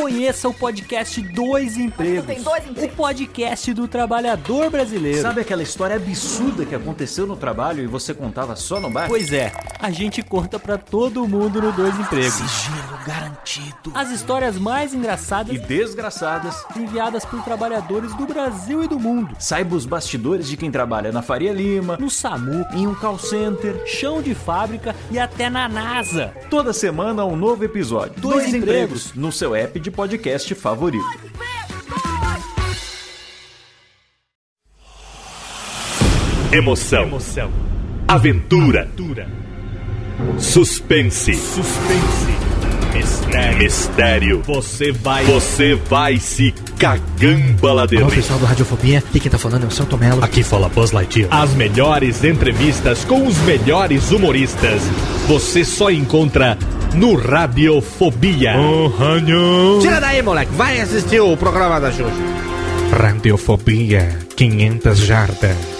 Conheça o podcast Dois Empregos. Tem dois empregos. O podcast do trabalhador brasileiro. Sabe aquela história absurda que aconteceu no trabalho e você contava só no bar? Pois é, a gente conta pra todo mundo no Dois Empregos. Sigilo garantido. As histórias mais engraçadas E desgraçadas. enviadas por trabalhadores do Brasil e do mundo. Saiba os bastidores de quem trabalha na Faria Lima, No SAMU, em um call center. chão de fábrica e até na NASA. Toda semana um novo episódio. Dois empregos. no seu app de podcast favorito. Emoção. Aventura. Suspense. Mistério. Mistério. Você vai. Você vai se cagambaladeiro. Alô, pessoal do Radiofobia, aqui quem tá falando é o Celto Melo. Aqui fala Buzz Lightyear. As melhores entrevistas com os melhores humoristas. Você só encontra no Radiofobia. Tira daí, moleque, vai assistir o programa da Xuxa. Radiofobia 500 jardas.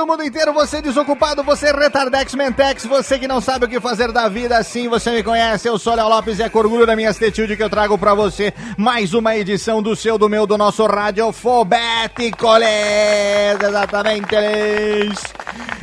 Do mundo inteiro, você desocupado, você retardex mentex, você que não sabe o que fazer da vida, sim, você me conhece, eu sou Léo Lopes e é com orgulho da minha atitude que eu trago pra você mais uma edição do seu, do meu, do nosso Radiofobéticoles! Exatamente!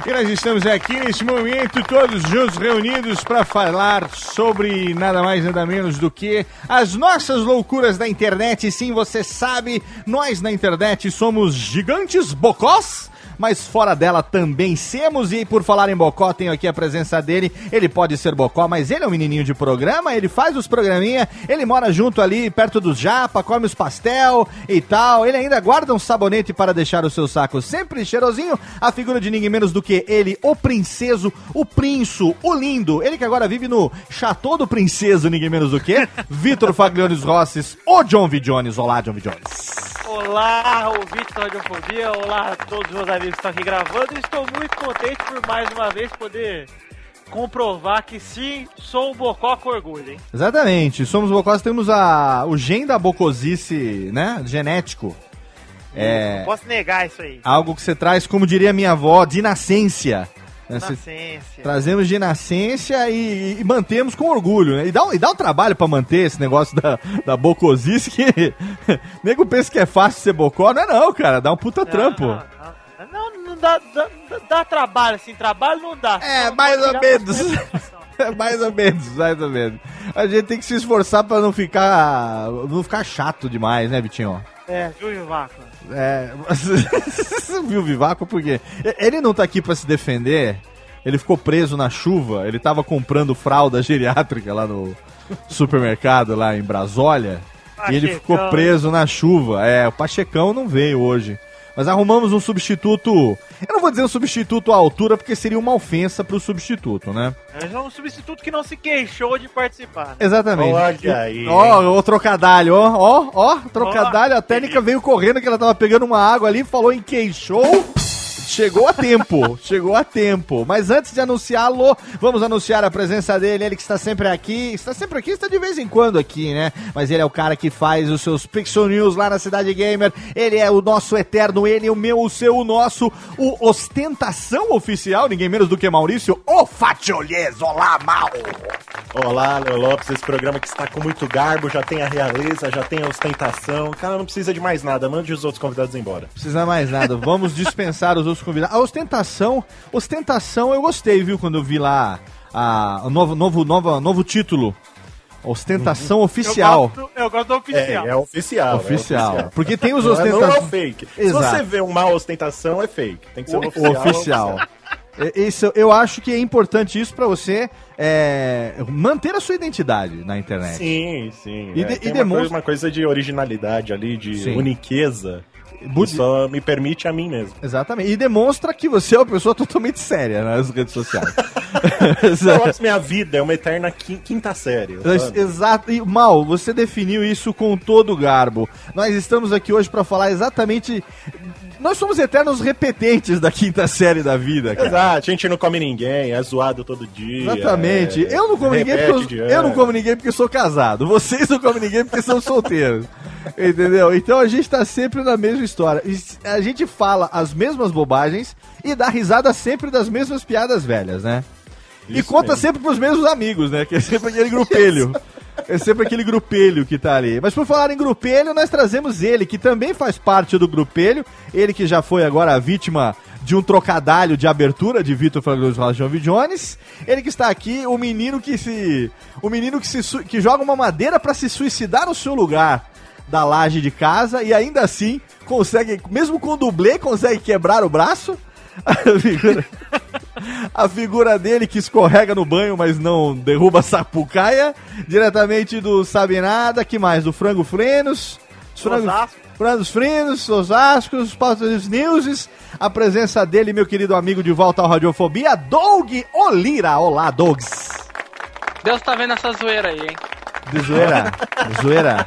E nós estamos aqui neste momento, todos juntos reunidos para falar sobre nada mais nada menos do que as nossas loucuras da internet. Sim, você sabe, nós na internet somos gigantes bocós. Mas fora dela também semos, e por falar em Bocó, tenho aqui a presença dele. Ele pode ser Bocó, mas ele é um menininho de programa, ele faz os programinha, ele mora junto ali, perto do Japa, come os pastel e tal. Ele ainda guarda um sabonete para deixar o seu saco sempre cheirosinho. A figura de ninguém menos do que ele, o princeso, o prinço, o lindo. Ele que agora vive no Chateau do Princeso, ninguém menos do que Vitor Fagliones Rosses, o John V. Jones. Olá, John V. Jones. Olá, ouvinte da Radiofobia, olá a todos os meus amigos estão aqui gravando. e Estou muito contente por mais uma vez poder comprovar que sim, sou um bocó com orgulho, hein? Exatamente, somos bocós, temos a, o gen da bocosice, né, genético. É Não posso negar isso aí. algo que você traz, como diria minha avó, de nascência. né? Nascência. Trazemos de nascência e, e mantemos com orgulho, né? E dá, um- e dá um trabalho pra manter esse negócio da, da bocosice que nego pensa que é fácil ser bocó. Não é não, cara, dá um puta trampo. Não, não, não, não dá, dá, dá- trabalho, assim, trabalho não dá. É, mais ou menos. mais ou menos, mais ou menos. A gente tem que se esforçar pra não ficar não ficar chato demais, né, Vitinho? É, viu, Vaco? É, viu o Vivaco porque ele não tá aqui pra se defender. Ele ficou preso na chuva, ele tava comprando fralda geriátrica lá no supermercado lá em Brasólia. E ele ficou Pachecão. preso na chuva. É, o Pachecão não veio hoje. Mas arrumamos um substituto. Eu não vou dizer um substituto à altura, porque seria uma ofensa pro substituto, né? É um substituto que não se queixou de participar. né? Exatamente. Olha aí, Ó, o trocadalho, ó, ó, ó, trocadalho. A técnica veio correndo que ela tava pegando uma água ali, falou em queixou. Chegou a tempo, chegou a tempo. Mas antes de anunciá-lo, vamos anunciar a presença dele. Ele que está sempre aqui, está sempre aqui, está de vez em quando aqui, né? Mas ele é o cara que faz os seus Pixel News lá na Cidade Gamer. Ele é o nosso eterno, ele, o meu, o seu, o nosso, o ostentação oficial, ninguém menos do que Maurício, o Fatiolês. Olá, Mal! Olá, Léo Lopes, esse programa que está com muito garbo, já tem a realeza, já tem a ostentação. O cara não precisa de mais nada, mande os outros convidados embora. Precisa mais nada. Vamos dispensar os convidados. A ostentação, ostentação eu gostei, viu, quando eu vi lá a, o novo, novo, novo, novo título. Ostentação oficial. Eu gosto, eu gosto do oficial. É, é oficial. Oficial. Porque tem os Não é- Não é o ostentações. fake. Exato. Se você vê uma ostentação, é fake. Tem que ser O oficial. oficial. É, Isso, eu acho que é importante isso pra você é, manter a sua identidade na internet. Sim, sim. E é, de- tem e uma, demonstra- coisa, uma coisa de originalidade ali, de Sim. uniqueza. Budi- só me permite a mim mesmo. Exatamente. E demonstra que você é uma pessoa totalmente séria nas redes sociais. Não, minha vida é uma eterna qui- quinta série. sabe? Exato. E, Mal, você definiu isso com todo o garbo. Nós estamos aqui hoje pra falar exatamente. Nós somos eternos repetentes da quinta série da vida, cara. Exato, a gente não come ninguém, é zoado todo dia. Exatamente. é- eu não como ninguém porque eu, eu não como ninguém porque sou casado. Vocês não comem ninguém porque são solteiros. Entendeu? Então a gente tá sempre na mesma história. E a gente fala as mesmas bobagens e dá risada sempre das mesmas piadas velhas, né? e Isso conta mesmo. sempre pros mesmos amigos, né? Que é sempre aquele grupelho. É sempre aquele grupelho que tá ali. Mas por falar em grupelho, nós trazemos ele, que também faz parte do grupelho. Ele que já foi agora a vítima de um trocadalho de abertura de Vitor Fragoso Rajon Jones. Ele que está aqui, o menino que se. O menino que se que joga uma madeira pra se suicidar no seu lugar da laje de casa e ainda assim consegue, mesmo com dublê, consegue quebrar o braço. A figura, a figura dele que escorrega no banho, mas não derruba a sapucaia. Diretamente do Sabe Nada, que mais? Do Frango Frenos. Frangos Frenos, Osasco, os Pautas Newses. A presença dele, meu querido amigo de volta ao Radiofobia, Doug Olira. Olá, Dogs. Deus tá vendo essa zoeira aí, hein? De zoeira. De zoeira.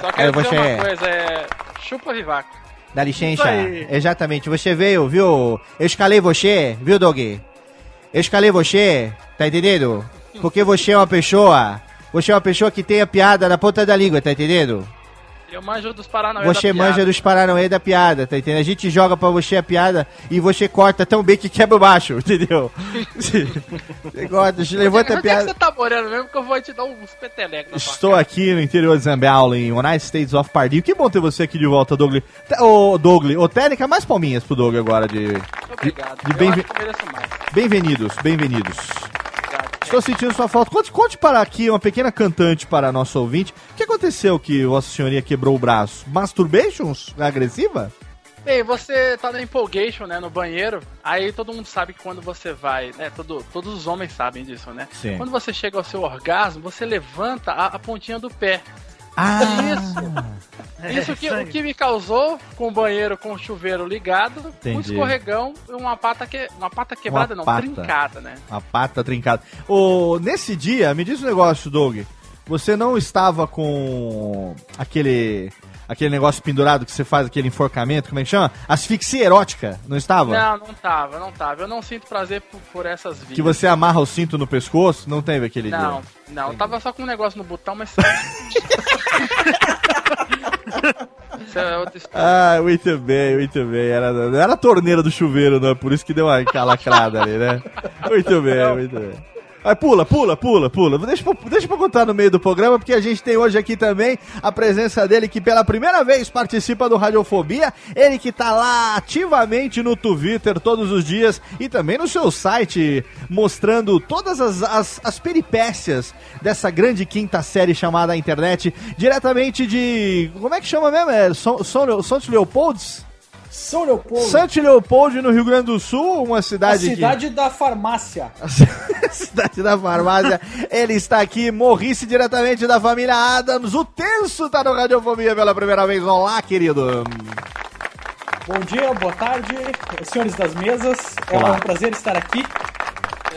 Só quero É, dizer você- uma coisa, é. Chupa Vivaco. Dá licença. Exatamente. Você veio, viu? Eu escalei você, viu, Doug? Eu escalei você, tá entendendo? Porque você é uma pessoa. Você é uma pessoa que tem a piada na ponta da língua, tá entendendo? Eu manjo dos Paranauê Você da piada. manja dos Paranauê da piada, tá entendendo? A gente joga pra você a piada e você corta tão bem que quebra o baixo, entendeu? você corta, você levanta a Onde é que piada. você tá morando mesmo que eu vou te dar uns petelecos Estou aqui no interior de Zambiaulo, em United States of Pardinho. Que bom ter você aqui de volta, Douglas. Ô, Douglas, ô, Técnica, mais palminhas pro Doug agora de... cara. Obrigado. de mais. Bem-vindos, bem-vindos. Estou sentindo sua falta. Conte, conte para aqui uma pequena cantante para nosso ouvinte. O que aconteceu que Vossa Senhoria quebrou o braço? Masturbations agressiva? Bem, você tá no empolgation, né, no banheiro, aí todo mundo sabe que quando você vai, né, todo, todos os homens sabem disso, né? Sim. Quando você chega ao seu orgasmo, você levanta a, a pontinha do pé. Ah, Isso. Isso que, o que me causou com o banheiro com o chuveiro ligado, um Entendi. escorregão e uma pata que uma pata quebrada não, pata. trincada, né? a pata trincada. Ô, nesse dia, me diz um negócio, Doug. Você não estava com aquele aquele negócio pendurado que você faz aquele enforcamento, como é que chama? Asfixia erótica, não estava? Não, não tava, não tava. Eu não sinto prazer por, por essas vias. Que você amarra o cinto no pescoço? Não teve aquele Não, dia? não, tava só com um negócio no botão, mas. Isso é outra história. Ah, muito bem, muito bem. Era, não era a torneira do chuveiro, não. é Por isso que deu uma calacrada ali, né? Muito bem, muito bem. Vai, pula, pula, pula, pula. Deixa deixa pra contar no meio do programa, porque a gente tem hoje aqui também a presença dele, que pela primeira vez participa do Radiofobia. Ele que tá lá ativamente no Twitter todos os dias e também no seu site, mostrando todas as, as, as peripécias dessa grande quinta série chamada internet, diretamente de. Como é que chama mesmo? É São, São? São Leopoldo, Santo Leopoldo, no Rio Grande do Sul, uma a cidade, cidade da farmácia. que... cidade da farmácia. Ele está aqui, morrice diretamente da família Adams. O Tenso tá no Radiofobia pela primeira vez. Olá, querido. Bom dia, boa tarde, senhores das mesas. É Olá. um prazer estar aqui.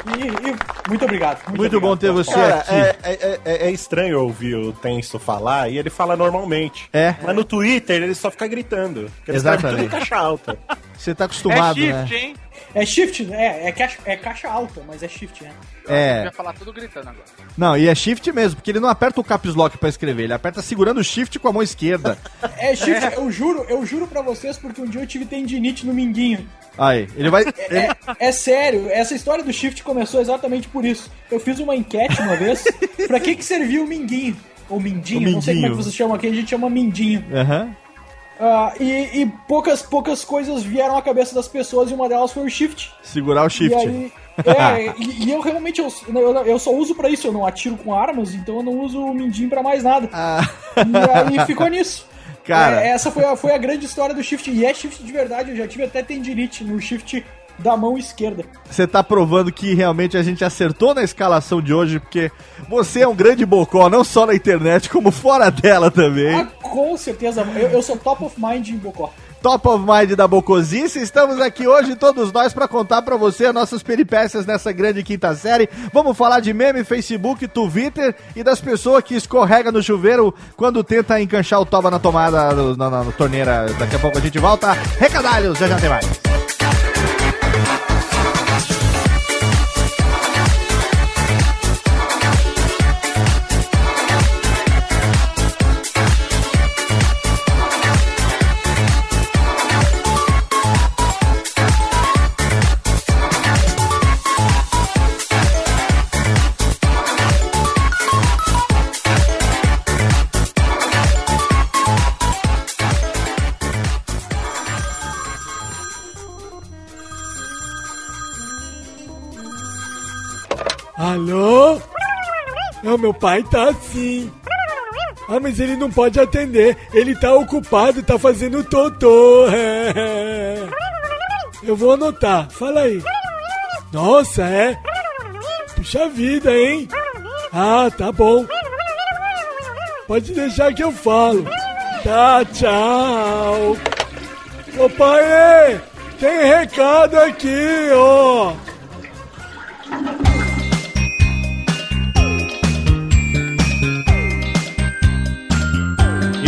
E, e muito obrigado. Muito, obrigado bom ter você Cara, aqui. é, é, é- é estranho ouvir o Tenso falar e ele fala normalmente. É. Mas no Twitter ele só fica gritando. Porque ele tudo em Exatamente. caixa alta. Você tá É acostumado, shift, né? hein? É shift, é, é, caixa, é caixa alta, mas é shift, né? Eu É. ia falar tudo gritando agora. Não, e é shift mesmo, porque ele não aperta o caps lock pra escrever, ele aperta segurando o shift com a mão esquerda. É shift, eu juro, eu juro pra vocês, porque um dia eu tive tendinite no minguinho. Aí, ele vai. ele- É, é sério, essa história do shift começou exatamente por isso. Eu fiz uma enquete uma vez, pra que que servia o minguinho? Ou mindinho, O não sei como é que mindinho. vocês chamam aqui, a gente chama mindinho. Aham. Ah, e, e poucas, poucas coisas vieram à cabeça das pessoas e uma delas foi o shift. Segurar o shift. E aí, é, e, e eu realmente eu, eu, só uso pra isso, eu não atiro com armas, então eu não uso o Mindim pra mais nada. E aí ficou nisso. Cara. É, essa foi a, foi a grande história do shift, e é shift de verdade, eu já tive até tendinite no shift da mão esquerda. Você tá provando que realmente a gente acertou na escalação de hoje, porque você é um grande bocó, não só na internet, como fora dela também. Ah, com certeza, eu, eu sou top of mind em Bocó. Top of Mind da Bocosice. Estamos aqui hoje, todos nós, para contar para você nossas peripécias nessa grande quinta série. Vamos falar de meme, Facebook, Twitter e das pessoas que escorrega no chuveiro quando tenta enganchar o toba na tomada, na, na- na torneira. Daqui a pouco a gente volta. Recadalhos, já já tem mais. Não, meu pai tá assim. Ah, mas ele não pode atender. Ele tá ocupado, tá fazendo totô. Eu vou anotar. Fala aí. Nossa, é? Puxa vida, hein? Ah, tá bom. Pode deixar que eu falo. Tá, tchau. Ô pai, tem recado aqui, ó.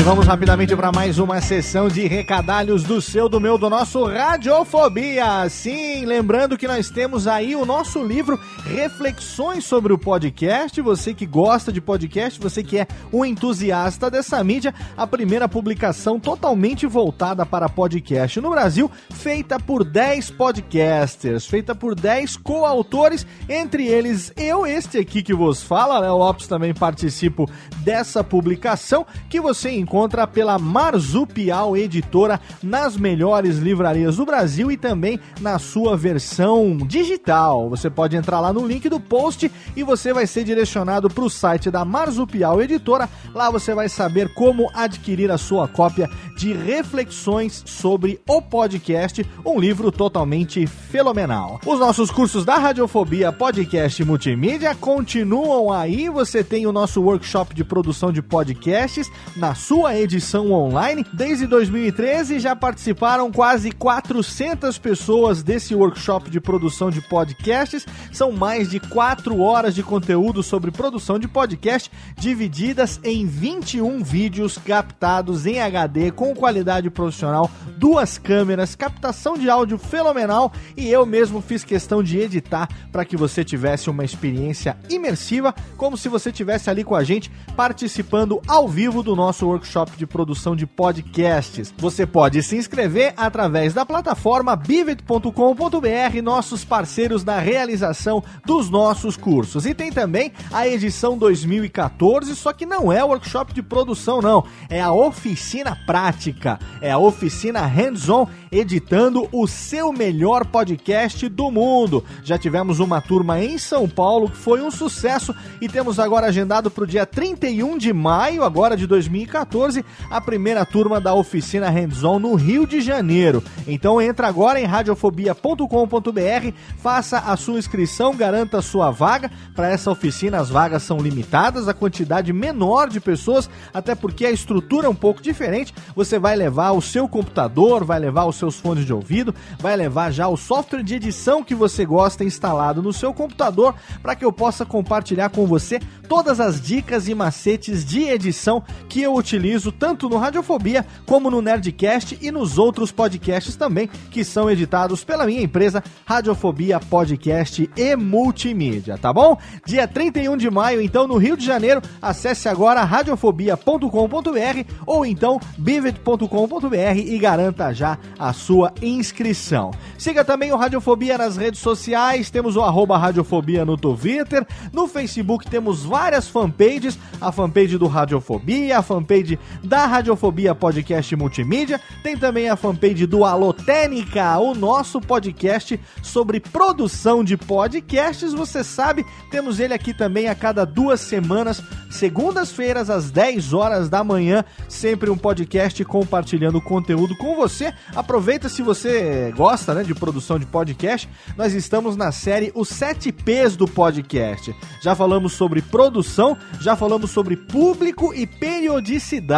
E vamos rapidamente para mais uma sessão de recadalhos do seu, do meu, do nosso Radiofobia. Sim, lembrando que nós temos aí o nosso livro Reflexões sobre o Podcast. Você que gosta de podcast, você que é um entusiasta dessa mídia, a primeira publicação totalmente voltada para podcast no Brasil, feita por 10 podcasters, feita por 10 coautores, entre eles eu, este aqui que vos fala, Léo Lopes também participo dessa publicação, que você encontra pela Marzupial Editora nas melhores livrarias do Brasil e também na sua versão digital. Você pode entrar lá no link do post e você vai ser direcionado para o site da Marzupial Editora. Lá você vai saber como adquirir a sua cópia de Reflexões sobre o Podcast, um livro totalmente fenomenal. Os nossos cursos da Radiofobia Podcast Multimídia continuam aí. Você tem o nosso workshop de produção de podcasts na sua edição online. Desde 2013 já participaram quase 400 pessoas desse workshop de produção de podcasts. São mais de 4 horas de conteúdo sobre produção de podcast, divididas em 21 vídeos captados em HD com qualidade profissional, duas câmeras, captação de áudio fenomenal e eu mesmo fiz questão de editar para que você tivesse uma experiência imersiva, como se você tivesse ali com a gente participando ao vivo do nosso workshop de produção de podcasts. Você pode se inscrever através da plataforma bivet.com.br, nossos parceiros na realização dos nossos cursos. E tem também a edição 2014, só que não é workshop de produção não, é a oficina prática, é a oficina hands-on editando o seu melhor podcast do mundo. Já tivemos uma turma em São Paulo que foi um sucesso e temos agora agendado para o dia 31 de maio, agora de 2014, a primeira turma da oficina hands-on no Rio de Janeiro. Então entra agora em radiofobia.com.br, faça a sua inscrição, garanta a sua vaga. Para essa oficina as vagas são limitadas, a quantidade menor de pessoas, até porque a estrutura é um pouco diferente. Você vai levar o seu computador, vai levar os seus fones de ouvido, vai levar já o software de edição que você gosta instalado no seu computador para que eu possa compartilhar com você todas as dicas e macetes de edição que eu utilizo tanto no Radiofobia como no Nerdcast e nos outros podcasts também que são editados pela minha empresa Radiofobia Podcast e Multimídia, tá bom? Dia 31 de maio, então, no Rio de Janeiro, acesse agora radiofobia.com.br ou então bivet.com.br e garanta já a sua inscrição. Siga também o Radiofobia nas redes sociais, temos o arroba Radiofobia no Twitter, no Facebook temos várias fanpages, a fanpage do Radiofobia, a fanpage da Radiofobia Podcast Multimídia. Tem também a fanpage do Alotênica, o nosso podcast sobre produção de podcasts. Você sabe, temos ele aqui também a cada duas semanas, segundas-feiras às 10 horas da manhã, sempre um podcast compartilhando conteúdo com você. Aproveita se você gosta, né, de produção de podcast. Nós estamos na série Os 7 P's do podcast. Já falamos sobre produção, já falamos sobre público e periodicidade.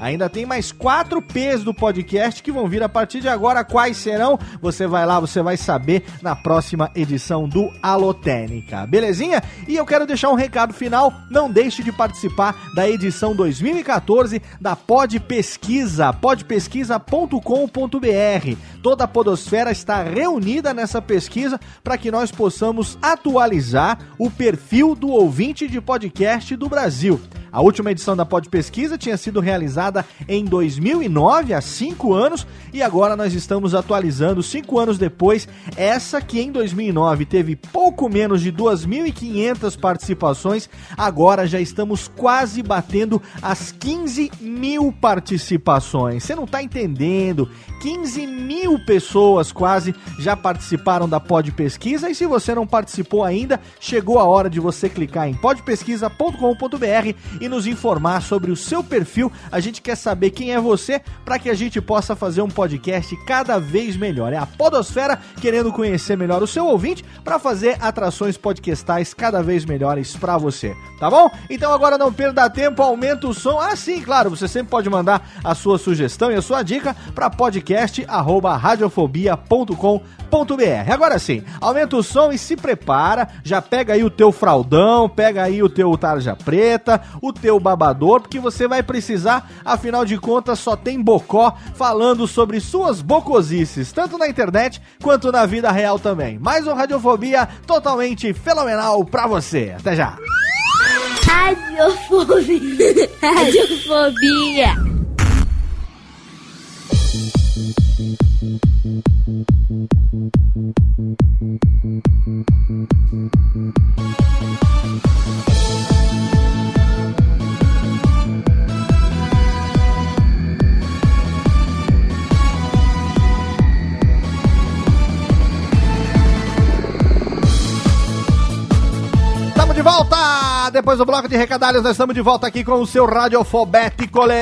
Ainda tem mais quatro P's do podcast que vão vir a partir de agora. Quais serão? Você vai lá, você vai saber na próxima edição do Alotênica. Belezinha? E eu quero deixar um recado final. Não deixe de participar da edição 2014 da Pod Pesquisa, podpesquisa.com.br. Toda a podosfera está reunida nessa pesquisa para que nós possamos atualizar o perfil do ouvinte de podcast do Brasil. A última edição da Pod Pesquisa tinha sido realizada em 2009, há cinco anos, e agora nós estamos atualizando, cinco anos depois, essa que em 2009 teve pouco menos de 2.500 participações, agora já estamos quase batendo as 15 mil participações. Você não está entendendo? 15 mil pessoas quase já participaram da Pod Pesquisa, e se você não participou ainda, chegou a hora de você clicar em podpesquisa.com.br e nos informar sobre o seu perfil. A gente quer saber quem é você para que a gente possa fazer um podcast cada vez melhor. É a Podosfera querendo conhecer melhor o seu ouvinte para fazer atrações podcastais cada vez melhores para você. Tá bom? Então agora não perda tempo, aumenta o som. Ah, sim, claro, você sempre pode mandar a sua sugestão e a sua dica para podcast@radiofobia.com.br. Agora sim, aumenta o som e se prepara, já pega aí o teu fraldão, pega aí o teu tarja preta, o teu babador, porque você vai precisar, afinal de contas, só tem bocó falando sobre suas bocosices, tanto na internet quanto na vida real também. Mais um Radiofobia totalmente fenomenal pra você. Até já! Radiofobia. Radiofobia. Estamos de volta! Depois do bloco de recadalhos, nós estamos de volta aqui com o seu Radiofobéticoles!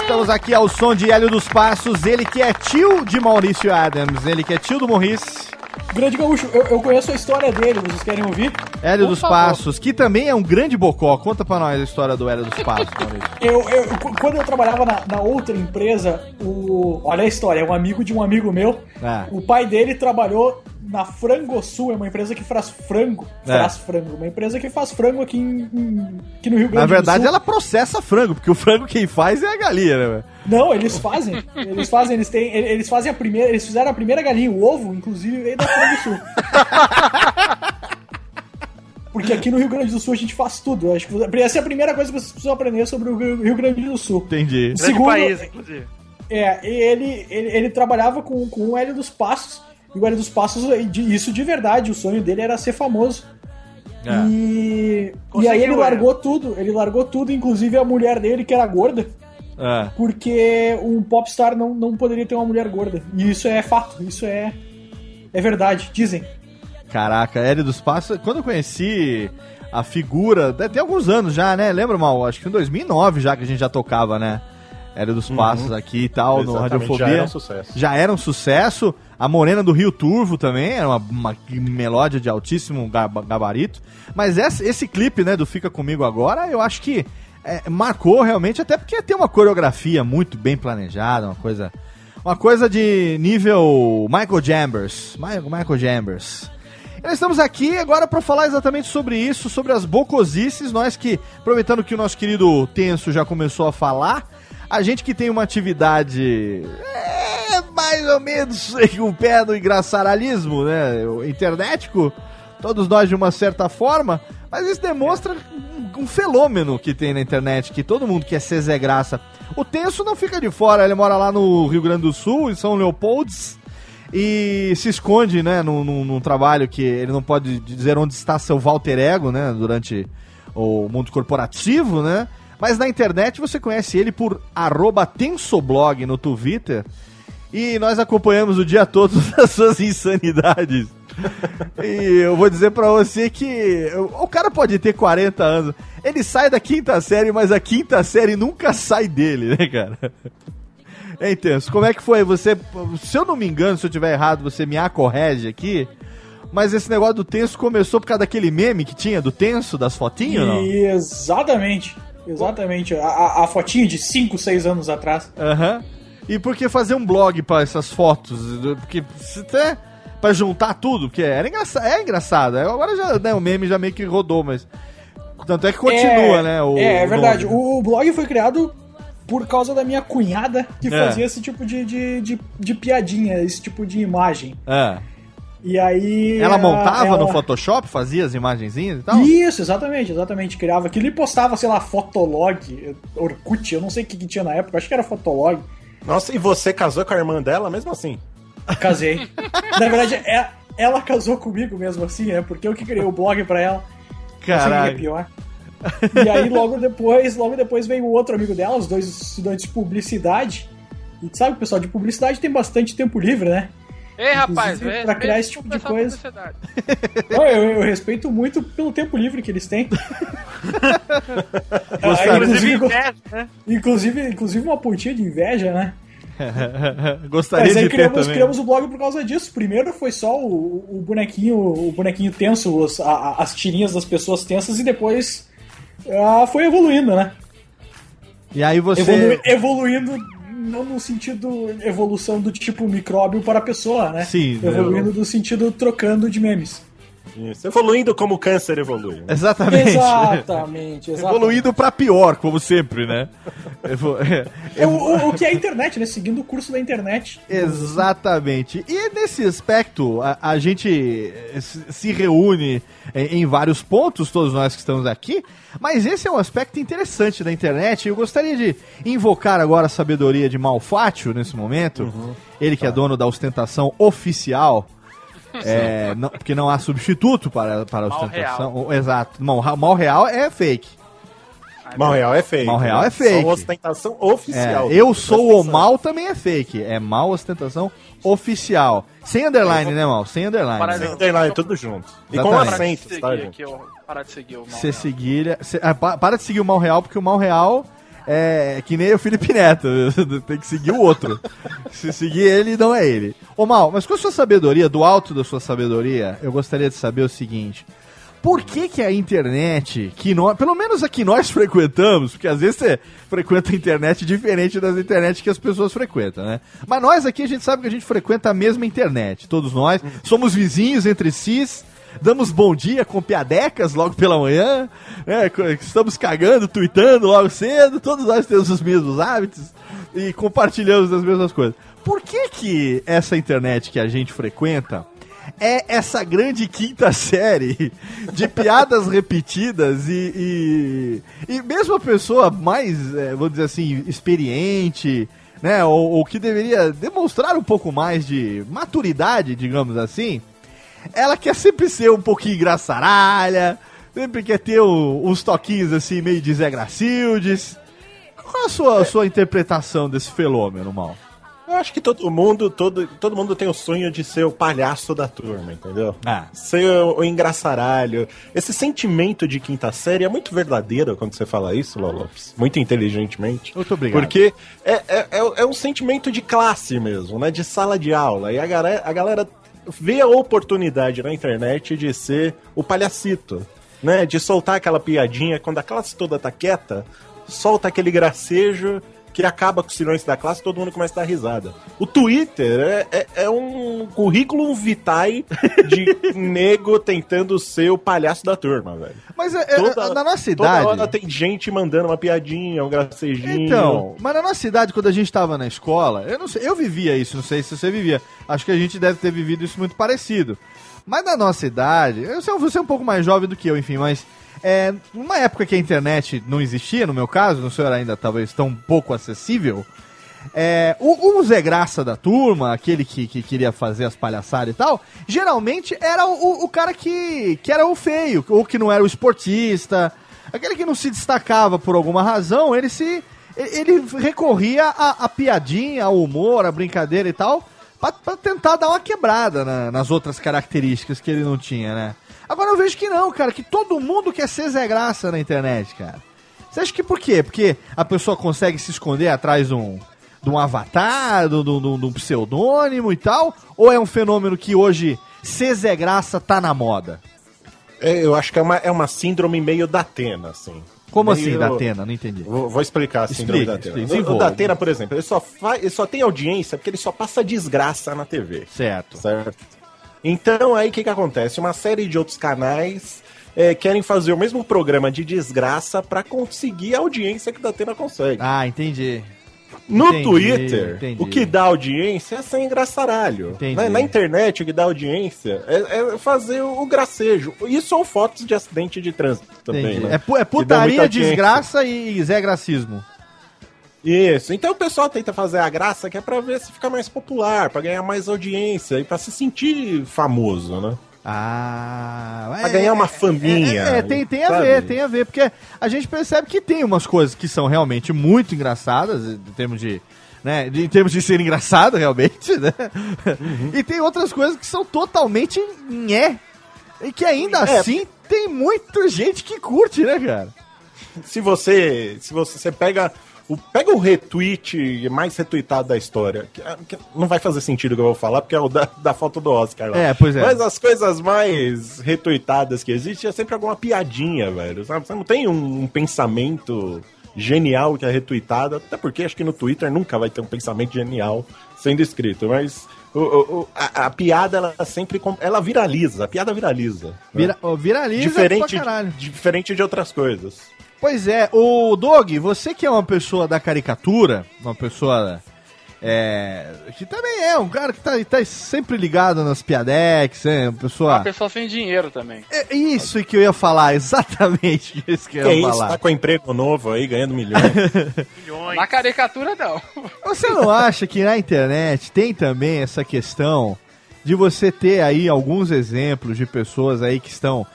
Estamos aqui ao som de Hélio dos Passos, ele que é tio de Maurício Adams, ele que é tio do Morris. Grande Gaúcho, eu, eu conheço a história dele, vocês querem ouvir? Hélio Por dos favor. Passos, que também é um grande bocó. Conta pra nós a história do Hélio dos Passos, Maurício. Eu, eu- qu- quando eu trabalhava na, na outra empresa, o. Olha a história, é um amigo de um amigo meu. Ah. O pai dele trabalhou na Frangosul, é uma empresa que faz frango. É. Faz frango. Uma empresa que faz frango aqui, em, em- aqui no Rio Grande Na verdade, do Sul. ela processa frango, porque o frango quem faz é a galinha, né? velho? Não, eles fazem. Eles fazem, eles têm. Eles fazem a primeira. Eles fizeram a primeira galinha, o ovo, inclusive, veio da Frangosul. Porque aqui no Rio Grande do Sul a gente faz tudo. Eu acho que essa é a primeira coisa que vocês precisam aprender sobre o Rio Grande do Sul. Entendi. Grande Segundo- país, inclusive. É, ele, ele, ele trabalhava com, com o Hélio dos Passos. E o Hélio dos Passos, isso de verdade, o sonho dele era ser famoso. É. E, e aí ele é. largou tudo, ele largou tudo, inclusive a mulher dele, que era gorda, É. porque um popstar não, não poderia ter uma mulher gorda. E isso é fato, isso é, é verdade, dizem. Caraca, Hélio dos Passos, quando eu conheci a figura, ter alguns anos já, né? Lembra, Mal? Acho que em 2009 já que a gente já tocava, né? Hélio dos Passos aqui e tal, no Exatamente, Radiofobia. já era um sucesso. Já era um sucesso. A Morena do Rio Turvo também, era uma, uma melódia de altíssimo gaba- gabarito. Mas esse, esse clipe, né, do Fica Comigo Agora, eu acho que é, marcou realmente, até porque tem uma coreografia muito bem planejada, uma coisa... Uma coisa de nível Michael Jambers. Michael, Jambers. Nós estamos aqui agora para falar exatamente sobre isso, sobre as bocosices. Nós que, aproveitando que o nosso querido Tenso já começou a falar, a gente que tem uma atividade é, mais ou menos o pé do engraçaralismo, né? O internetico, todos nós de uma certa forma, mas isso demonstra um, fenômeno que tem na internet, que todo mundo quer ser Zé Graça. O Tenso não fica de fora, ele mora lá no Rio Grande do Sul, em São Leopolds, e se esconde, né, num, num- num trabalho que ele não pode dizer onde está seu Walter Ego, né, durante o mundo corporativo, né? Mas na internet você conhece ele por tensoblog no Twitter. E nós acompanhamos o dia todo as suas insanidades. e eu vou dizer pra você que o cara pode ter 40 anos. Ele sai da quinta série, mas a quinta série nunca sai dele, né, cara? É intenso. Como é que foi? Você, se eu não me engano, se eu tiver errado, você me acorrege aqui. Mas esse negócio do tenso começou por causa daquele meme que tinha do tenso, das fotinhas, não? Exatamente. Exatamente. A, a, fotinha de 5, 6 anos atrás. Aham. E por que fazer um blog pra essas fotos? Porque se até pra juntar tudo, porque era engraçado, é engraçado. Agora já, né, o meme já meio que rodou, mas tanto é que continua, é, né? O, é, é verdade. O, o blog foi criado por causa da minha cunhada que É. fazia esse tipo de, de, de, de piadinha, esse tipo de imagem. É. E aí. Ela montava ela- no Photoshop, fazia as imagenzinhas e tal? Isso, exatamente, exatamente. Criava aquilo e postava, sei lá, Fotolog, Orkut, eu não sei o que, que tinha na época, acho que era Fotolog. Nossa, e você casou com a irmã dela mesmo assim? Casei. na verdade, é- ela casou comigo mesmo assim, né? Porque eu que criei o blog pra ela. Não sei o que é Caralho. pior. E aí logo depois, logo depois veio o outro amigo dela, os dois estudantes de publicidade. E sabe, o pessoal de publicidade tem bastante tempo livre, né? Ei, rapaz, vê, pra criar se esse tipo de coisa. Não, eu, eu respeito muito pelo tempo livre que eles têm. Gostaria- Ah, inclusive, Inveja, né? inclusive, inclusive uma pontinha de inveja, né? Gostaria Mas aí de ter criamos, também. criamos o blog por causa disso. Primeiro foi só o, o bonequinho, o bonequinho tenso, os- a- a- as tirinhas das pessoas tensas e depois ah, foi evoluindo, né? E aí você. Evolu- evoluindo não no sentido evolução do tipo micróbio para a pessoa, né? Sim, Evoluindo do sentido trocando de memes. Isso, evoluindo como o câncer evolui. né? Exatamente. Exatamente, exatamente. Evoluindo pra pior, como sempre, né? Evo- É o, o- o que é a internet, né? Seguindo o curso da internet. Exatamente. E nesse aspecto, a, a gente se reúne em, em vários pontos, todos nós que estamos aqui, mas esse é um aspecto interessante da internet. Eu gostaria de invocar agora a sabedoria de Malfátio nesse momento. Ele que é dono da ostentação oficial. É, não- porque não há substituto para, para a Mal ostentação. O- Exato. Mal, mal real é fake. Mal real é fake. Mal real né? é fake. Só ostentação oficial. É, eu sou o mal também é fake. É mal ostentação oficial. Sem underline, né, mal? Sem underline. Para- Sem underline, tudo junto. E com Exatamente. Seguir tá, aqui, gente? parar de seguir o mal. Você seguir. cê- ah, pa- para de seguir o mal real, porque o mal real é que nem o Felipe Neto. Tem que seguir o outro. Se seguir ele, não é ele. Ô mal, mas com a sua sabedoria, do alto da sua sabedoria, eu gostaria de saber o seguinte. Por que, que a internet, que nós, pelo menos a que nós frequentamos, porque às vezes você frequenta a internet diferente das internet que as pessoas frequentam, né? Mas nós aqui, a gente sabe que a gente frequenta a mesma internet, todos nós, somos vizinhos entre si, damos bom dia com piadecas logo pela manhã, né? Estamos cagando, tweetando logo cedo, todos nós temos os mesmos hábitos e compartilhamos as mesmas coisas. Por que que essa internet que a gente frequenta é essa grande quinta série de piadas repetidas e, e, e mesmo a pessoa mais, é, vamos dizer assim, experiente, né, ou, ou que deveria demonstrar um pouco mais de maturidade, digamos assim, ela quer sempre ser um pouquinho engraçaralha, sempre quer ter um- uns toquinhos assim meio de Zé Gracildes. Qual a sua, a sua interpretação desse fenômeno, Mal? Eu acho que todo mundo, todo, todo mundo tem o sonho de ser o palhaço da turma, entendeu? Ah. Ser o, o engraçaralho. Esse sentimento de quinta série é muito verdadeiro quando você fala isso, Lopes. Muito inteligentemente. Muito obrigado. Porque é, é, é, é um sentimento de classe mesmo, né? De sala de aula. E a galera, a galera vê a oportunidade na internet de ser o palhacito, né? De soltar aquela piadinha quando a classe toda tá quieta, solta aquele gracejo que acaba com o silêncio da classe e todo mundo começa a dar risada. O Twitter é, é, é um currículo vitae de nego tentando ser o palhaço da turma, velho. Mas é, é, na nossa Toda idade. hora tem gente mandando uma piadinha, um gracejinho. Então, mas na nossa idade, quando a gente tava na escola, eu não sei, eu vivia isso, não sei se você vivia. Acho que a gente deve ter vivido isso muito parecido. Mas na nossa idade, eu sei, você é um pouco mais jovem do que eu, enfim, mas é, numa época que a internet não existia, no meu caso, no senhor ainda talvez tão pouco acessível, é, o, o Zé Graça da turma, aquele que, que queria fazer as palhaçadas e tal, geralmente era o, o cara que, que era o feio, ou que não era o esportista. Aquele que não se destacava por alguma razão, ele se. Ele recorria à, piadinha, ao humor, à brincadeira e tal, pra tentar dar uma quebrada na- nas outras características que ele não tinha, né? Agora eu vejo que não, cara, que todo mundo quer ser Zé Graça na internet, cara. Você acha que por quê? Porque a pessoa consegue se esconder atrás de um, de um avatar, de um, de um- pseudônimo e tal? Ou é um fenômeno que hoje ser Zé Graça tá na moda? É, eu acho que é uma, é uma síndrome meio da Atena, assim. Como Meio- assim, da Atena? Não entendi. Vou, vou explicar a síndrome da Atena. O- o, da Atena, por exemplo, ele só, faz, ele só tem audiência porque ele só passa desgraça na TV. Certo. Certo. Então, aí o que, que acontece? Uma série de outros canais é, querem fazer o mesmo programa de desgraça pra conseguir a audiência que o da Atena consegue. Ah, entendi. No Entendi, Twitter, entendi. o que dá audiência é ser engraçaralho. Na, na internet, o que dá audiência é, é fazer o, o gracejo. Isso são fotos de acidente de trânsito também, né? É, é putaria, desgraça e Zé Gracismo. Isso. Então o pessoal tenta fazer a graça que é pra ver se fica mais popular, pra ganhar mais audiência e pra se sentir famoso, né? Ah, Pra ganhar uma faminha. É, é, tem, tem a ver, tem a ver, porque a gente percebe que tem umas coisas que são realmente muito engraçadas, em termos de. Né, em termos de ser engraçado, realmente, né? Uhum. E tem outras coisas que são totalmente nhé. E que ainda É. assim tem muita gente que curte, né, cara? Se você. Se você, você pega. O, pega o retweet mais retweetado da história. que- que não vai fazer sentido o que eu vou falar, porque é o da, da foto do Oscar lá. É, pois é. Mas as coisas mais retweetadas que existem é sempre alguma piadinha, velho. Sabe? Você não tem um, um pensamento genial que é retweetado, até porque acho que no Twitter nunca vai ter um pensamento genial sendo escrito, mas. o- o- a, a piada, ela sempre. Ela viraliza, a piada viraliza. né? Vira, ó, viraliza diferente, pra caralho. diferente de outras coisas. Pois é, o Dog, você que é uma pessoa da caricatura, uma pessoa é, que também é um cara que tá, tá sempre ligado nas piadex, é uma pessoa... Uma pessoa sem dinheiro também. É isso que eu ia falar, exatamente isso que eu Que ia isso, falar. tá com emprego novo aí, ganhando milhões. Na caricatura, não. Você não acha que na internet tem também essa questão de você ter aí alguns exemplos de pessoas aí que estão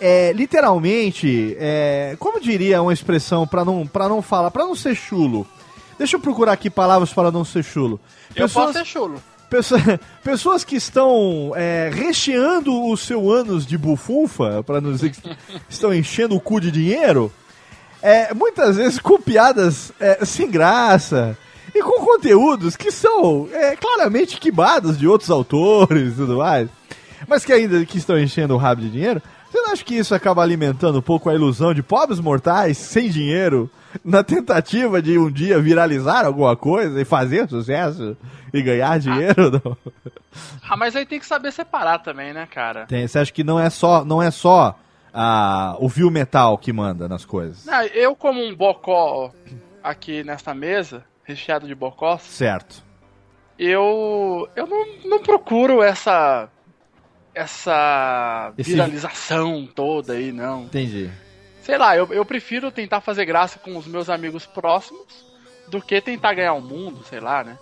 é, literalmente, é, como diria uma expressão pra não para não falar, pra não ser chulo. Deixa eu procurar aqui palavras para não ser chulo. Eu posso ser chulo. Pessoa- pessoas que estão é, recheando o seu ânus de bufunfa, para não dizer que estão enchendo o cu de dinheiro, é, muitas vezes com piadas é, sem graça e com conteúdos que são é, claramente quibados de outros autores e tudo mais, mas que ainda que estão enchendo o rabo de dinheiro. Você não acha que isso acaba alimentando um pouco a ilusão de pobres mortais sem dinheiro na tentativa de um dia viralizar alguma coisa e fazer sucesso e ganhar dinheiro? Não? Ah, mas aí tem que saber separar também, né, cara? Tem, você acha que não é só, não é só ah, o Viu Metal que manda nas coisas? Não, eu, como um bocó aqui nesta mesa, recheado de bocós, Certo. eu, eu não, não procuro essa essa Esse- viralização toda aí, não. Entendi. Sei lá, eu, eu prefiro tentar fazer graça com os meus amigos próximos do que tentar ganhar o mundo, sei lá, né?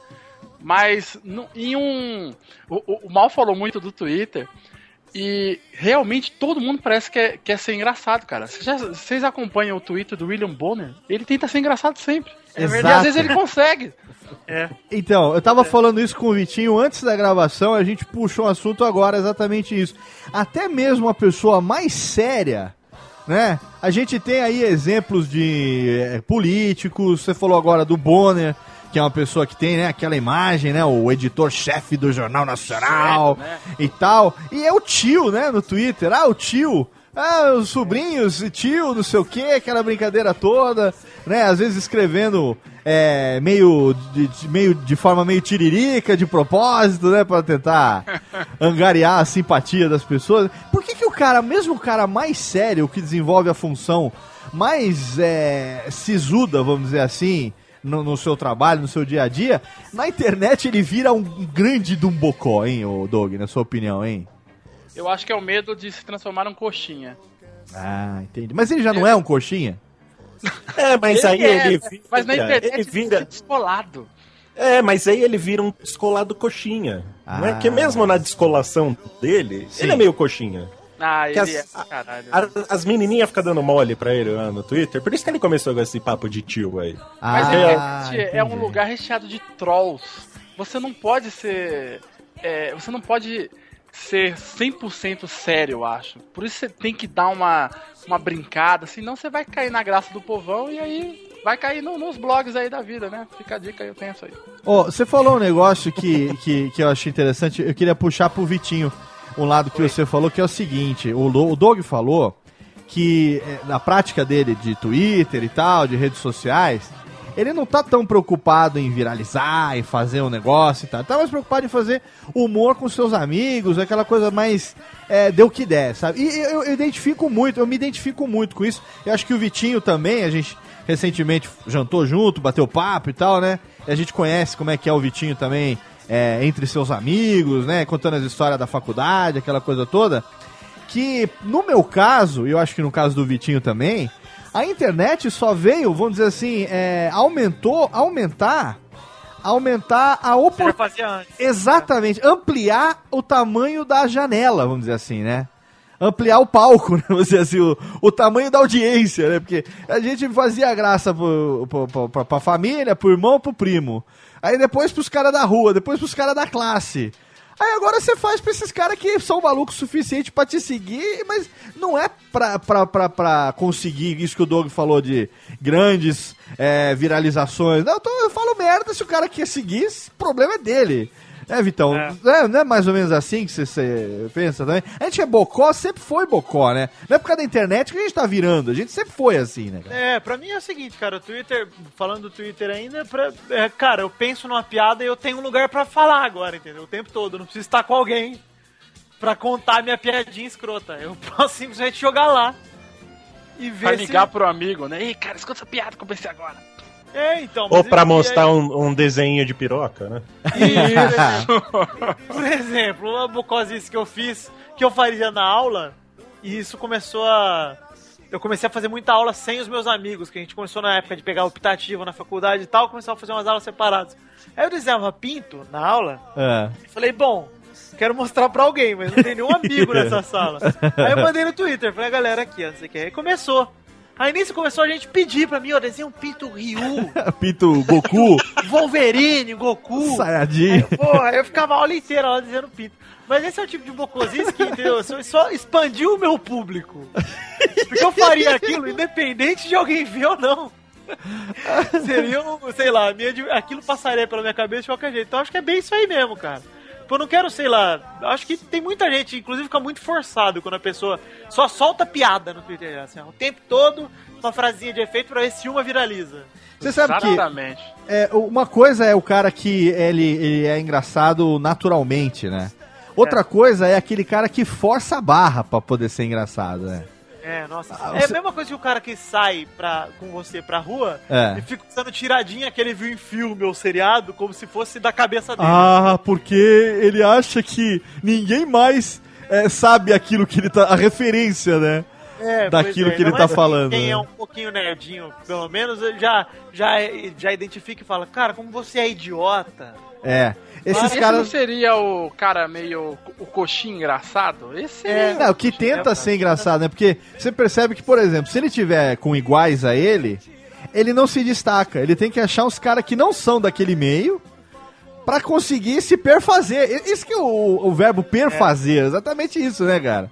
Mas no- em um. O, o- Mal falou muito do Twitter. E realmente todo mundo parece que é, quer ser engraçado, cara. Vocês acompanham o Twitter do William Bonner? Ele tenta ser engraçado sempre. É E verdade. às vezes ele consegue. É. Então, eu tava falando isso com o Vitinho antes da gravação, a gente puxou um assunto agora, exatamente isso. Até mesmo a pessoa mais séria, né? A gente tem aí exemplos de eh, políticos, você falou agora do Bonner, que é uma pessoa que tem, né, aquela imagem, né, o editor-chefe do Jornal Nacional e tal. E é o tio, né, no Twitter. Ah, o tio. Ah, os sobrinhos, tio, não sei o que, aquela brincadeira toda, né? Às vezes escrevendo é, meio, de, de- meio de forma meio tiririca, de propósito, né? Pra tentar angariar a simpatia das pessoas. Por que, que o cara, mesmo o cara mais sério, que desenvolve a função mais é, sisuda, vamos dizer assim, no, no seu trabalho, no seu dia a dia, na internet ele vira um grande dumbocó, hein, o Doug, na sua opinião, hein? Eu acho que é o medo de se transformar num coxinha. Ah, entendi. Mas ele já não é um coxinha? É, mas aí é, ele né? Mas na vira- internet ele vira- descolado. É, mas aí ele vira um descolado coxinha. Não é Ah. que mesmo na descolação dele, Sim. ele é meio coxinha. Ah, ele as- é. Caralho. A- As menininhas ficam dando mole pra ele lá no Twitter, por isso que ele começou com esse papo de tio aí. Mas Ah, a internet é um lugar recheado de trolls. Você não pode ser. é, você não pode ser 100% sério, eu acho. Por isso você tem que dar uma, uma brincada, senão você vai cair na graça do povão e aí vai cair no- nos blogs aí da vida, né? Fica a dica aí, eu isso aí. Ó, você falou um negócio que, que, que eu achei interessante, eu queria puxar pro Vitinho um lado que você falou, que é o seguinte, o, o Doug falou que eh, na prática dele de Twitter e tal, de redes sociais, ele não tá tão preocupado em viralizar e fazer um negócio e tal. Tá mais preocupado em fazer humor com seus amigos, aquela coisa mais é, deu que der, sabe? E eu, eu identifico muito, eu me identifico muito com isso. Eu acho que o Vitinho também, a gente recentemente jantou junto, bateu papo e tal, né? E a gente conhece como é que é o Vitinho também é, entre seus amigos, né? Contando as histórias da faculdade, aquela coisa toda. Que no meu caso, e eu acho que no caso do Vitinho também, a internet só veio, vamos dizer assim, é, aumentou, aumentar, aumentar a oportunidade. Exatamente, ampliar o tamanho da janela, vamos dizer assim, né? Ampliar o palco, né? Vamos dizer assim, o, o tamanho da audiência, né? Porque a gente fazia graça pro, pro, pro, pra, pra família, pro irmão, pro primo. Aí depois pros caras da rua, depois pros caras da classe. Aí agora você faz pra esses caras que são malucos o suficiente pra te seguir, mas não é pra, pra, pra, pra conseguir isso que o Doug falou de grandes é, viralizações. Não, eu, tô- eu falo merda se o cara quer seguir, esse problema é dele. É, Vitão, É. Não, é, não é mais ou menos assim que você, pensa também? A gente é bocó, sempre foi bocó, né? Não é por causa da internet que a gente tá virando, a gente sempre foi assim, né? cara? É, pra mim é o seguinte, cara, o Twitter, falando do Twitter ainda, pra, é, cara, eu penso numa piada e eu tenho um lugar pra falar agora, entendeu? O tempo todo, eu não preciso estar com alguém pra contar minha piadinha escrota. Eu posso simplesmente jogar lá e ver Vai se... ligar pro amigo, né? Ei, cara, escuta essa piada que eu pensei agora. É, então... Ou pra mostrar um, um desenho de piroca, né? Por exemplo, uma bocosice que eu fiz, que eu faria na aula, e isso começou a. Eu comecei a fazer muita aula sem os meus amigos, que a gente começou na época de pegar optativo na faculdade e tal, começou a fazer umas aulas separadas. Aí eu desenhava pinto na aula, É. e falei, bom, quero mostrar pra alguém, mas não tem nenhum amigo nessa sala. Aí eu mandei no Twitter, falei, a galera aqui, ó, não sei o que. Aí começou. Aí nisso começou a gente pedir pra mim, ó, desenha um pinto Ryu, Pinto Goku, Wolverine, Goku. Sayajin. Porra, eu ficava a aula inteira lá dizendo pinto. Mas esse é o tipo de bocosice que, entendeu? Só, expandiu o meu público. Porque eu faria aquilo independente de alguém ver ou não. Seria, um, sei lá, minha, aquilo passaria pela minha cabeça de qualquer jeito. Então acho que é bem isso aí mesmo, cara. Tipo, eu não quero, sei lá, acho que tem muita gente, inclusive fica muito forçado quando a pessoa só solta piada no Twitter, assim, ó, o tempo todo, uma frasinha de efeito pra ver se uma viraliza. Você sabe que Exatamente. é, uma coisa é o cara que ele, ele é engraçado naturalmente, né? Outra coisa é aquele cara que força a barra pra poder ser engraçado, né? É, nossa. Ah, É você- a mesma coisa que o cara que sai pra, com você pra rua É. e fica usando tiradinha que ele viu em filme ou seriado como se fosse da cabeça dele. Ah, porque ele acha que ninguém mais é, sabe aquilo que ele tá. a referência, né? É, daquilo é, que ele tá que falando, Quem né? é um pouquinho nerdinho, pelo menos, ele já, já, já identifica e fala: Cara, como você é idiota. É. Esses Esse não caras. seria o cara meio. o coxinho engraçado? Esse É. Não, que tenta ser engraçado, né? Porque você percebe que, por exemplo, se ele tiver com iguais a ele, ele não se destaca. Ele tem que achar uns caras que não são daquele meio pra conseguir se perfazer. Isso que é o, o verbo perfazer, exatamente isso, né, cara?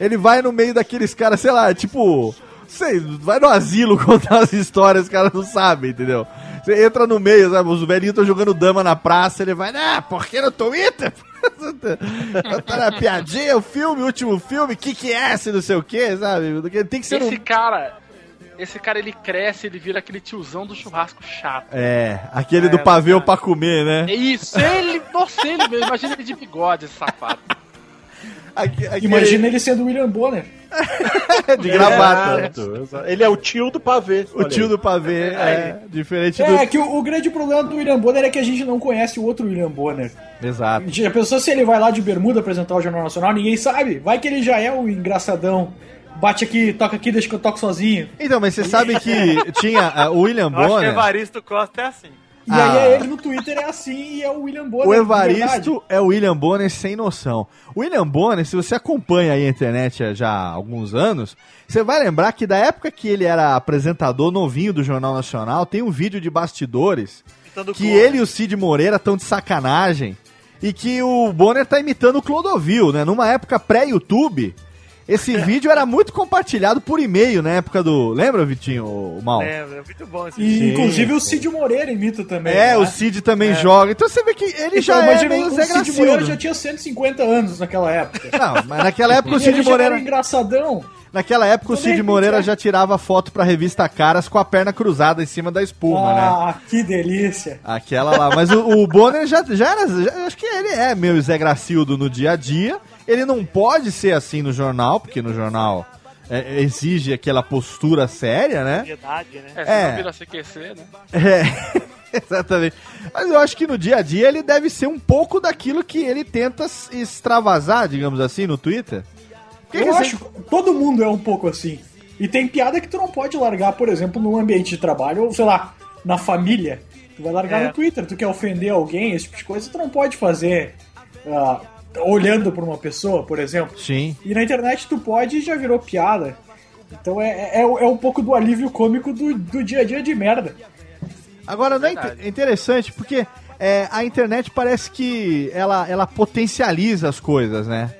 Ele vai no meio daqueles caras, sei lá, tipo. Sei, vai no asilo contar as histórias, os caras não sabem, entendeu? Você entra no meio, sabe? Os velhinhos estão jogando dama na praça, ele vai, ah, por que no Twitter? tá na piadinha, o filme, o último filme, que que é esse, não sei o que, sabe? Tem que ser Esse um... cara. Esse cara ele cresce, ele vira aquele tiozão do churrasco chato. É, aquele do É, pavê cara. pra comer, né? É isso, ele, nossa, ele mesmo. Imagina ele de bigode, esse safado. Aque- aquele- Imagina ele sendo o William Bonner. de gravata. Exato. Ele é o tio do pavê. O tio do pavê, é, diferente É, do... que o, o grande problema do William Bonner é que a gente não conhece o outro William Bonner. Exato. Já pensou se ele vai lá de bermuda apresentar o Jornal Nacional? Ninguém sabe. Vai que ele já é o engraçadão. Bate aqui, toca aqui, deixa que eu toco sozinho. Então, mas você sabe que tinha ah, o William Eu acho que Bonner... Evaristo Costa é assim. E Ah. aí é ele no Twitter é assim e é o William Bonner. O. Evaristo é o William Bonner sem noção. O William Bonner, se você acompanha aí a internet já há alguns anos, você vai lembrar que da época que ele era apresentador novinho do Jornal Nacional, tem um vídeo de bastidores Imitando que Clone. ele e o Cid Moreira estão de sacanagem e que o Bonner tá imitando o Clodovil, né? Numa época pré-YouTube, esse vídeo era muito compartilhado por e-mail na época do... Lembra, Vitinho, o Mal? Lembra, é muito bom esse E vídeo. inclusive o Cid Moreira imita também. É, né? o Cid também joga. Então você vê que ele Então, já é imagina, meio o Zé Cid Moreira já tinha 150 anos naquela época. Não, mas naquela época o Cid ele já Moreira. era engraçadão. Naquela época o Cid repente, Moreira é. já tirava foto pra revista Caras com a perna cruzada em cima da espuma, né? Ah, que delícia. Aquela lá. Mas o, o Bonner já, já era. já- acho que ele é meio Zé Gracildo no dia a dia. Ele não pode ser assim no jornal, porque no jornal é, exige aquela postura séria, né? Verdade, né? É, se É. não vira CQC, né? É, exatamente. Mas eu acho que no dia a dia ele deve ser um pouco daquilo que ele tenta extravasar, digamos assim, no Twitter. Que Eu que acho que todo mundo é um pouco assim. E tem piada que tu não pode largar, por exemplo, num ambiente de trabalho, ou sei lá, na família. Tu vai largar É. no Twitter, tu quer ofender alguém, esse tipo de coisa, tu não pode fazer ah, olhando pra uma pessoa, por exemplo. Sim. E na internet tu pode e já virou piada. Então é, é, é um pouco do alívio cômico do, do dia a dia de merda. Agora, não é é interessante porque é, a internet parece que ela, ela potencializa as coisas, né?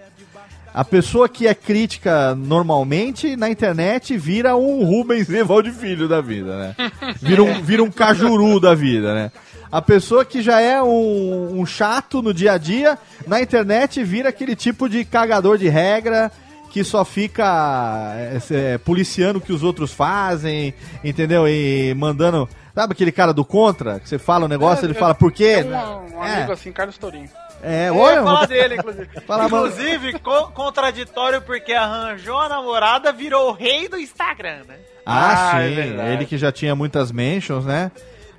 A pessoa que é crítica normalmente na internet vira um Rubens Evaldo Filho da vida, né? Vira um, vira um cajuru da vida, né? A pessoa que já é um, um chato no dia a dia, na internet vira aquele tipo de cagador de regra que só fica é, é, policiando o que os outros fazem, entendeu? E mandando. Sabe aquele cara do contra? Que você fala um negócio, ele fala por quê? Um, um É. amigo assim, Carlos Tourinho. É, Eu olha. ia falar dele, inclusive. Fala, inclusive, co- contraditório porque arranjou a namorada, virou o rei do Instagram, né? Ah, Ah, é sim. ele que já tinha muitas mentions, né?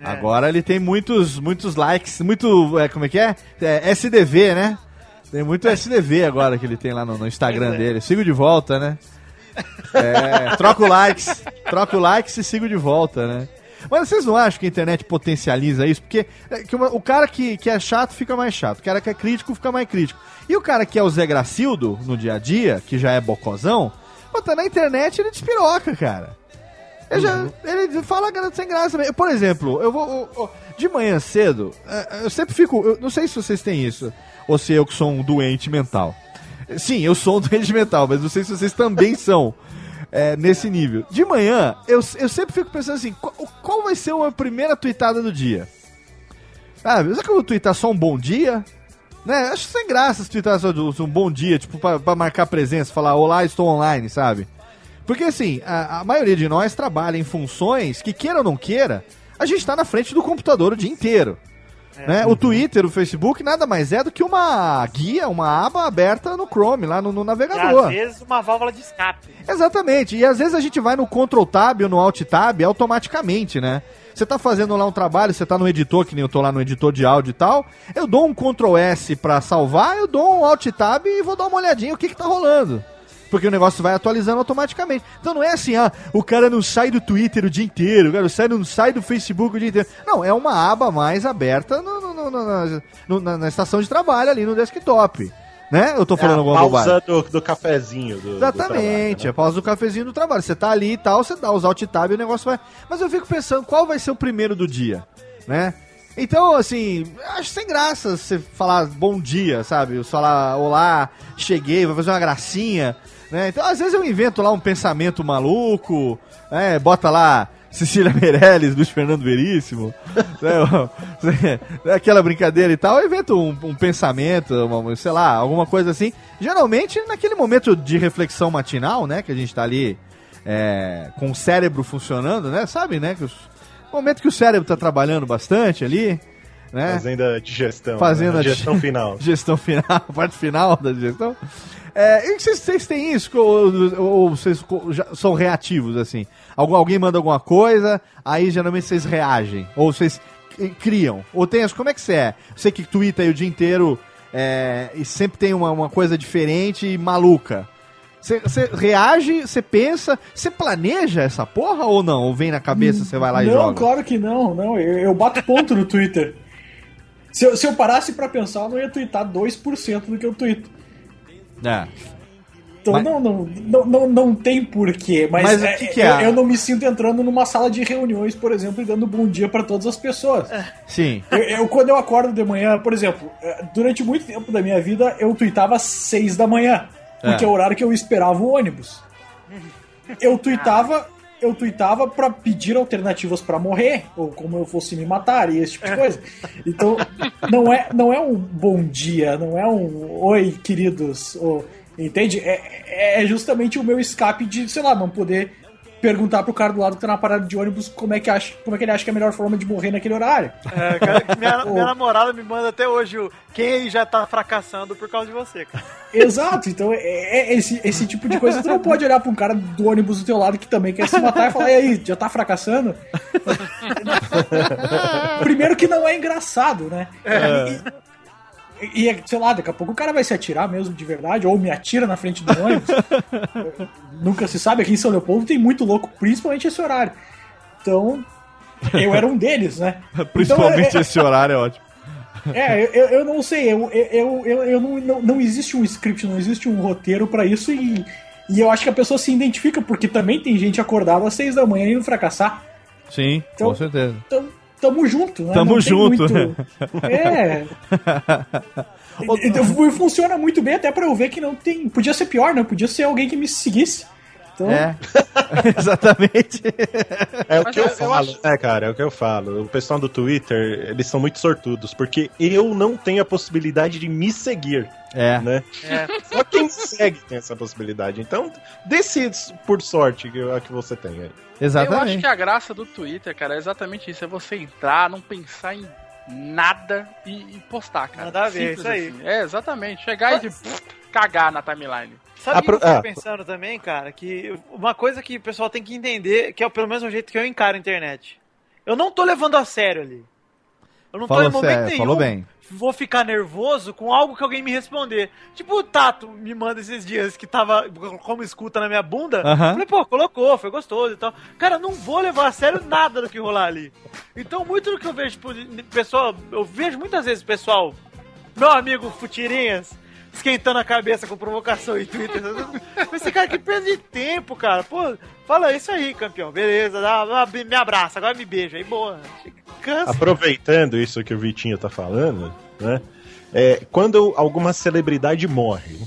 É. Agora ele tem muitos, muitos likes, muito. É, como é que é? É, SDV, né? Tem muito SDV agora que ele tem lá no, no Instagram é. dele. Sigo de volta, né? É, troco likes. Troco likes e sigo de volta, né? Mas vocês não acham que a internet potencializa isso? Porque é, uma- o cara que, que é chato fica mais chato, o cara que é crítico fica mais crítico. E o cara que é o Zé Gracildo no dia a dia, que já é bocozão, pô, tá na internet ele despiroca, cara. Ele, já, ele fala garota sem graça. mesmo. Por exemplo, eu vou. eu- eu- de manhã cedo, é, eu sempre fico. Eu não sei se vocês têm isso, ou se eu que sou um doente mental. Sim, eu sou um doente mental, mas não sei se vocês também são é, nesse nível. De manhã, eu, eu sempre fico pensando assim: qual, qual vai ser a primeira tweetada do dia? Ah, será que eu vou tweetar só um bom dia? Né? Acho sem graça se tweetar só um bom dia, tipo, pra, pra marcar presença, falar olá, estou online, sabe? Porque assim, a, a maioria de nós trabalha em funções que, queira ou não queira, a gente tá na frente do computador o dia inteiro. né? O Twitter, o Facebook, nada mais é do que uma guia, uma aba aberta no Chrome, lá no, no E navegador. às vezes uma válvula de escape. Exatamente. E às vezes a gente vai no Ctrl Tab ou no Alt Tab automaticamente, né? Você tá fazendo lá um trabalho, você tá no editor, que nem eu tô lá no editor de áudio e tal. Eu dou um Ctrl S pra salvar, eu dou um Alt Tab e vou dar uma olhadinha o que que tá rolando. Porque o negócio vai atualizando automaticamente. Então não é assim, ah, o cara não sai do Twitter o dia inteiro, o cara sai- não sai do Facebook o dia inteiro. Não, é uma aba mais aberta no- no- no- na, na- estação de trabalho ali no desktop. Né? Eu tô falando É a alguma pausa do, do cafezinho. Do, do Exatamente, trabalho, é pausa do cafezinho do trabalho. Você tá ali e tal, você dá os alt tab e o negócio vai. Mas eu fico pensando, qual vai ser o primeiro do dia, né? Então, assim, acho sem graça você falar bom dia, sabe? Falar olá, cheguei, vai fazer uma gracinha, né? Então, às vezes eu invento lá um pensamento maluco, né? Bota lá Cecília Meirelles, Luiz Fernando Veríssimo, né? aquela brincadeira e tal, eu invento um, um pensamento, uma- sei lá, alguma coisa assim. Geralmente naquele momento de reflexão matinal, né? Que a gente tá ali é, com o cérebro funcionando, né? Sabe, né? Que os, momento que o cérebro tá trabalhando bastante ali, né? Fazendo a digestão. Fazendo né? a a gestão final. Gestão final, a parte final da gestão. É, e vocês, vocês têm isso? Ou, ou vocês são reativos, assim? Algum, alguém manda alguma coisa, aí geralmente vocês reagem. Ou vocês criam. Ou tem as. Como é que você é? Você que twitta aí o dia inteiro é, e sempre tem uma, uma coisa diferente e maluca. Você reage, você pensa, você planeja essa porra ou não? Ou vem na cabeça, você vai lá e não, joga? claro que não, não. Eu, eu bato ponto no Twitter. Se eu, se eu parasse pra pensar, eu não ia twittar 2% do que eu twito. É. Então Mas- não, não, não, não, não tem porquê. Mas, Mas o é, que que eu, é? eu não me sinto entrando numa sala de reuniões, por exemplo, e dando bom dia pra todas as pessoas. Sim. Eu, eu, quando eu acordo de manhã, por exemplo, eh, durante muito tempo da minha vida, eu tweetava às 6 da manhã. Porque É. é o horário que eu esperava o ônibus. Eu tweetava, eu tweetava pra pedir alternativas pra morrer, ou como eu fosse me matar, e esse tipo de coisa. Então, não é, não é um bom dia, não é um oi, queridos, ou- entende? É, é justamente o meu escape de, sei lá, não poder perguntar pro cara do lado que tá na parada de ônibus como é que, acha, como é que ele acha que é a melhor forma de morrer naquele horário. É, cara, minha, minha namorada me manda até hoje o quem aí já tá fracassando por causa de você, cara. Exato, então é, é esse, esse tipo de coisa. Tu não pode olhar pra um cara do ônibus do teu lado que também quer se matar e falar, e aí, já tá fracassando? Primeiro que não é engraçado, né? E, e, sei lá, daqui a pouco o cara vai se atirar mesmo de verdade, ou me atira na frente do ônibus. Nunca se sabe, aqui em São Leopoldo tem muito louco, principalmente esse horário. Então, eu era um deles, né? Principalmente Então, é- esse horário é ótimo. é, eu, eu não sei, eu, eu, eu, eu não, não, não existe um script, não existe um roteiro pra isso e, e eu acho que a pessoa se identifica, porque também tem gente acordada às seis da manhã indo fracassar. Sim, Então- com certeza. Então, tamo junto, né? Tamo Não junto. muito- É. E- e- e funciona muito bem até pra eu ver que não tem. Podia ser pior, né? Podia ser alguém que me seguisse. Então, É. Exatamente. É o Mas que eu, eu- falo, acho- né, cara? É o que eu falo. O pessoal do Twitter, eles são muito sortudos, porque eu não tenho a possibilidade de me seguir, É. né? Só quem me segue tem essa possibilidade. Então, decide por sorte que, a que você tem aí. Eu acho Exatamente. que a graça do Twitter, cara, é exatamente isso. É você entrar, não pensar em nada e, e postar, cara. Nada a ver, Simples isso aí. assim. É, exatamente. Chegar e de, pff, cagar na timeline. Sabe o que eu fico ah. pensando também, cara? Que uma coisa que o pessoal tem que entender, que é pelo menos o jeito que eu encaro a internet. Eu não tô levando a sério ali. Eu não tô Falou em momento sério, nenhum. falou bem. Vou ficar nervoso com algo que alguém me responder. Tipo, o Tato me manda esses dias que tava como escuta na minha bunda. Aham. Falei, pô, colocou, foi gostoso e tal. Cara, eu não vou levar a sério nada do que rolar ali. Então, muito do que eu vejo, tipo, pessoal, eu vejo muitas vezes pessoal, meu amigo Futirinhas, esquentando a cabeça com provocação em Twitter. Esse cara que perda de tempo, cara. Pô, fala isso aí, campeão. Beleza, dá, dá- me abraça, agora me beija. Aí, boa. Cansa. Aproveitando isso que o Vitinho tá falando, né? É, quando alguma celebridade morre,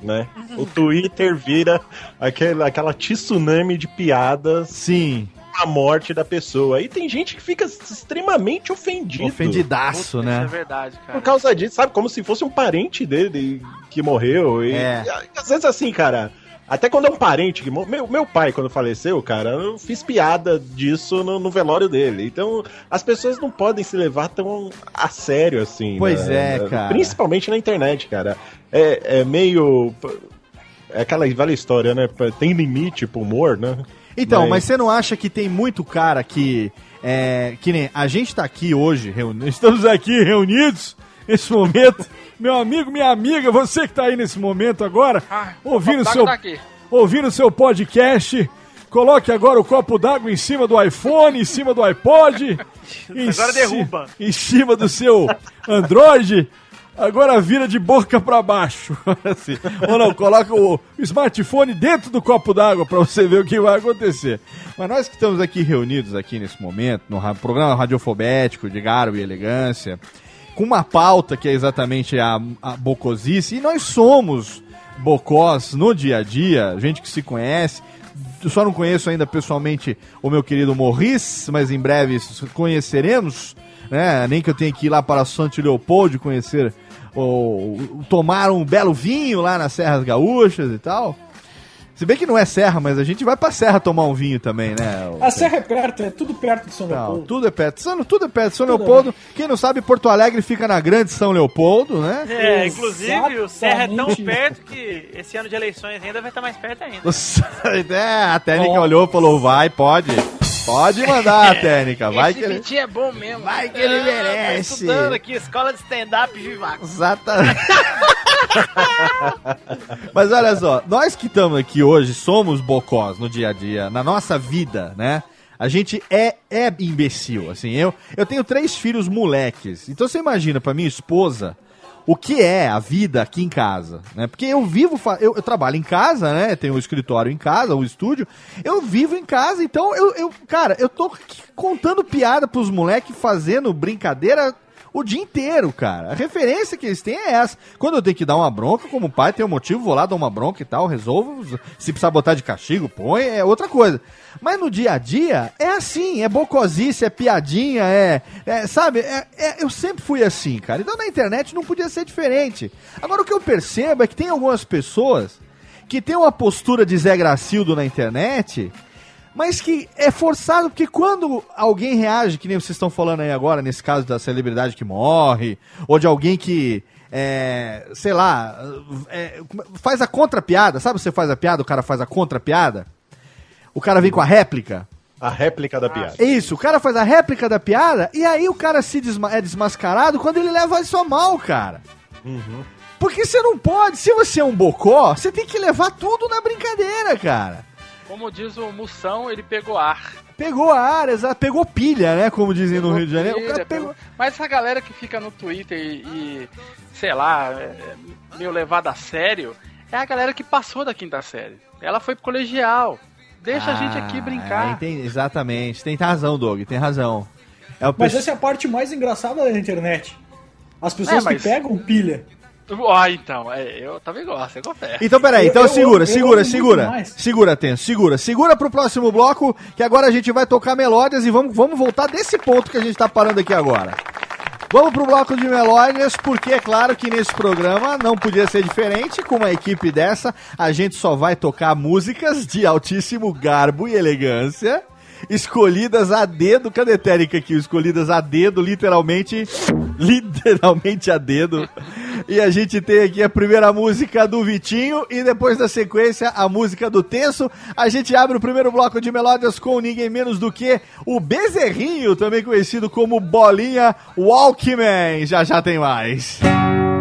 né? O Twitter vira aquela, aquela tsunami de piadas Sim. Com a morte da pessoa. E tem gente que fica extremamente ofendido. Ofendidaço, Isso é né? verdade, cara. Por causa disso, sabe? Como se fosse um parente dele que morreu. E, É. e às vezes assim, cara. Até quando é um parente que morreu. Meu, meu pai, quando faleceu, cara, eu fiz piada disso no, no velório dele. Então, as pessoas não podem se levar tão a sério assim. Pois né? é, cara. Principalmente na internet, cara. É, é meio. É aquela velha história, né? Tem limite pro humor, né? Então, mas... Mas- você não acha que tem muito cara que. É, que nem a gente tá aqui hoje, reuni- estamos aqui reunidos nesse momento. Meu amigo, minha amiga, você que tá aí nesse momento agora, Ah, ouvindo seu, tá aqui. ouvindo seu podcast. Coloque agora o copo d'água em cima do iPhone, em cima do iPod. em Agora derruba. Em cima do seu Android. Agora vira de boca pra baixo. Assim. Ou não, coloca o smartphone dentro do copo d'água pra você ver o que vai acontecer. Mas nós que estamos aqui reunidos aqui nesse momento, no ra- programa radiofobético de Garo e Elegância, com uma pauta que é exatamente a, a bocosice, e nós somos bocós no dia a dia, gente que se conhece. Eu só não conheço ainda pessoalmente o meu querido Morris, mas em breve conheceremos, né? Nem que eu tenha que ir lá para Santo Leopoldo conhecer ou tomar um belo vinho lá nas Serras Gaúchas e tal. Se bem que não é serra, mas a gente vai pra serra tomar um vinho também, né? A serra é perto, é tudo perto de São Não, Leopoldo. tudo é perto. São, tudo é perto de São Tudo Leopoldo. Quem não sabe, Porto Alegre fica na Grande São Leopoldo, né? É, inclusive o Serra é tão Exatamente. perto que esse ano de eleições ainda vai estar mais perto ainda. é, a técnica olhou e falou: vai, pode. Pode mandar a técnica, vai Esse que ele. É bom mesmo. Vai que ele Tô merece. estudando aqui, escola de stand-up Vivaco. Exatamente. Mas olha só, nós que estamos aqui hoje somos bocós no dia a dia, na nossa vida, né? A gente é, é imbecil, assim. Eu, eu tenho três filhos moleques. Então você imagina pra minha esposa o que é a vida aqui em casa, né? Porque eu vivo, eu, eu trabalho em casa, né? Tenho um escritório em casa, um estúdio. Eu vivo em casa, então eu, eu cara, eu tô contando piada pros moleques, fazendo brincadeira o dia inteiro, cara. A referência que eles têm é essa. Quando eu tenho que dar uma bronca, como pai, tem um motivo, vou lá dar uma bronca e tal, resolvo. Se precisar botar de castigo, põe, é outra coisa. Mas no dia a dia, é assim, é bocosice, é piadinha, é. é, sabe, é- é- eu sempre fui assim, cara. Então na internet não podia ser diferente. Agora o que eu percebo é que tem algumas pessoas que têm uma postura de Zé Gracildo na internet mas que é forçado, porque quando alguém reage, que nem vocês estão falando aí agora, nesse caso da celebridade que morre, ou de alguém que, é, sei lá, é, faz a contra-piada, sabe você faz a piada, o cara faz a contra-piada? O cara vem com a réplica. A réplica da piada. É Isso, o cara faz a réplica da piada, e aí o cara se desma- é desmascarado quando ele leva isso a mal, cara. Porque você não pode, se você é um bocó, você tem que levar tudo na brincadeira, cara. Como diz o Moção, ele pegou ar. Pegou a área, exato, pegou pilha, né? Como dizem no Rio de Janeiro. O cara Ele pegou. Mas essa galera que fica no Twitter e, e, sei lá, é, meio levada a sério, é a galera que passou da quinta série. Ela foi pro colegial. Deixa a gente aqui Ah, brincar. entendi, exatamente. Tem razão, Doug, tem razão. É o Mas pe- essa é a parte mais engraçada da internet. As pessoas É, mas- que pegam pilha. Ó, então, é, eu também gosto, eu confesso. Então, peraí, Eu- então eu segura, eu segura, muito segura. Segura, Tenso, segura. Segura pro próximo bloco, que agora a gente vai tocar melódias e vamos, vamos voltar desse ponto que a gente tá parando aqui agora. Vamos pro bloco de melódias, porque é claro que nesse programa não podia ser diferente. Com uma equipe dessa, a gente só vai tocar músicas de altíssimo garbo e elegância, escolhidas a dedo. Cadê a Térica aqui? Escolhidas a dedo, literalmente. Literalmente a dedo. E a gente tem aqui a primeira música do Vitinho e depois da sequência a música do Tenso. A gente abre o primeiro bloco de melódias com ninguém menos do que o Bezerrinho, também conhecido como Bolinha Walkman. Já já tem mais. Menina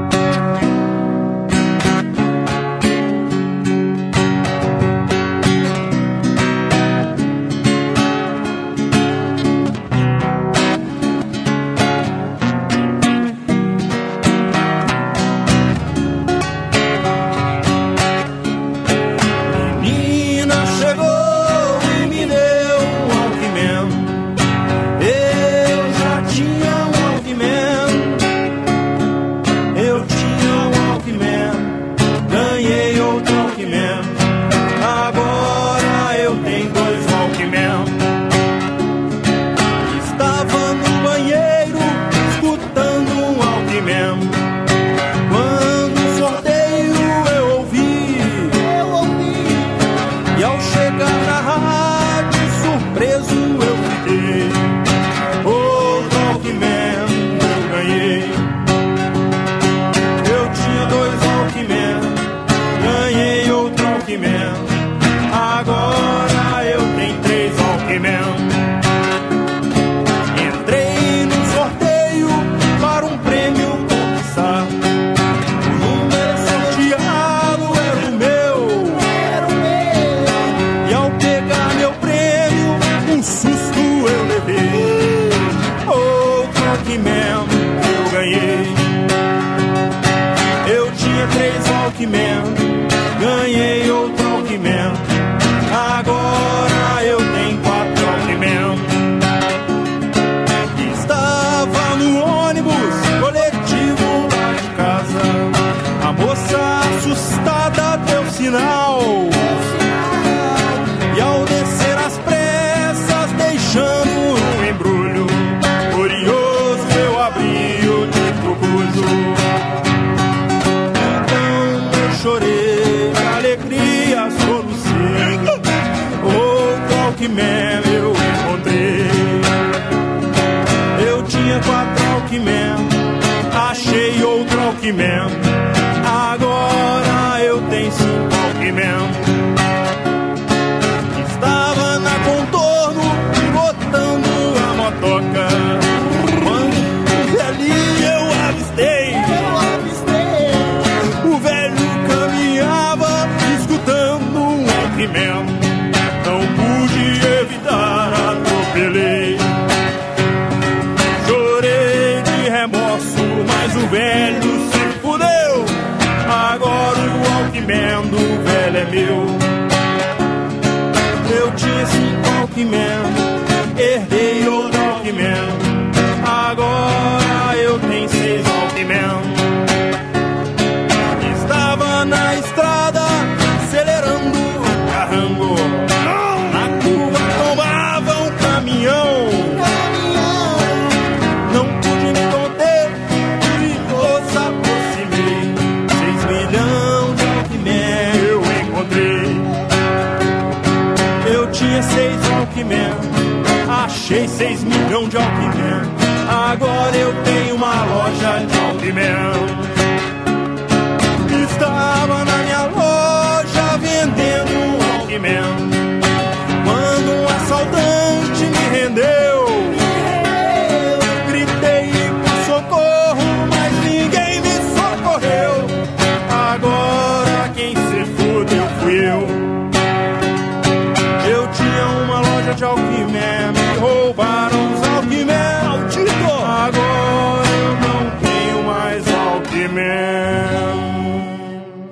again.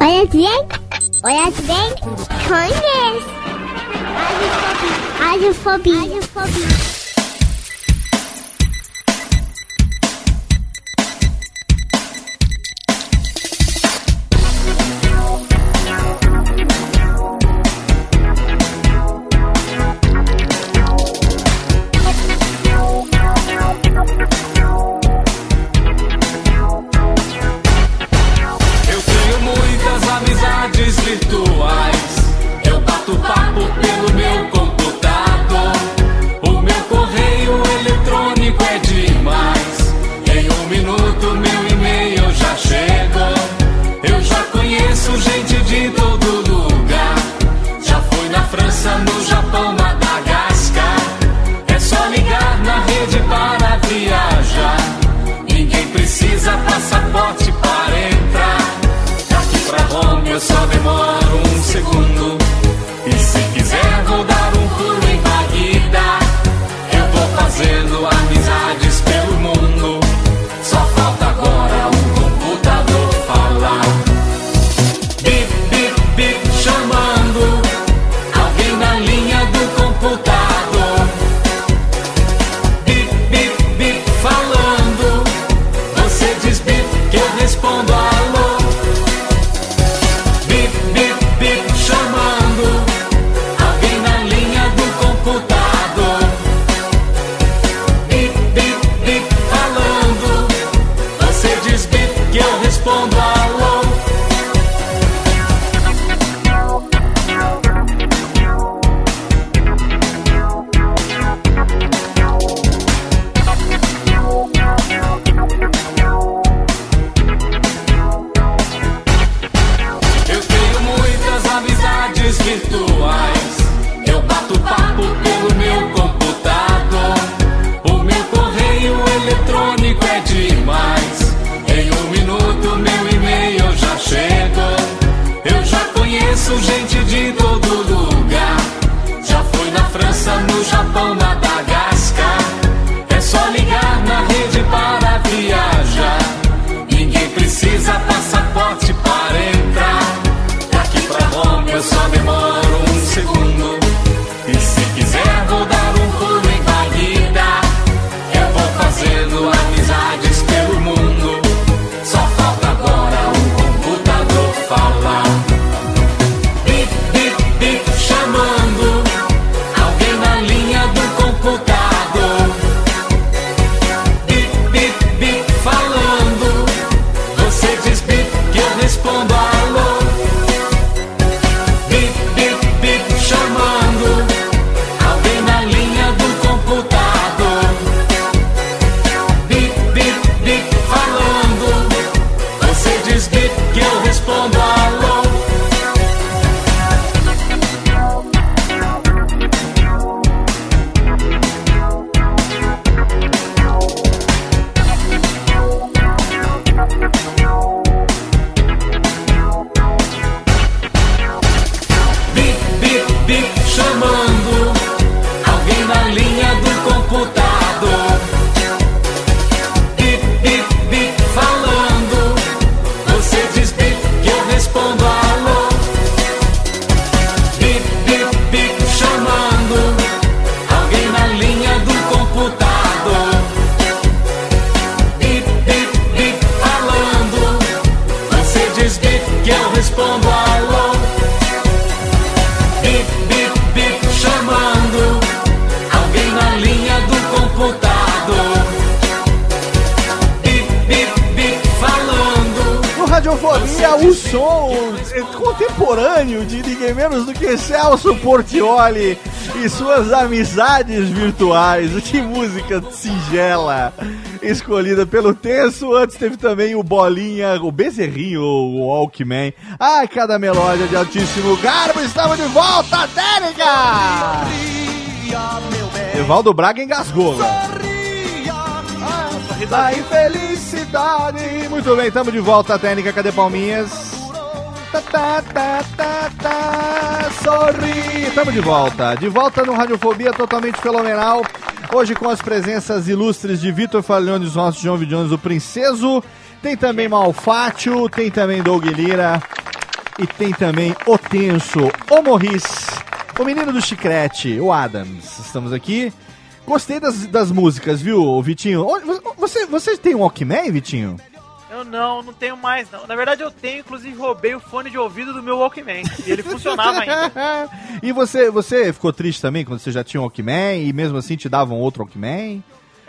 我要几点？我要几点？重点。I just f o b i I just f o b i I just f o b i E suas amizades virtuais. Que música singela, escolhida pelo Tenso. Antes teve também o Bolinha, o Bezerrinho, o Walkman. Ah, cada melódia de altíssimo garbo. Estamos de volta, Técnica! Evaldo Braga engasgou. Da infelicidade. Muito bem, estamos de volta, Técnica. Cadê Palminhas? Tá, tá, tá, tá, tá. Sorri! Estamos de volta. De volta no Radiofobia totalmente fenomenal. Hoje com as presenças ilustres de Vitor Falhone, dos nossos João Vidiones do Princeso. Tem também Malfátio, tem também Doug Lira. E tem também o Tenso, o Morris, o menino do chiclete, o Adams. Estamos aqui. Gostei das, das músicas, viu, Vitinho? Você, você tem um Walkman, Vitinho? Eu não, não tenho mais não. Na verdade eu tenho, inclusive roubei o fone de ouvido do meu Walkman. E ele funcionava ainda. E você, você ficou triste também quando você já tinha um Walkman e mesmo assim te davam outro Walkman?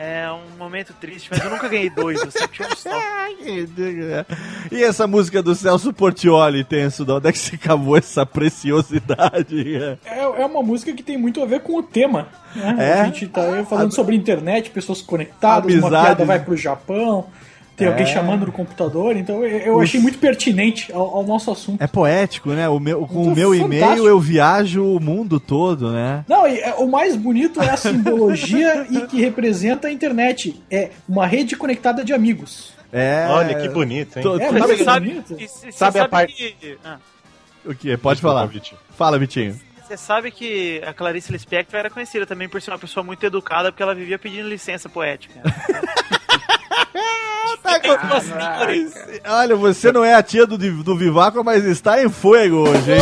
É um momento triste, mas eu nunca ganhei dois, eu sempre tinha um só. E essa música do Celso Portioli, Tenso, de onde é que se acabou essa preciosidade? É, é uma música que tem muito a ver com o tema. Né? É? A gente tá falando sobre internet, pessoas conectadas, uma Amizade. piada vai pro Japão, tem alguém É. chamando no computador, então eu, achei muito pertinente ao, ao nosso assunto. É poético, né? O meu, com o Muito meu e-mail eu viajo o mundo todo, né? Não, e, é, o mais bonito é a simbologia e que representa a internet. É uma rede conectada de amigos. É. Olha que bonito, hein? Tô- É, Você é sabe, e você Sabe a parte- que- ah, O que? Pode Desculpa, falar. Vitinho. Fala, Vitinho. Você sabe que a Clarice Lispector era conhecida também por ser uma pessoa muito educada, porque ela vivia pedindo licença poética. Tá com- Olha, você não é a tia do, do Vivaco, mas está em fogo hoje, hein?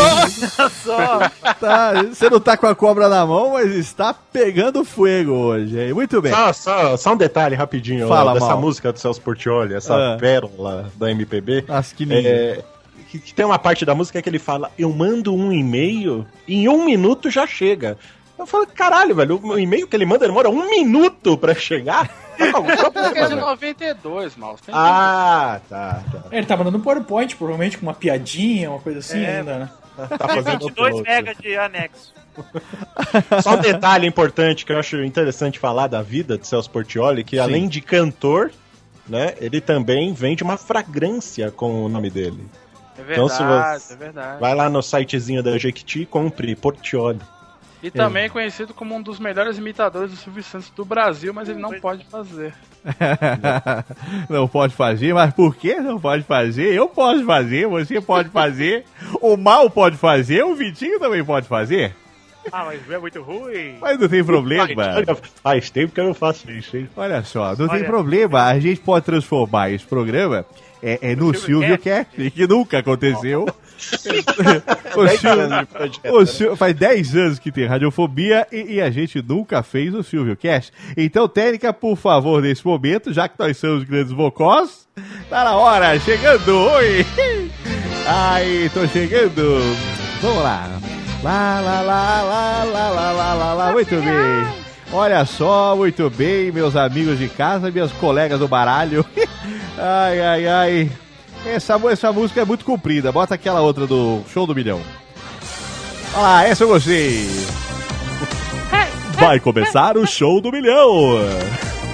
Só. Tá, você não tá com a cobra na mão, mas está pegando fogo hoje, hein? Muito bem. Só, só, só um detalhe rapidinho Fala, ó, dessa Mal. música do Celso Portioli, essa Ah. pérola da MPB. Nossa, que lindo. É, que, que tem uma parte da música que ele fala: Eu mando um e-mail, em um minuto já chega. Eu falo, caralho, velho, o e-mail que ele manda demora um minuto pra chegar. Algum É de problema, velho. 92, mal. Ah, tá, tá. Ele tá mandando um PowerPoint, provavelmente com uma piadinha, uma coisa assim É. ainda, né? Tá fazendo 22 upload. mega de anexo. Só um detalhe importante que eu acho interessante falar da vida de Celso Portioli, que além de cantor, né, ele também vende uma fragrância com o nome dele. É Então, verdade, se você- é verdade. Vai lá no sitezinho da Jequiti e compre Portioli. E também é conhecido como um dos melhores imitadores do Silvio Santos do Brasil, mas ele não pode fazer. não pode fazer, mas por que não pode fazer? Eu posso fazer, você pode fazer, o Mal pode fazer, o Vitinho também pode fazer. Ah, mas é muito ruim. Mas não tem problema. Olha, faz tempo que eu não faço isso, hein? Olha só, não tem Olha. problema. A gente pode transformar esse programa é, é no Silvio Cast, que nunca aconteceu. o Silvio, o né? Silvio- faz 10 anos que tem radiofobia e, e a gente nunca fez o Silvio Cast. Então, técnica, por favor, nesse momento, já que nós somos grandes vocós, tá na hora, chegando, oi! Ai, tô chegando. Vamos lá. Lá, lá, lá, lá, lá, lá, lá, lá, lá. Muito bem. Olha só, muito bem, meus amigos de casa, minhas colegas do baralho. Ai, ai, ai. Essa, essa música é muito comprida. Bota aquela outra do Show do Milhão. Olha lá, essa eu gostei. Vai começar o Show do Milhão.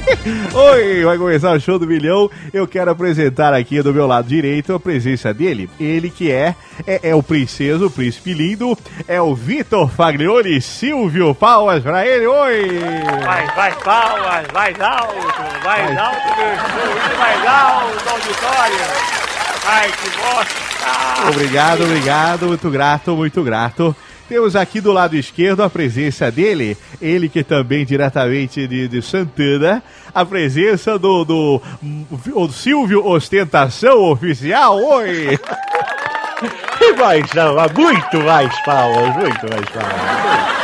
Oi, vai começar o show do milhão. Eu quero apresentar aqui do meu lado direito a presença dele. Ele que é, é, é o princeso, o príncipe lindo, é o Vitor Faglione Silvio. Palmas pra ele, oi! Vai, vai, palmas, mais alto, mais alto, meu estúdio, mais alto, auditório. Ai, que bosta. Obrigado, obrigado, muito grato, muito grato. Temos aqui do lado esquerdo a presença dele, ele que também diretamente de, de Santana, a presença do, do, o Silvio Ostentação Oficial, oi! E mais, muito mais palmas, muito mais palmas.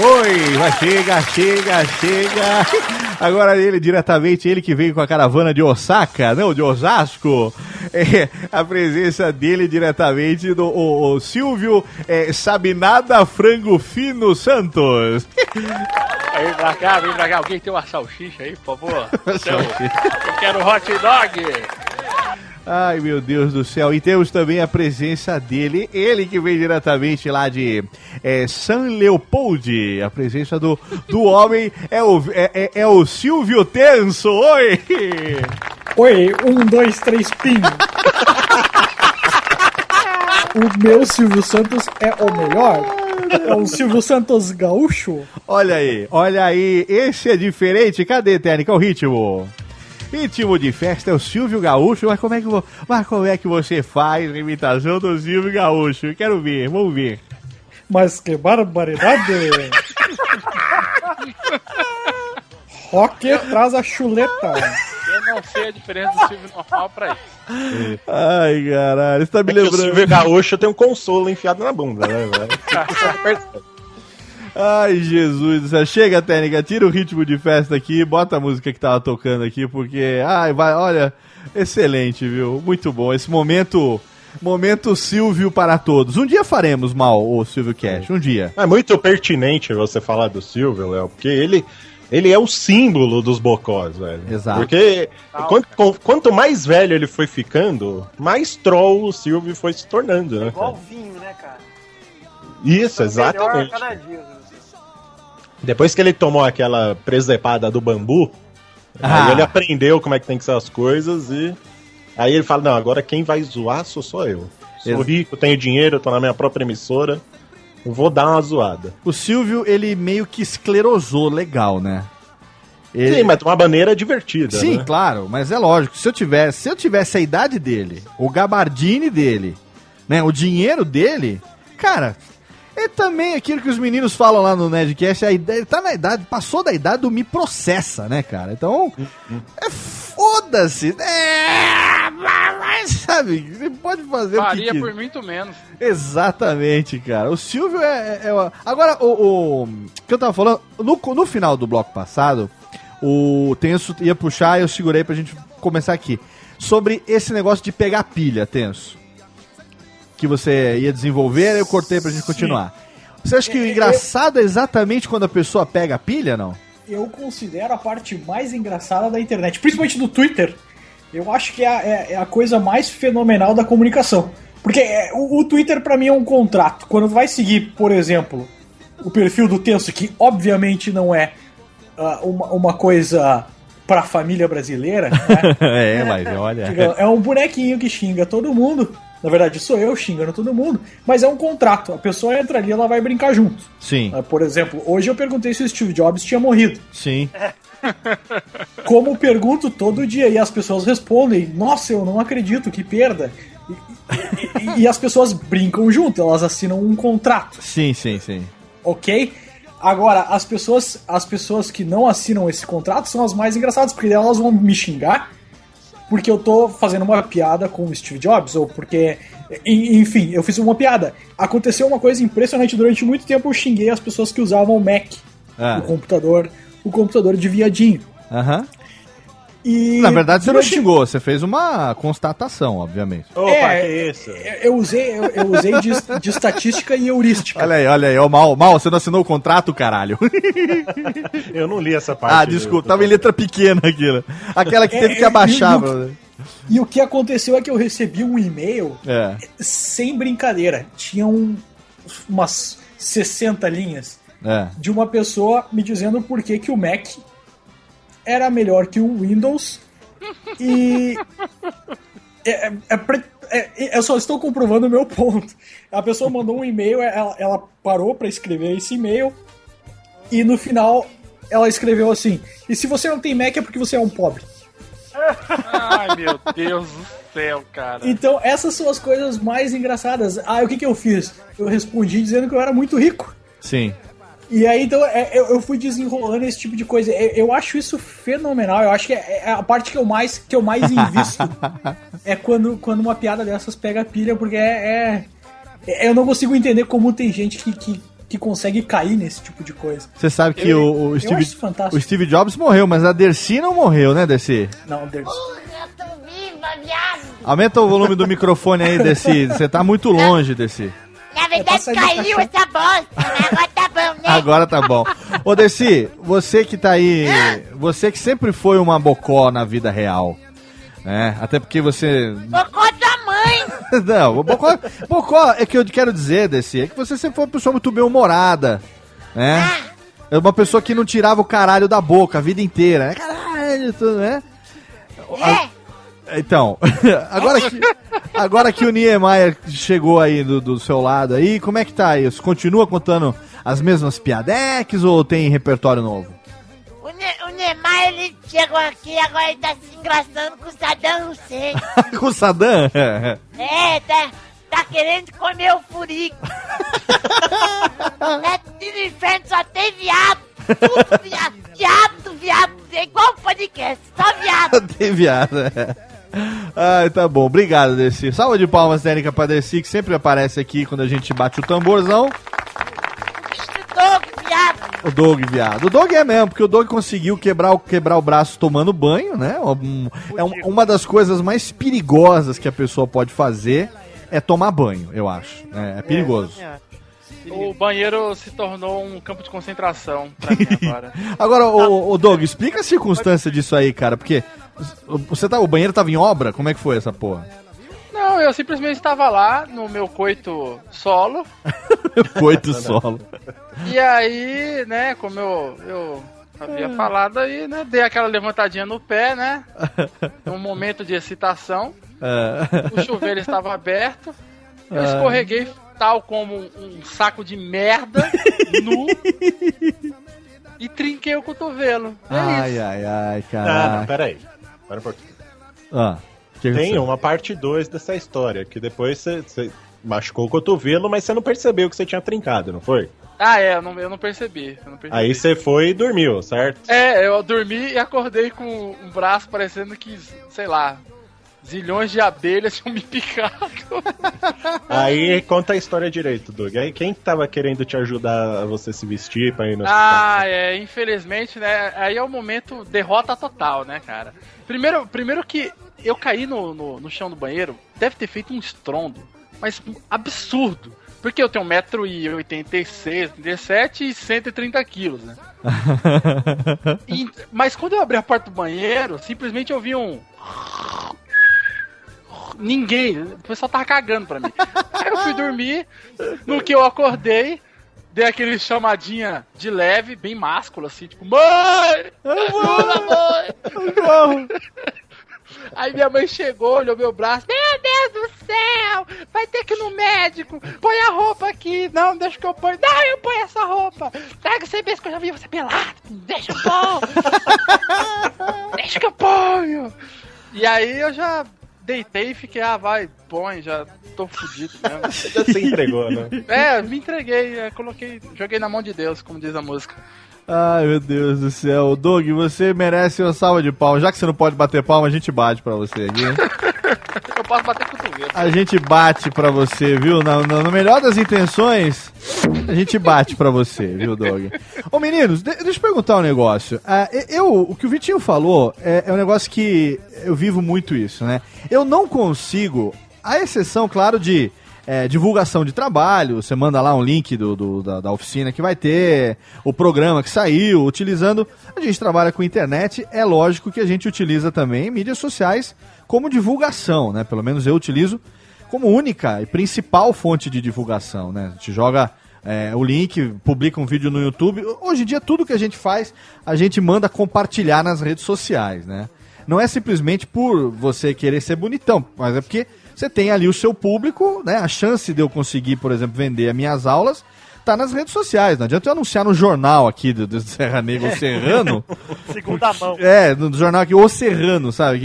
Oi, vai, chega, chega, chega. Agora ele diretamente, ele que veio com a caravana de Osaka, não, de Osasco. É, a presença dele diretamente do o, o Silvio é, Sabinada Frango Fino Santos. Vem pra cá, vem pra cá. Alguém tem uma salsicha aí, por favor? Então, eu quero hot dog. Ai, meu Deus do céu. E temos também a presença dele, ele que vem diretamente lá de é, San Leopoldi. A presença do, do homem é o, é, é- é o Silvio Tenso. Oi! Oi, um, dois, três, pim. o meu Silvio Santos é o melhor. É o Silvio Santos gaúcho. Olha aí, olha aí. Esse é diferente. Cadê, Técnica? O ritmo. Ritmo de festa é o Silvio Gaúcho. Mas como é que, mas como é que você faz a imitação do Silvio Gaúcho? Quero ver, vamos ver. Mas que barbaridade! Rock traz a chuleta. Eu não sei a diferença do Silvio normal pra isso. Ai, caralho, você tá me É que o lembrando. Silvio Gaúcho tem um consolo enfiado na bunda, né, velho? Ai, Jesus do céu. Chega, técnica, tira o ritmo de festa aqui, bota a música que tava tocando aqui, porque, ai, vai, olha, excelente, viu? Muito bom. Esse momento, momento Silvio para todos. Um dia faremos mal o Silvio Cash, um dia. É muito pertinente você falar do Silvio, Léo, porque ele, ele é o símbolo dos bocós, velho. Exato. Porque quanto, quanto mais velho ele foi ficando, mais troll o Silvio foi se tornando, né? Igual cara? vinho, né, cara? Isso, Melhor a exatamente. cada dia. né? Depois que ele tomou aquela presepada do bambu, Ah. aí ele aprendeu como é que tem que ser as coisas e. Aí ele fala: Não, agora quem vai zoar sou só eu. Sou Ex- rico, tenho dinheiro, tô na minha própria emissora. Vou dar uma zoada. O Silvio, ele meio que esclerosou legal, né? Ele- Sim, mas de uma maneira divertida. Sim, né? claro, mas é lógico. Se eu tivesse, se eu tivesse a idade dele, o gabardine dele, né, o dinheiro dele, cara, é também aquilo que os meninos falam lá no Nerdcast, a ideia, ele tá na idade, passou da idade do me processa, né, cara? Então, é foda-se. É, mas, sabe, você pode fazer o que Faria por muito menos. Exatamente, cara. O Silvio é. é- é Agora, o, o que eu tava falando, no, no final do bloco passado, o Tenso ia puxar e eu segurei pra gente começar aqui. Sobre esse negócio de pegar pilha, Tenso. Que você ia desenvolver, eu cortei pra gente continuar. Você acha que o engraçado é exatamente quando a pessoa pega a pilha, não? Eu considero a parte mais engraçada da internet, principalmente do Twitter. Eu acho que é a, é- é a coisa mais fenomenal da comunicação. Porque é, o, o Twitter pra mim é um contrato. Quando vai seguir, por exemplo, o perfil do Tenso, que obviamente não é ah, uma, uma coisa pra família brasileira, né? é, mas olha. É um bonequinho que xinga todo mundo. Na verdade, sou eu xingando todo mundo. Mas é um contrato. A pessoa entra ali ela vai brincar junto. Sim, Ah, Por exemplo, hoje eu perguntei se o Steve Jobs tinha morrido. sim. Como pergunto todo dia. E as pessoas respondem: Nossa, eu não acredito, que perda. E, e- e- e as pessoas brincam junto, elas assinam um contrato, Sim, sim, sim. ok? Agora, as pessoas, as pessoas que não assinam esse contrato são as mais engraçadas, porque elas vão me xingar porque eu tô fazendo uma piada com o Steve Jobs, ou porque. en- Enfim, eu fiz uma piada. Aconteceu uma coisa impressionante durante muito tempo, eu xinguei as pessoas que usavam o Mac, Ah. o computador, o computador de viadinho. Aham. E Na verdade, você não xingou, você fez uma constatação, obviamente. Opa, É, que isso? Eu usei, eu, eu usei de, de estatística e heurística. Olha aí, olha aí, ó, mal, mal, você não assinou o contrato, caralho. Eu não li essa parte. ah, desculpa, tava em letra pequena aquilo. Aquela que teve que É, abaixar. e o- brother. E o que aconteceu é que eu recebi um e-mail É. sem brincadeira. Tinha um, umas 60 linhas É. de uma pessoa me dizendo por que, que o Mac era melhor que o Windows e. é- é- é é- eu só estou comprovando o meu ponto. A pessoa mandou um e-mail, ela, ela parou para escrever esse e-mail e no final ela escreveu assim: E se você não tem Mac é porque você é um pobre. Ai, meu Deus do céu, cara. Então, essas são as coisas mais engraçadas. Ah, o que, que eu fiz? Eu respondi dizendo que eu era muito rico. Sim. E aí, então, é, eu, eu fui desenrolando esse tipo de coisa. Eu, eu acho isso fenomenal. Eu acho que é, é a parte que eu mais, que eu mais invisto. é quando, quando uma piada dessas pega pilha, porque é, é- é- Eu não consigo entender como tem gente que, que que consegue cair nesse tipo de coisa. Você sabe que Eu- o, o eu Steve, o Steve Jobs morreu, mas a Dercy não morreu, né, Dercy? Não, Deus. Aumenta o volume do microfone aí, Dercy. Você tá muito longe, Dercy. Na verdade, caiu essa bosta, mas agora tá bom, né? Agora tá bom. Ô, Dercy, você que tá aí. Você que sempre foi uma bocó na vida real. Né? Até porque você. Bocó da mãe! Não, Bocó, Bocó é que eu quero dizer, Desi, é que você sempre foi uma pessoa muito bem-humorada, né? É uma pessoa que não tirava o caralho da boca a vida inteira, né? Caralho, tudo, né? A- Então, agora que, agora que o Niemeyer chegou aí do, do seu lado aí, como é que tá isso? Continua contando as mesmas piadeques ou tem repertório novo? O, ne o Neymar, ele chegou aqui, agora ele tá se engraçando com o Saddam Hussein. Com o Saddam? É, tá, tá querendo comer o furico. é tudo inferno, só tem viado. Tudo viado. Viado, viado. É igual o podcast, só viado. Tem viado, é. Ai, tá bom. Obrigado, Desi. Salva de palmas técnica pra Desi, que sempre aparece aqui quando a gente bate o tamborzão. Viado. O Doug, viado. O Doug é mesmo, porque o Doug conseguiu quebrar o, quebrar o braço tomando banho, né? Um- é um- uma das coisas mais perigosas que a pessoa pode fazer é tomar banho, eu acho. né? É, perigoso. O banheiro se tornou um campo de concentração pra mim agora. Agora, o, o Doug, explica a circunstância disso aí, cara, porque você tá, o banheiro tava em obra? Como é que foi essa porra? Não, eu simplesmente estava lá no meu coito solo. Coito solo. E aí, né, como eu, eu havia falado aí, né, dei aquela levantadinha no pé, né? Um momento de excitação. O chuveiro estava aberto. Eu Ah. escorreguei tal como um, saco de merda nu e trinquei o cotovelo. É Ai, isso. ai, ai, Ah, não, peraí. Para um pouquinho. Ah, que que Tem aconteceu? uma parte 2 dessa história, que depois você, você machucou o cotovelo, mas você não percebeu que você tinha trincado, não foi? Ah, é, eu não, eu não percebi. Eu não percebi. Aí você foi e dormiu, certo? É, eu dormi e acordei com um braço parecendo que, sei lá, zilhões de abelhas tinham me picado. Aí conta a história direito, Doug. Aí quem que tava querendo te ajudar a você se vestir pra ir no Ah, é, infelizmente, né? Aí é o momento derrota total, né, cara? Primeiro, primeiro que eu caí no, no, no chão do banheiro, deve ter feito um estrondo, mas absurdo. Porque eu tenho 1,86m, 87 e 130 quilos, né? E- mas quando eu abri a porta do banheiro, simplesmente eu vi um. Ninguém, o pessoal tava cagando pra mim. Aí eu fui dormir, no que eu acordei, dei aquele chamadinha de leve, bem másculo, assim, tipo, mãe! Ajuda, mãe! Aí minha mãe chegou, olhou meu braço, meu Deus do céu! Vai ter que ir no médico! Põe a roupa aqui! Não, deixa que eu ponho! Não, eu ponho essa roupa! Traga você mesmo que eu já vi você pelado! Deixa eu pôr! deixa que eu ponho! E aí eu já deitei e fiquei, ah, vai, põe, já tô fudido mesmo. Já se entregou, né? É, me entreguei, é, coloquei, joguei na mão de Deus, como diz a música. Ai, meu Deus do céu. Doug, você merece uma salva de palmas. Já que você não pode bater palma, a gente bate pra você aqui. Eu posso bater cotovelo. A gente bate pra você, viu? Na, na- no melhor das intenções, a gente bate pra você, viu, Doug? Ô, meninos, de- deixa eu perguntar um negócio. Ah, eu, o que o Vitinho falou é, é um negócio que eu vivo muito isso, né? Eu não consigo, a exceção, claro, de é, divulgação de trabalho, você manda lá um link do, do- da, da oficina que vai ter, o programa que saiu, utilizando. A gente trabalha com internet, é lógico que a gente utiliza também mídias sociais como divulgação, né? Pelo menos eu utilizo como única e principal fonte de divulgação, né? A gente joga é, o link, publica um vídeo no YouTube. Hoje em dia, tudo que a gente faz, a gente manda compartilhar nas redes sociais, né? Não é simplesmente por você querer ser bonitão, mas é porque você tem ali o seu público, né? A chance de eu conseguir, por exemplo, vender as minhas aulas tá nas redes sociais. Não adianta eu anunciar no jornal aqui do, do Serra Negra, o Serrano. Segunda mão. É, no jornal aqui, O Serrano, sabe?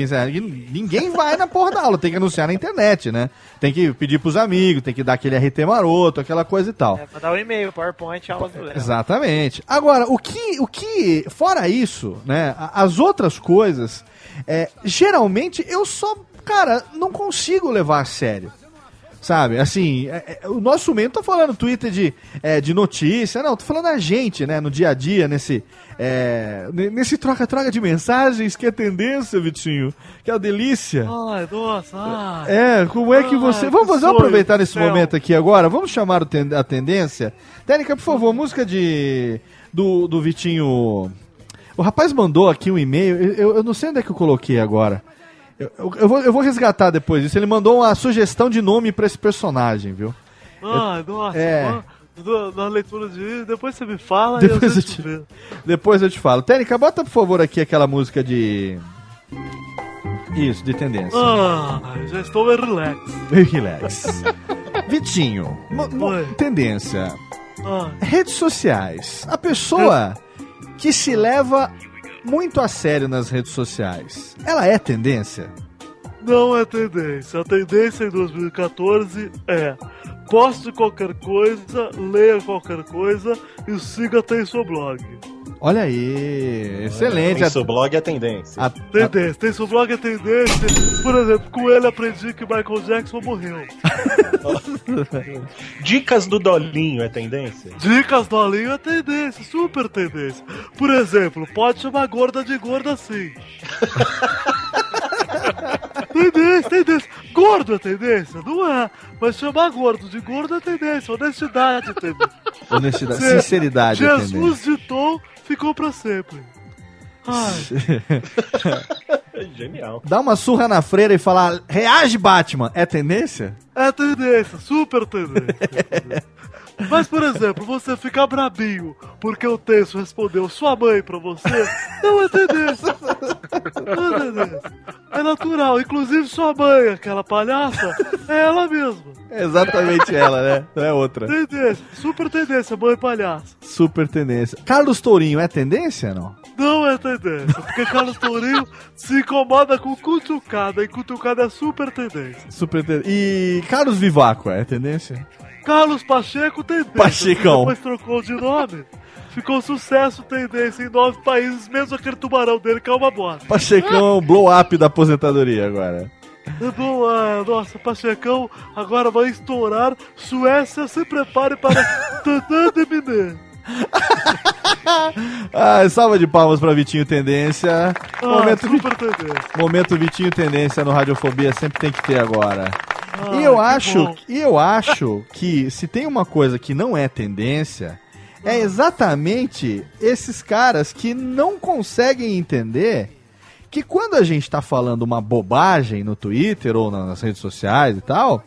Ninguém vai na porra da aula, tem que anunciar na internet, né? Tem que pedir pros amigos, tem que dar aquele RT maroto, aquela coisa e tal. É, mandar um e-mail, PowerPoint, aulas do Léo. Exatamente. Agora, o que, o que, fora isso, né, as outras coisas, é, geralmente eu só, cara, não consigo levar a sério. Sabe? Assim, é- é- o nosso meio não tá falando Twitter de, é, de notícia, não, tô falando a gente, né, no dia a dia, nesse. é, ne- nesse troca-troca de mensagens que é tendência, Vitinho. Que é uma delícia. Ai, nossa, ai. É, como é que você. Ai, Vamos fazer sonho aproveitar nesse céu. momento aqui agora. Vamos chamar ten- a tendência. Técnica, por favor, música de. Do, do Vitinho. O rapaz mandou aqui um e-mail. Eu- eu não sei onde é que eu coloquei agora. Eu, eu- eu vou, eu vou resgatar depois disso. Ele mandou uma sugestão de nome pra esse personagem, viu? Ai, nossa, É. mano, na- leitura de depois você me fala Depois e eu eu te-. Depois eu te falo. Técnica, bota por favor aqui aquela música de. Isso, de tendência. Ah, já estou bem relax. Relax. Vitinho, tendência. Ah, Redes sociais. A pessoa que se leva muito a sério nas redes sociais, ela é tendência? não é tendência. A tendência em 2014 é poste qualquer coisa, leia qualquer coisa e siga Tem Seu Blog. Olha aí, excelente. Tem seu blog é tendência. A- Tendência, Tem Seu Blog é tendência. Por exemplo, com ele aprendi que Michael Jackson morreu. Dicas do Dolinho é tendência? Dicas do Alinho é tendência, super tendência. Por exemplo, pode chamar gorda de gorda sim. tendência, tendência. Gordo é tendência? Não é. Mas chamar gordo de gordo é tendência. Honestidade é tendência. Honestidade, Se- sinceridade é. Jesus ditou, ficou pra sempre. Ai, Genial. Dá uma surra na freira e falar, reage Batman, é tendência? é tendência, super tendência. Mas, por exemplo, você ficar brabinho porque o texto respondeu sua mãe pra você, não é tendência. Não é tendência. É natural. Inclusive, sua mãe, aquela palhaça, é ela mesma. É exatamente ela, né? Não é outra. Tendência. Super tendência, mãe palhaça. Super tendência. Carlos Tourinho é tendência, não? Não é tendência. Porque Carlos Tourinho se incomoda com cutucada. E cutucada é super tendência. Super tendência. E Carlos Vivaco é tendência? Carlos Pacheco tendência. Pachecão. Depois trocou de nome. Ficou sucesso tendência em nove países, mesmo aquele tubarão dele que é uma bosta. Pachecão é blow-up da aposentadoria agora. Bom, ah, nossa, Pachecão agora vai estourar. Suécia, se prepare para Tantã de Miné. Ah, salva de palmas pra Vitinho Tendência. Ah, Momento, super tendência. momento Vitinho Tendência no Radiofobia sempre tem que ter agora. Ah, e eu acho, bom. e eu acho que se tem uma coisa que não é tendência, é exatamente esses caras que não conseguem entender que quando a gente tá falando uma bobagem no Twitter ou na- nas redes sociais e tal,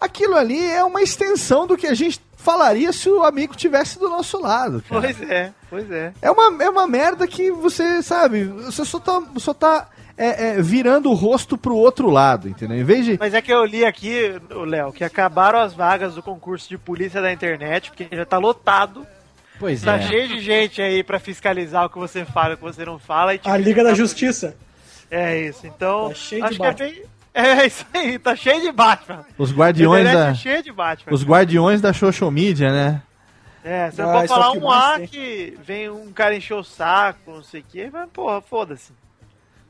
aquilo ali é uma extensão do que a gente falaria se o amigo tivesse do nosso lado. cara. Pois é, pois é. É uma, é uma merda que você, sabe, você só tá, só tá é, é, virando o rosto pro outro lado, entendeu? Em vez de. Mas é que eu li aqui, Léo, que acabaram as vagas do concurso de polícia da internet, porque já tá lotado. Pois Tá é. cheio de gente aí pra fiscalizar o que você fala e o que você não fala. E A Liga da Justiça. É isso, então. Tá cheio de acho que é bem. É isso aí, tá cheio de Batman. Os guardiões da. é cheia de Batman. Os guardiões da social media, né? É, você Ah, pode falar um A que vem um cara encher o saco, não sei o quê, mas porra, foda-se.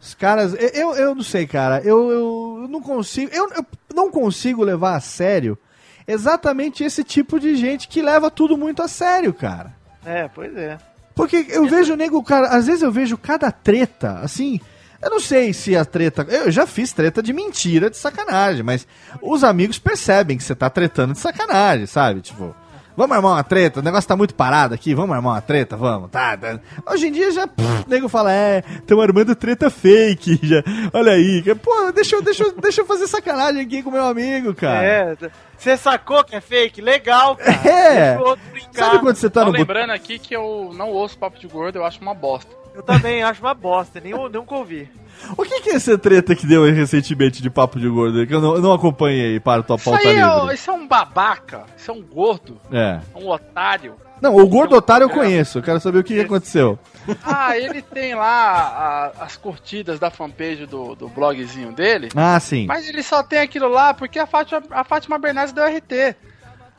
Os caras. eu- Eu, não sei, cara. Eu, eu não consigo. Eu, eu não consigo levar a sério exatamente esse tipo de gente que leva tudo muito a sério, cara. É, pois é. Porque eu vejo o nego, cara, às vezes eu vejo cada treta, assim. Eu não sei se a treta. Eu já fiz treta de mentira, de sacanagem, mas os amigos percebem que você tá tretando de sacanagem, sabe? Tipo, vamos armar uma treta, o negócio tá muito parado aqui, vamos armar uma treta, vamos, tá. tá. Hoje em dia já. pff, o nego fala, é, estão armando treta fake, já. Olha aí, que- pô, deixa eu, deixa, eu- deixa eu fazer sacanagem aqui com meu amigo, cara. É, você sacou que é fake? Legal, cara. É. Deixa o outro brincar. Sabe quando você tá Só no. lembrando aqui que eu não ouço papo de gordo, eu acho uma bosta. Eu também acho uma bosta, nem, nunca ouvi. O que, que é essa treta que deu aí recentemente de papo de gordo? Que eu não, eu não acompanhei para tua Isso pauta aí é, livre. isso é um babaca, isso é um gordo, É. um otário. Não, o gordo otário eu conheço. Eu quero saber o que, que aconteceu. Ah, ele tem lá a- as curtidas da fanpage do, do blogzinho dele. Ah, sim. Mas ele só tem aquilo lá porque a Fátima, a Fátima Bernardes deu RT.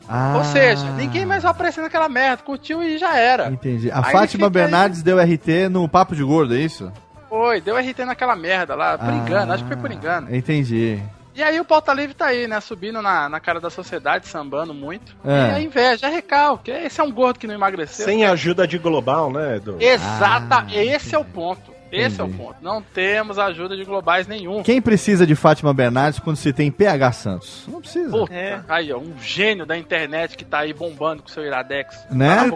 Ah, Ou seja, ninguém mais vai aparecer naquela merda. Curtiu e já era. Entendi. A Aí Fátima fica aí- Bernardes deu RT no papo de gordo, é isso? Foi, deu RT naquela merda lá, por Ah, engano, acho que foi por engano. Entendi. E aí o pauta livre tá aí, né? Subindo na, na cara da sociedade, sambando muito. É. E a inveja, é recalque. Esse é um gordo que não emagreceu. Sem ajuda de global, né, Edu? Exata, esse é o ponto. Esse é o ponto. Não temos ajuda de globais nenhum. Quem precisa de Fátima Bernardes quando se tem PH Santos? Não precisa. Puta, É. aí, ó, um gênio da internet que tá aí bombando com seu Iradex. Né?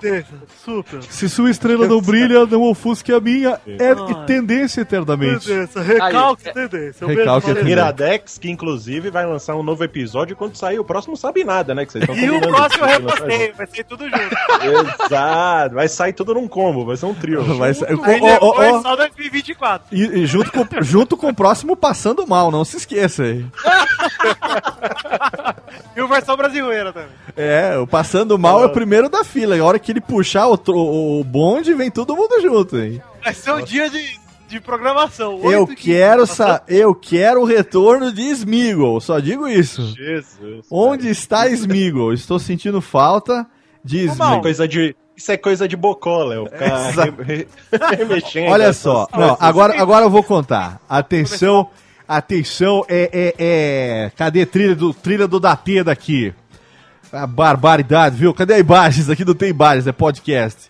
Super. Se sua estrela não brilha, não ofusque a minha. É tendência eternamente. Tendência, recalque Aí, tendência. Recalque mesmo falei. Iradex, que inclusive vai lançar um novo episódio quando sair o próximo Sabe Nada, né? Que vocês estão E o próximo eu vai lançar reportei, vai ser tudo junto. Exato, vai sair tudo num combo, vai ser um trio. Vai ser- ó, só 2024. E, e junto, com, junto com o próximo Passando Mal, não se esqueça aí. E o versão brasileira também. É, o Passando Mal é o primeiro da fila. E a hora que ele puxar o, o bonde, vem todo mundo junto, hein? Vai ser um dia de, de programação. Eu quero, dias. sa eu quero o retorno de Smeagol, só digo isso. Jesus. Onde está Smeagol? Estou sentindo falta de é Smeagol. coisa de, isso é coisa de bocó, Léo. Remexendo Olha essas só, não, agora, agora eu vou contar. Atenção, atenção, é, é, é... Cadê a trilha do, trilha do Datê daqui? A barbaridade, viu? Cadê a imagens? Aqui não tem imagens, é podcast.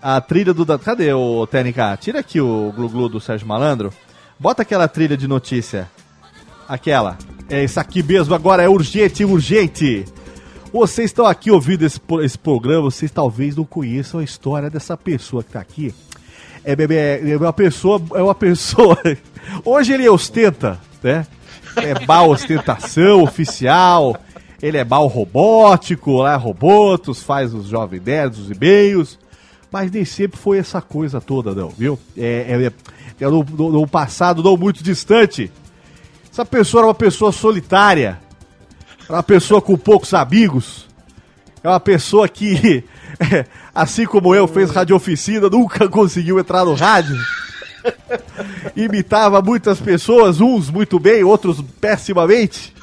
A trilha do Datê... Cadê o TNK? Tira aqui o glu-glu do Sérgio Malandro. Bota aquela trilha de notícia. Aquela. É isso aqui mesmo, agora é urgente, urgente. Vocês estão aqui ouvindo esse, esse programa, vocês talvez não conheçam a história dessa pessoa que tá aqui. É, é, é uma pessoa, é uma pessoa. Hoje ele ostenta, né? É mal ostentação oficial. Ele é mal robótico, lá robotos, faz os jovens nerds, os e-mails. Mas nem sempre foi essa coisa toda, não, viu? É, é, é no, no- no passado não muito distante. Essa pessoa era uma pessoa solitária. Era uma pessoa com poucos amigos. É uma pessoa que, assim como eu, fez radioficina, nunca conseguiu entrar no rádio. Imitava muitas pessoas, uns muito bem, outros pessimamente.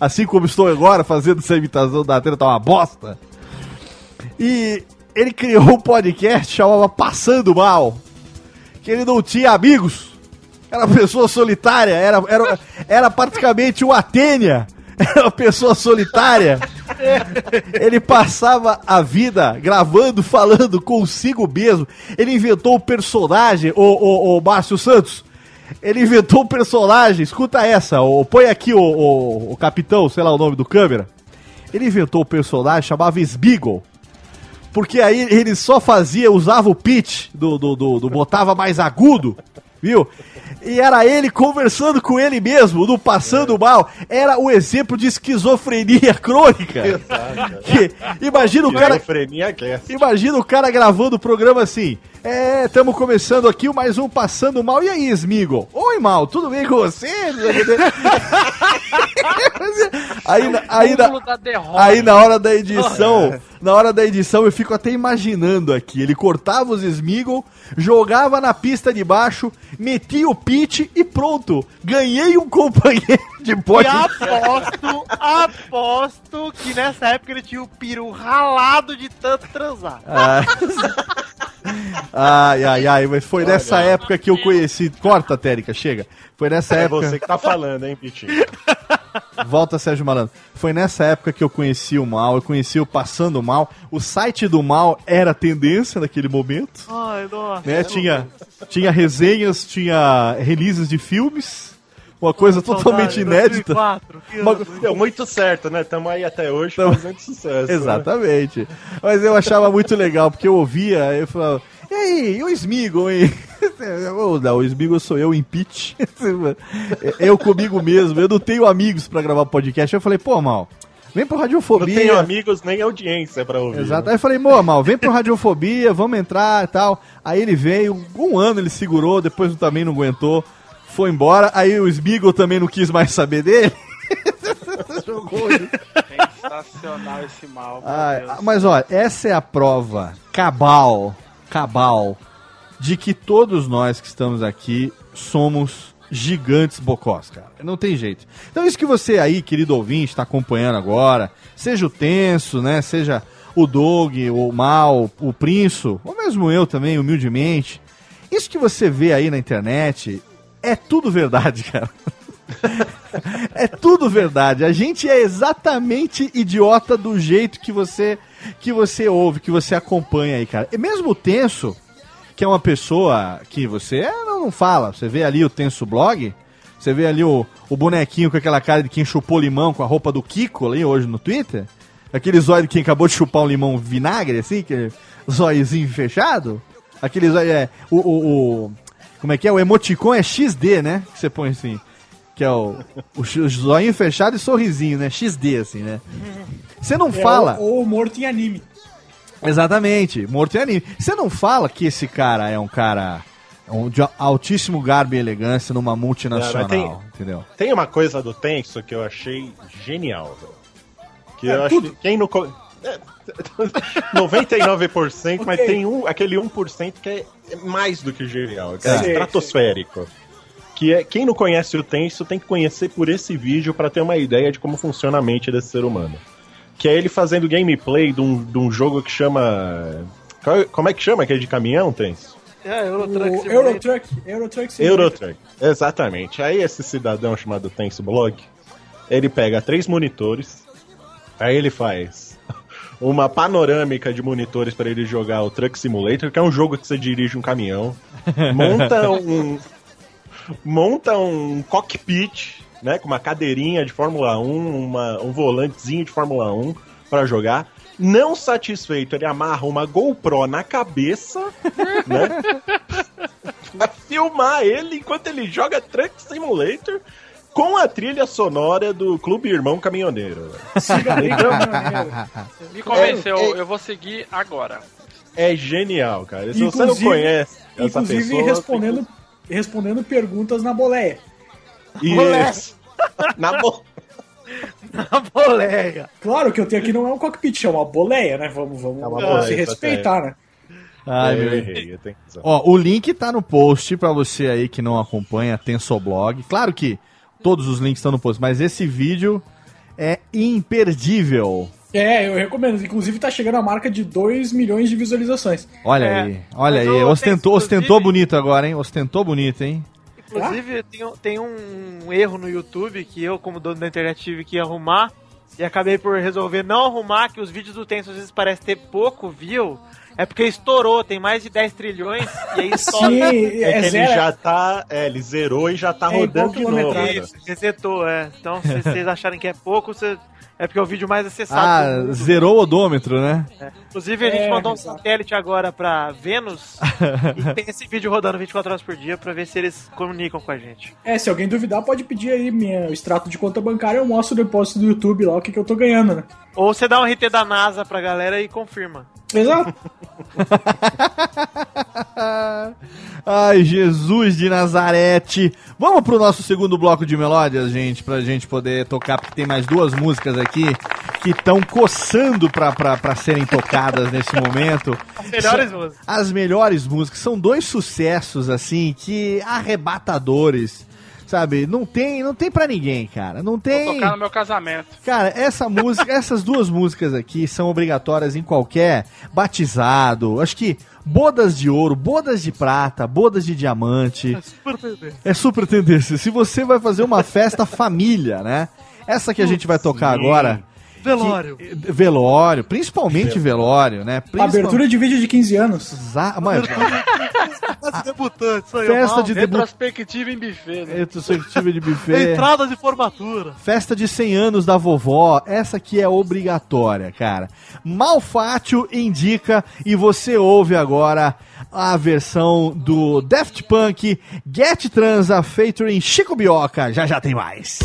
Assim como estou agora fazendo essa imitação da treta, tá uma bosta. E ele criou um podcast chamava Passando Mal. Que ele não tinha amigos. Era uma pessoa solitária, era, era, era praticamente o Atênia. Era uma pessoa solitária. Ele passava a vida gravando, falando consigo mesmo. Ele inventou um personagem, o, o, o Márcio Santos. Ele inventou um personagem, escuta essa, o, põe aqui o, o, o capitão, sei lá o nome do câmera. Ele inventou um personagem chamava Smeagol. Porque aí ele só fazia, usava o pitch do, do, do, do botava mais agudo, viu? E era ele conversando com ele mesmo, no passando mal. Era o exemplo de esquizofrenia crônica. Que- imagina o cara. Cast. Imagina o cara gravando o programa assim. É, estamos começando aqui o mais um Passando Mal. E aí, Smigo? Oi, Mal, tudo bem com você? aí, aí, na- aí na hora da edição, na hora da edição eu fico até imaginando aqui. Ele cortava os Smeagol, jogava na pista de baixo, metia o pitch e pronto. Ganhei um companheiro de E podcast. aposto, aposto que nessa época ele tinha o peru ralado de tanto transar. Ah. Ai, ai, ai, mas foi nessa época que eu conheci. Corta, Térica, chega. Foi nessa É época. você que tá falando, hein, Pitinho? Volta, Sérgio Malandro. Foi nessa época que eu conheci o mal, eu conheci o Passando Mal. O site do mal era tendência naquele momento. Ai, nossa. Né? Tinha, tinha resenhas, tinha releases de filmes. Uma coisa totalmente inédita. Uma- Deu muito certo, né? Tamo aí até hoje Tamo- fazendo sucesso. né? Exatamente. Mas eu achava muito legal, porque eu ouvia, eu falava, aí, e o Smigo, hein? Ô, Não, o Smigo sou eu em pitch. Eu comigo mesmo, eu não tenho amigos pra gravar podcast. Eu falei, pô, mal, vem pro Não Radiofobia. tenho amigos nem audiência pra ouvir. Exato. né? Aí eu falei, pô, mal, vem pro Radiofobia, vamos entrar e tal. Aí ele veio, um ano ele segurou, depois também não aguentou, foi embora. Aí o Smigo também não quis mais saber dele. Jogou ele. Sensacional esse mal. Ah, mas olha, essa é a prova cabal, cabal, de que todos nós que estamos aqui somos gigantes bocós, cara. Não tem jeito. Então isso que você aí, querido ouvinte, está acompanhando agora, seja o Tenso, né, seja o Doug, o Mal, o Prinço, ou mesmo eu também, humildemente, isso que você vê aí na internet é tudo verdade, cara. É tudo verdade. A gente é exatamente idiota do jeito que você que você ouve, que você acompanha aí, cara. E mesmo o Tenso, que é uma pessoa que você é, não, fala, você vê ali o Tenso Blog, você vê ali o, o bonequinho com aquela cara de quem chupou limão com a roupa do Kiko ali hoje no Twitter, aquele zóio de quem acabou de chupar um limão vinagre, assim, que zóiozinho fechado, aquele zóio é o, o, o- como é que é? O emoticon é XD, né? Que você põe assim. Que é o, o, o zoinho fechado e sorrisinho, né? XD, assim, né? Você não É, fala. Ou, ou morto em anime. Exatamente, morto em anime. Você não fala que esse cara é um cara um de altíssimo garbo e elegância numa multinacional, Não, mas tem- entendeu? Tem uma coisa do Tenso que eu achei genial, velho. Que É, eu acho que quem não. co- É, 99%, mas Ok. tem um, aquele 1% que é mais do que genial, que é, Sei, estratosférico. Que é, quem não conhece o Tenso tem que conhecer por esse vídeo pra ter uma ideia de como funciona a mente desse ser humano. Que é ele fazendo gameplay de um, de um jogo que chama. Como é que chama aquele de caminhão, Tenso? É, Eurotruck. Eurotruck. Eurotruck Simulator. Eurotruck. Exatamente. Aí esse cidadão chamado Tenso Blog, ele pega três monitores, aí ele faz uma panorâmica de monitores para ele jogar o Truck Simulator, que é um jogo que você dirige um caminhão, monta um monta um cockpit, né, com uma cadeirinha de Fórmula 1, uma, um volantezinho de Fórmula 1 para jogar. Não satisfeito, ele amarra uma GoPro na cabeça, né? Vai filmar ele enquanto ele joga Truck Simulator com a trilha sonora do Clube Irmão Caminhoneiro. Me convenceu, É, é- eu vou seguir agora. É genial, cara. Se você não Inclusive- conhece essa Inclusive pessoa... respondendo, respondendo perguntas na boleia. Isso. Na bo... Na boleia. Claro que eu tenho aqui não é um cockpit, é uma boleia, né? Vamos, vamos, É vamos se boleia, respeitar, né? Ai, eu meu errei, eu tenho razão. Ó, o link tá no post pra você aí que não acompanha, Tensoblog. Claro que todos os links estão no post, mas esse vídeo é imperdível. É, eu recomendo. Inclusive tá chegando a marca de 2 milhões de visualizações. Olha É, aí, olha mas aí. Ostentou, ostentou bonito agora, hein? Ostentou bonito, hein? Inclusive, tem, um- tem um erro no YouTube que eu, como dono da internet, tive que arrumar. E acabei por resolver não arrumar, que os vídeos do Tenso às vezes parecem ter pouco view. É porque estourou, tem mais de 10 trilhões, e aí estoura. Sim, É é, que ele zero. já tá. É, ele zerou e já tá É rodando de novo. Isso, resetou, é. Então, se vocês acharem que é pouco, você- é porque é o vídeo mais acessado. do Ah, zerou o odômetro, né? É. Inclusive, a gente É, mandou um satélite agora pra Vênus e tem esse vídeo rodando 24 horas por dia pra ver se eles comunicam com a gente. É, se alguém duvidar, pode pedir aí minha, o extrato de conta bancária, eu mostro o depósito do YouTube lá, o que, que eu tô ganhando, né? Ou você dá um RT da NASA pra galera e confirma. Exato. Ai, Jesus de Nazarete. Vamos pro nosso segundo bloco de melódias, gente, pra gente poder tocar, porque tem mais duas músicas aqui que estão coçando pra, pra, pra serem tocadas nesse momento. As melhores músicas. As melhores músicas. São dois sucessos, assim, que arrebatadores. Sabe? Não tem, não tem pra ninguém, cara. Não Vou tem. tocar no meu casamento. Cara, essa música, essas duas músicas aqui são obrigatórias em qualquer batizado. Acho que bodas de ouro, bodas de prata, bodas de diamante. Super tendência. É super tendência. Se você vai fazer uma festa família, né? Essa que a gente vai tocar Sim. agora. Velório. que- velório, principalmente velório, né? Principal- Abertura de vídeo de 15 anos. Exa- Mano, Festa de debutante, saiu festa mal. de debut. Retrospectiva em buffet, né? Retrospectiva de buffet. Entrada de formatura. Festa de 100 anos da vovó, essa aqui é obrigatória, cara. Malfátio indica e você ouve agora a versão do Daft Punk Get Transa featuring Chico Bioca. Já já tem mais.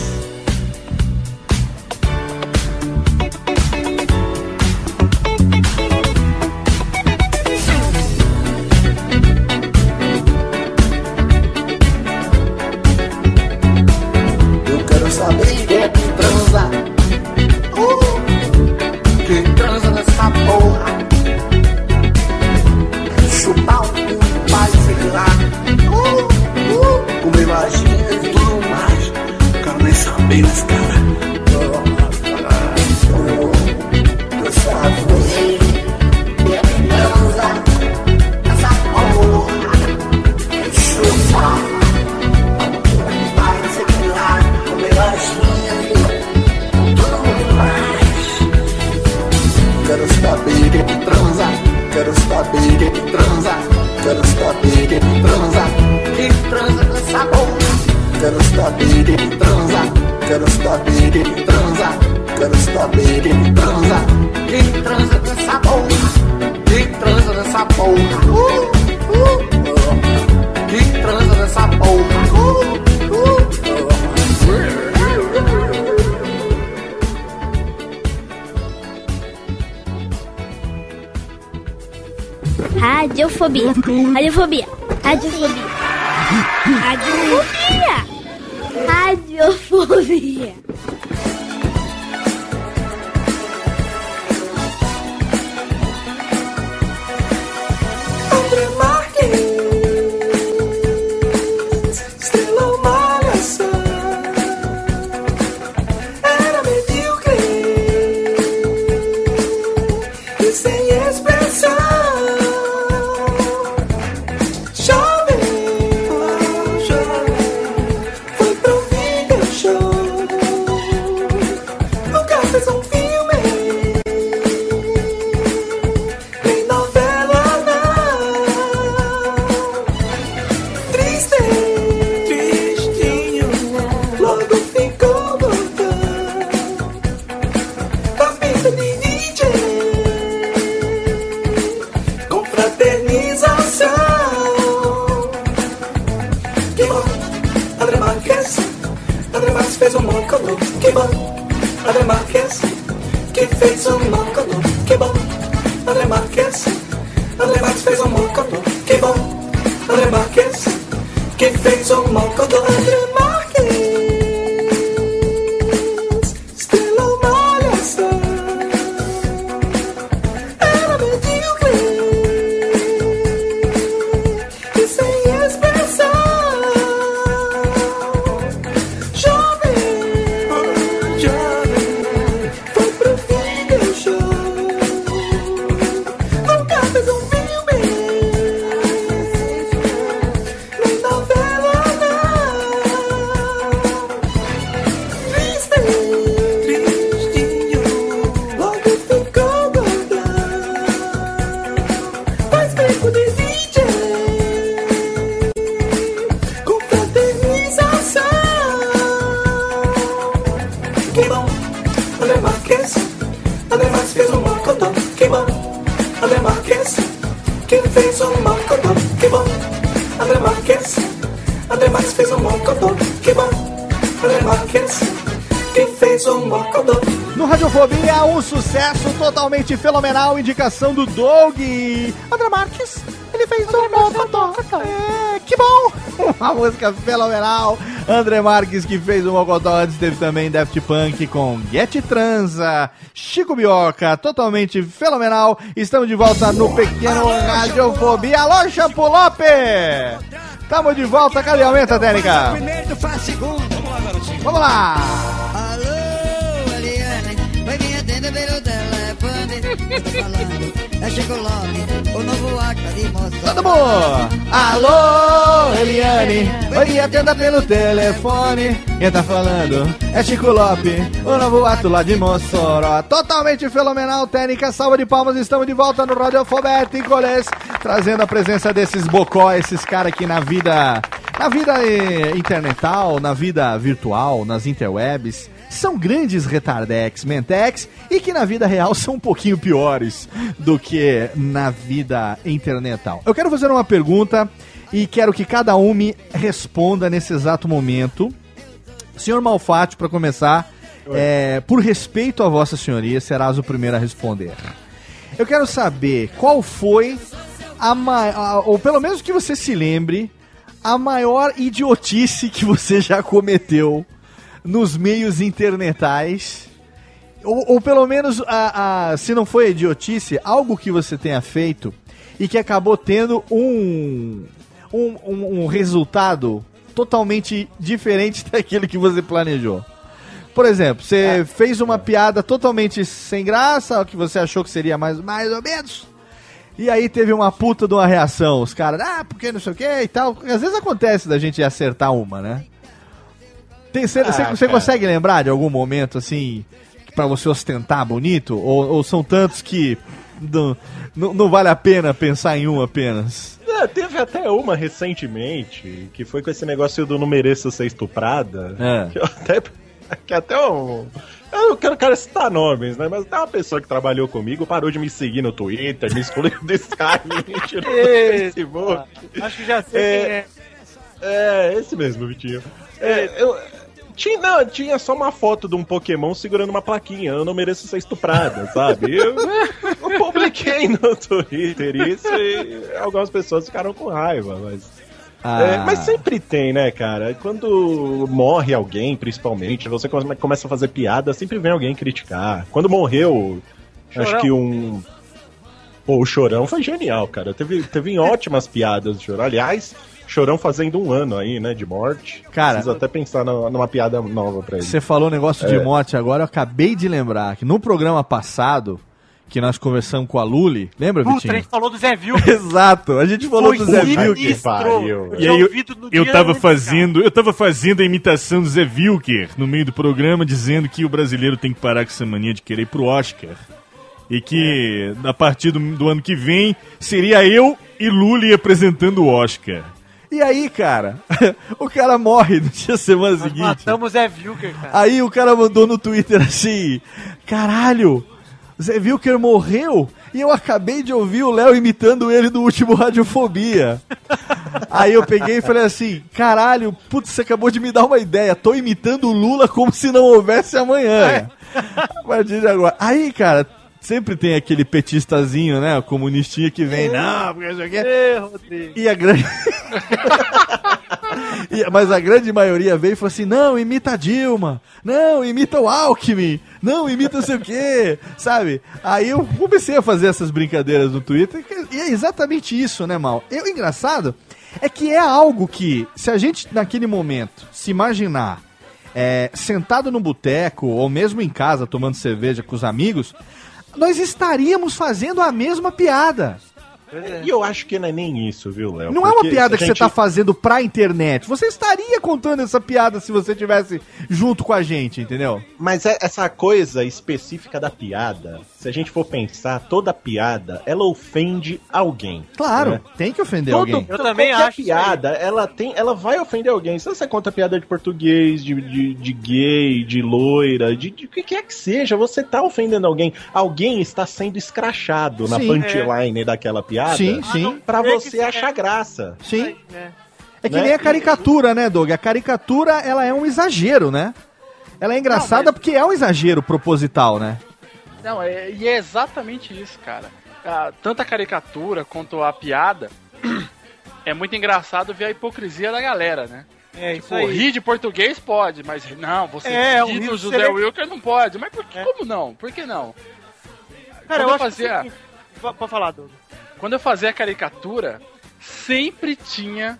Radiofobia, um sucesso totalmente fenomenal, indicação do Doug. André Marques, ele fez um mocodó. É, que bom! Uma música fenomenal. André Marques que fez o Mocodó, antes teve também Daft Punk com Get Transa, Chico Bioca, totalmente fenomenal. Estamos de volta no pequeno Radiofobia. Alô, Shampoo Lopes! Estamos de volta, cadê a aumenta, técnica? Vamos lá, falando, é Chico Lopes, o novo acta de. Todo mundo! Alô, Eliane, oi, atenda pelo telefone. Quem tá falando é Chico Lopes, o novo ato lá de Mossoró. Totalmente fenomenal, técnica, salva de palmas. Estamos de volta no Radiofobéticos, trazendo a presença desses bocó, esses caras que na vida, na vida eh, internetal, na vida virtual, nas interwebs, são grandes retardex, mentex e que na vida real são um pouquinho piores do que na vida internetal. Eu quero fazer uma pergunta e quero que cada um me responda nesse exato momento. Senhor Malfatti, para começar, é, por respeito a Vossa Senhoria, serás o primeiro a responder. Eu quero saber qual foi a maior, ou pelo menos que você se lembre, a maior idiotice que você já cometeu nos meios internetais. Ou, ou pelo menos, a, a- se não foi idiotice, algo que você tenha feito e que acabou tendo um, um, um- um resultado totalmente diferente daquilo que você planejou. Por exemplo, você fez uma piada totalmente sem graça, que você achou que seria mais, mais ou menos. E aí teve uma puta de uma reação. Os caras, ah, porque não sei o que e tal. Às vezes acontece da gente acertar uma, né? Você Ah, cara. consegue lembrar de algum momento assim, pra você ostentar bonito? Ou, ou são tantos que não, não, não vale a pena pensar em um apenas? É, teve até uma recentemente, que foi com esse negócio do não mereço ser estuprada. É. Que eu até, que até um. Eu não quero, quero citar nomes, né? Mas até uma pessoa que trabalhou comigo parou de me seguir no Twitter, me excluiu do Skype, me tirou do. Facebook. Acho que já sei É, quem é. É, esse mesmo, Vitinho. É, eu. Tinha, não, tinha só uma foto de um Pokémon segurando uma plaquinha. Eu não mereço ser estuprada, sabe? Eu, eu publiquei no Twitter isso e algumas pessoas ficaram com raiva, mas. Ah. É, mas sempre tem, né, cara? Quando morre alguém, principalmente, você come- começa a fazer piada, sempre vem alguém criticar. Quando morreu, acho Chorão. que um. Pô, o Chorão foi genial, cara. Teve, teve ótimas piadas do Chorão. Aliás, Chorão fazendo um ano aí, né, de morte. Cara- Preciso até pensar na- numa piada nova pra ele. Você falou um negócio de É. morte agora, eu acabei de lembrar que no programa passado, que nós conversamos com a Luli, lembra, Puta, a Vitinho? gente falou do Zé Vil. Exato, a gente falou Foi do Zé. Vilker. pariu. E aí eu, eu tava do- fazendo, eu tava fazendo a imitação do Zé Wilker no meio do programa, dizendo que o brasileiro tem que parar com essa mania de querer ir pro Oscar. E que a partir do, do ano que vem seria eu e Lully apresentando o Oscar. E aí, cara, o cara morre no dia semana seguinte. Matamos o Zé Vilker, cara. Aí o cara mandou no Twitter assim: Caralho, Zé Vilker morreu e eu acabei de ouvir o Léo imitando ele no último Radiofobia. Aí eu peguei e falei assim: Caralho, putz, você acabou de me dar uma ideia. Tô imitando o Lula como se não houvesse amanhã. A partir de agora. Aí, cara. Sempre tem aquele petistazinho, né? O comunistinha que vem, não, porque isso aqui é Rodrigo. e a grande. E- Mas a grande maioria veio e falou assim: não, imita a Dilma, não, imita o Alckmin, não, imita não sei o quê, sabe? Aí eu comecei a fazer essas brincadeiras no Twitter, e é exatamente isso, né, Mal? E o engraçado é que é algo que, se a gente naquele momento se imaginar é, sentado no boteco ou mesmo em casa tomando cerveja com os amigos, nós estaríamos fazendo a mesma piada. E eu acho que não é nem isso, viu, Léo? Não é uma piada que gente- você tá fazendo pra internet. Você estaria contando essa piada se você tivesse junto com a gente, entendeu? Mas é essa coisa específica da piada, se a gente for pensar, toda piada, ela ofende alguém. Claro, né? tem que ofender Todo, alguém. Eu também acho isso piada, ela tem, ela vai ofender alguém. Se você conta piada de português, de, de, de gay, de loira, de, de o que quer que seja, você tá ofendendo alguém. Alguém está sendo escrachado na Sim. punchline daquela piada. Sim, sim. Pra que você ser. achar graça. Sim. É. É que Né? nem a caricatura, né, Doug? A caricatura, ela é um exagero, né? Ela é engraçada Não, mas- porque é um exagero proposital, né? Não, é, e é exatamente isso, cara. Ah, tanto a caricatura quanto a piada. É muito engraçado ver a hipocrisia da galera, né? É, isso Tipo, aí. rir de português pode, mas não, você É, o rir do José sele- Wilker não pode. Mas por que, como não? Por que não? Cara, Quando eu eu acho que fazia- é P- Pode falar, Douglas. Quando eu fazia a caricatura, sempre tinha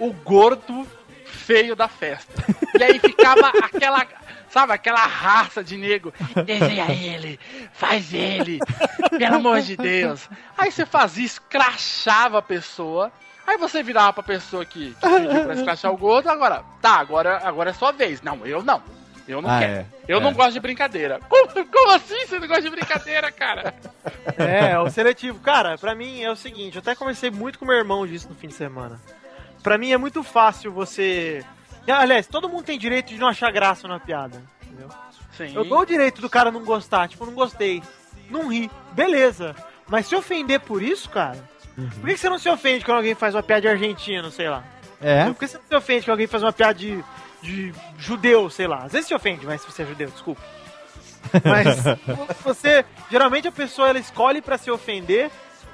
o gordo feio da festa. E aí ficava aquela, sabe, aquela raça de nego. Desenha ele, faz ele, pelo amor de Deus. Aí você fazia, escrachava a pessoa. Aí você virava pra pessoa que, que pediu pra escrachar o gordo, agora, tá, agora, agora é sua vez. Não, eu não. Eu não Ah, quero. é, eu é. não gosto de brincadeira. Como, como assim você não gosta de brincadeira, cara? É, é o seletivo. Cara, pra mim é o seguinte, eu até conversei muito com meu irmão disso no fim de semana. Pra mim é muito fácil você. Aliás, todo mundo tem direito de não achar graça na piada. Entendeu? Sim. Eu dou o direito do cara não gostar, tipo, não gostei. Não ri, beleza. Mas se ofender por isso, cara, por que que você não se ofende quando alguém faz uma piada de argentino, sei lá? É. Por que você não se ofende quando alguém faz uma piada de, de judeu, sei lá? Às vezes se ofende, mas se você é judeu, desculpa. Mas você. Geralmente a pessoa ela escolhe pra se ofender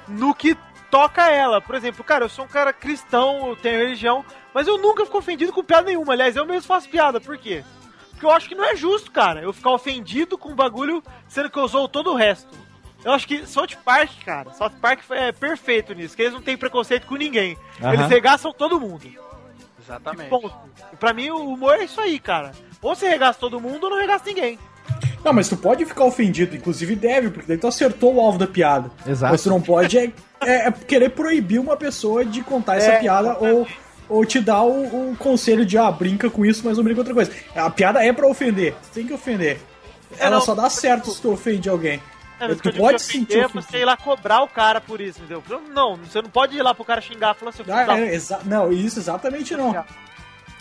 no que toca ela. Por exemplo, cara, eu sou um cara cristão, eu tenho religião, mas eu nunca fico ofendido com piada nenhuma. Aliás, eu mesmo faço piada. Por quê? Porque eu acho que não é justo, cara, eu ficar ofendido com um bagulho sendo que eu usou todo o resto. Eu acho que South Park, cara, South Park é perfeito nisso, que eles não têm preconceito com ninguém. Aham. Eles regaçam todo mundo. Exatamente. Ponto. E pra mim, o humor é isso aí, cara. Ou você regaça todo mundo ou não regaça ninguém. Não, mas tu pode ficar ofendido, inclusive deve, porque daí tu acertou o alvo da piada. Exato. Mas tu não pode é, é- é querer proibir uma pessoa de contar essa É, piada ou, ou te dar o, o conselho de, ah, brinca com isso, mas não brinca com outra coisa. A piada é pra ofender, tu tem que ofender. É, Ela não, só dá certo se tu ofende alguém. É, mas o que tu eu pode de se sentir é ofendido. você ir lá cobrar o cara por isso, entendeu? Não, você não pode ir lá pro cara xingar e falar filho Ah, é, exa- não, isso exatamente não.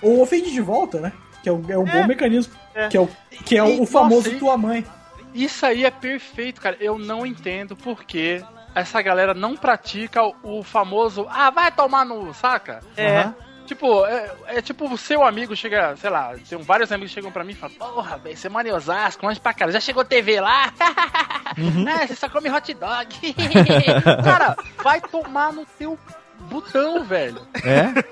Ou ofende de volta, né? Que é, um- é um bom mecanismo. É. Que é o, que é o, E- o famoso nossa, e- tua mãe. Isso aí é perfeito, cara. Eu não entendo por que essa galera não pratica o, o famoso ah, vai tomar no, saca? É. Aham. Tipo, é, é tipo o seu amigo chega, sei lá, tem vários amigos chegam pra mim e falam, porra, velho, você mora em Osasco, longe pra cara, já chegou TV lá? É, você só come hot dog. cara, vai tomar no teu botão, velho. É?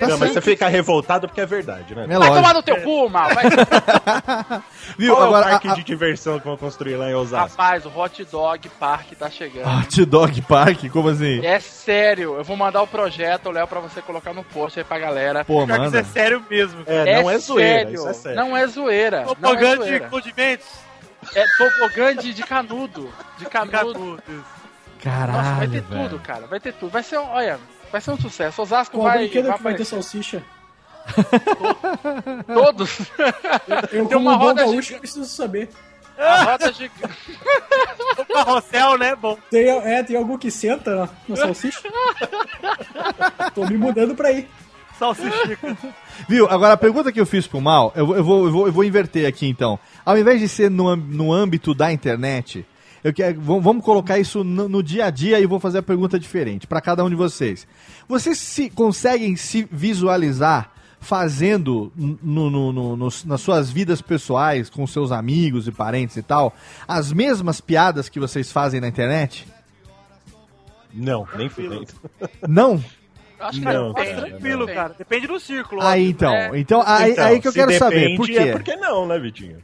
Tá Não, mas você fica revoltado porque é verdade, né? vai tomar no teu cu, mal. Vai... Viu? Qual é o Agora, parque a, de diversão que vão construir lá em Osasco? Rapaz, o hot dog park tá chegando. Hot Dog Park, como assim? É sério, eu vou mandar o projeto, Léo, pra você colocar no post aí pra galera. Pô, manda. isso é sério mesmo. É, não é zoeira, isso é sério. Não é zoeira. Não é Propaganda de condimentos. É tobogã de, de canudo. De canudo. Nossa, Caralho, vai ter velho. tudo, cara. Vai ter tudo. Vai ser, olha, vai ser um sucesso. Osasco Qual vai, brinquedo vai que vai ter salsicha? Todos. Eu, Tem como uma roda gaúcho, preciso saber. A roda gigante. O carrossel, né? Bom. Tem, é, tem algum que senta na, na salsicha? Tô me mudando pra aí. Salsichico. Viu? Agora a pergunta que eu fiz pro Mal, eu, vou- eu, vou, eu, vou, eu vou inverter aqui então. Ao invés de ser no, no âmbito da internet, eu quero, vamos colocar isso no, no dia a dia e vou fazer a pergunta diferente para cada um de vocês. Vocês se conseguem se visualizar fazendo no- no- no- nas suas vidas pessoais, com seus amigos e parentes e tal, as mesmas piadas que vocês fazem na internet? Não, nem fudendo. Não? Acho que Não, tem, cara, Tranquilo, tem. cara. Depende do círculo. Aí óbvio. então, É. então, aí, Então, aí que eu quero saber, por depende, quê? É porque não, né, Vitinho?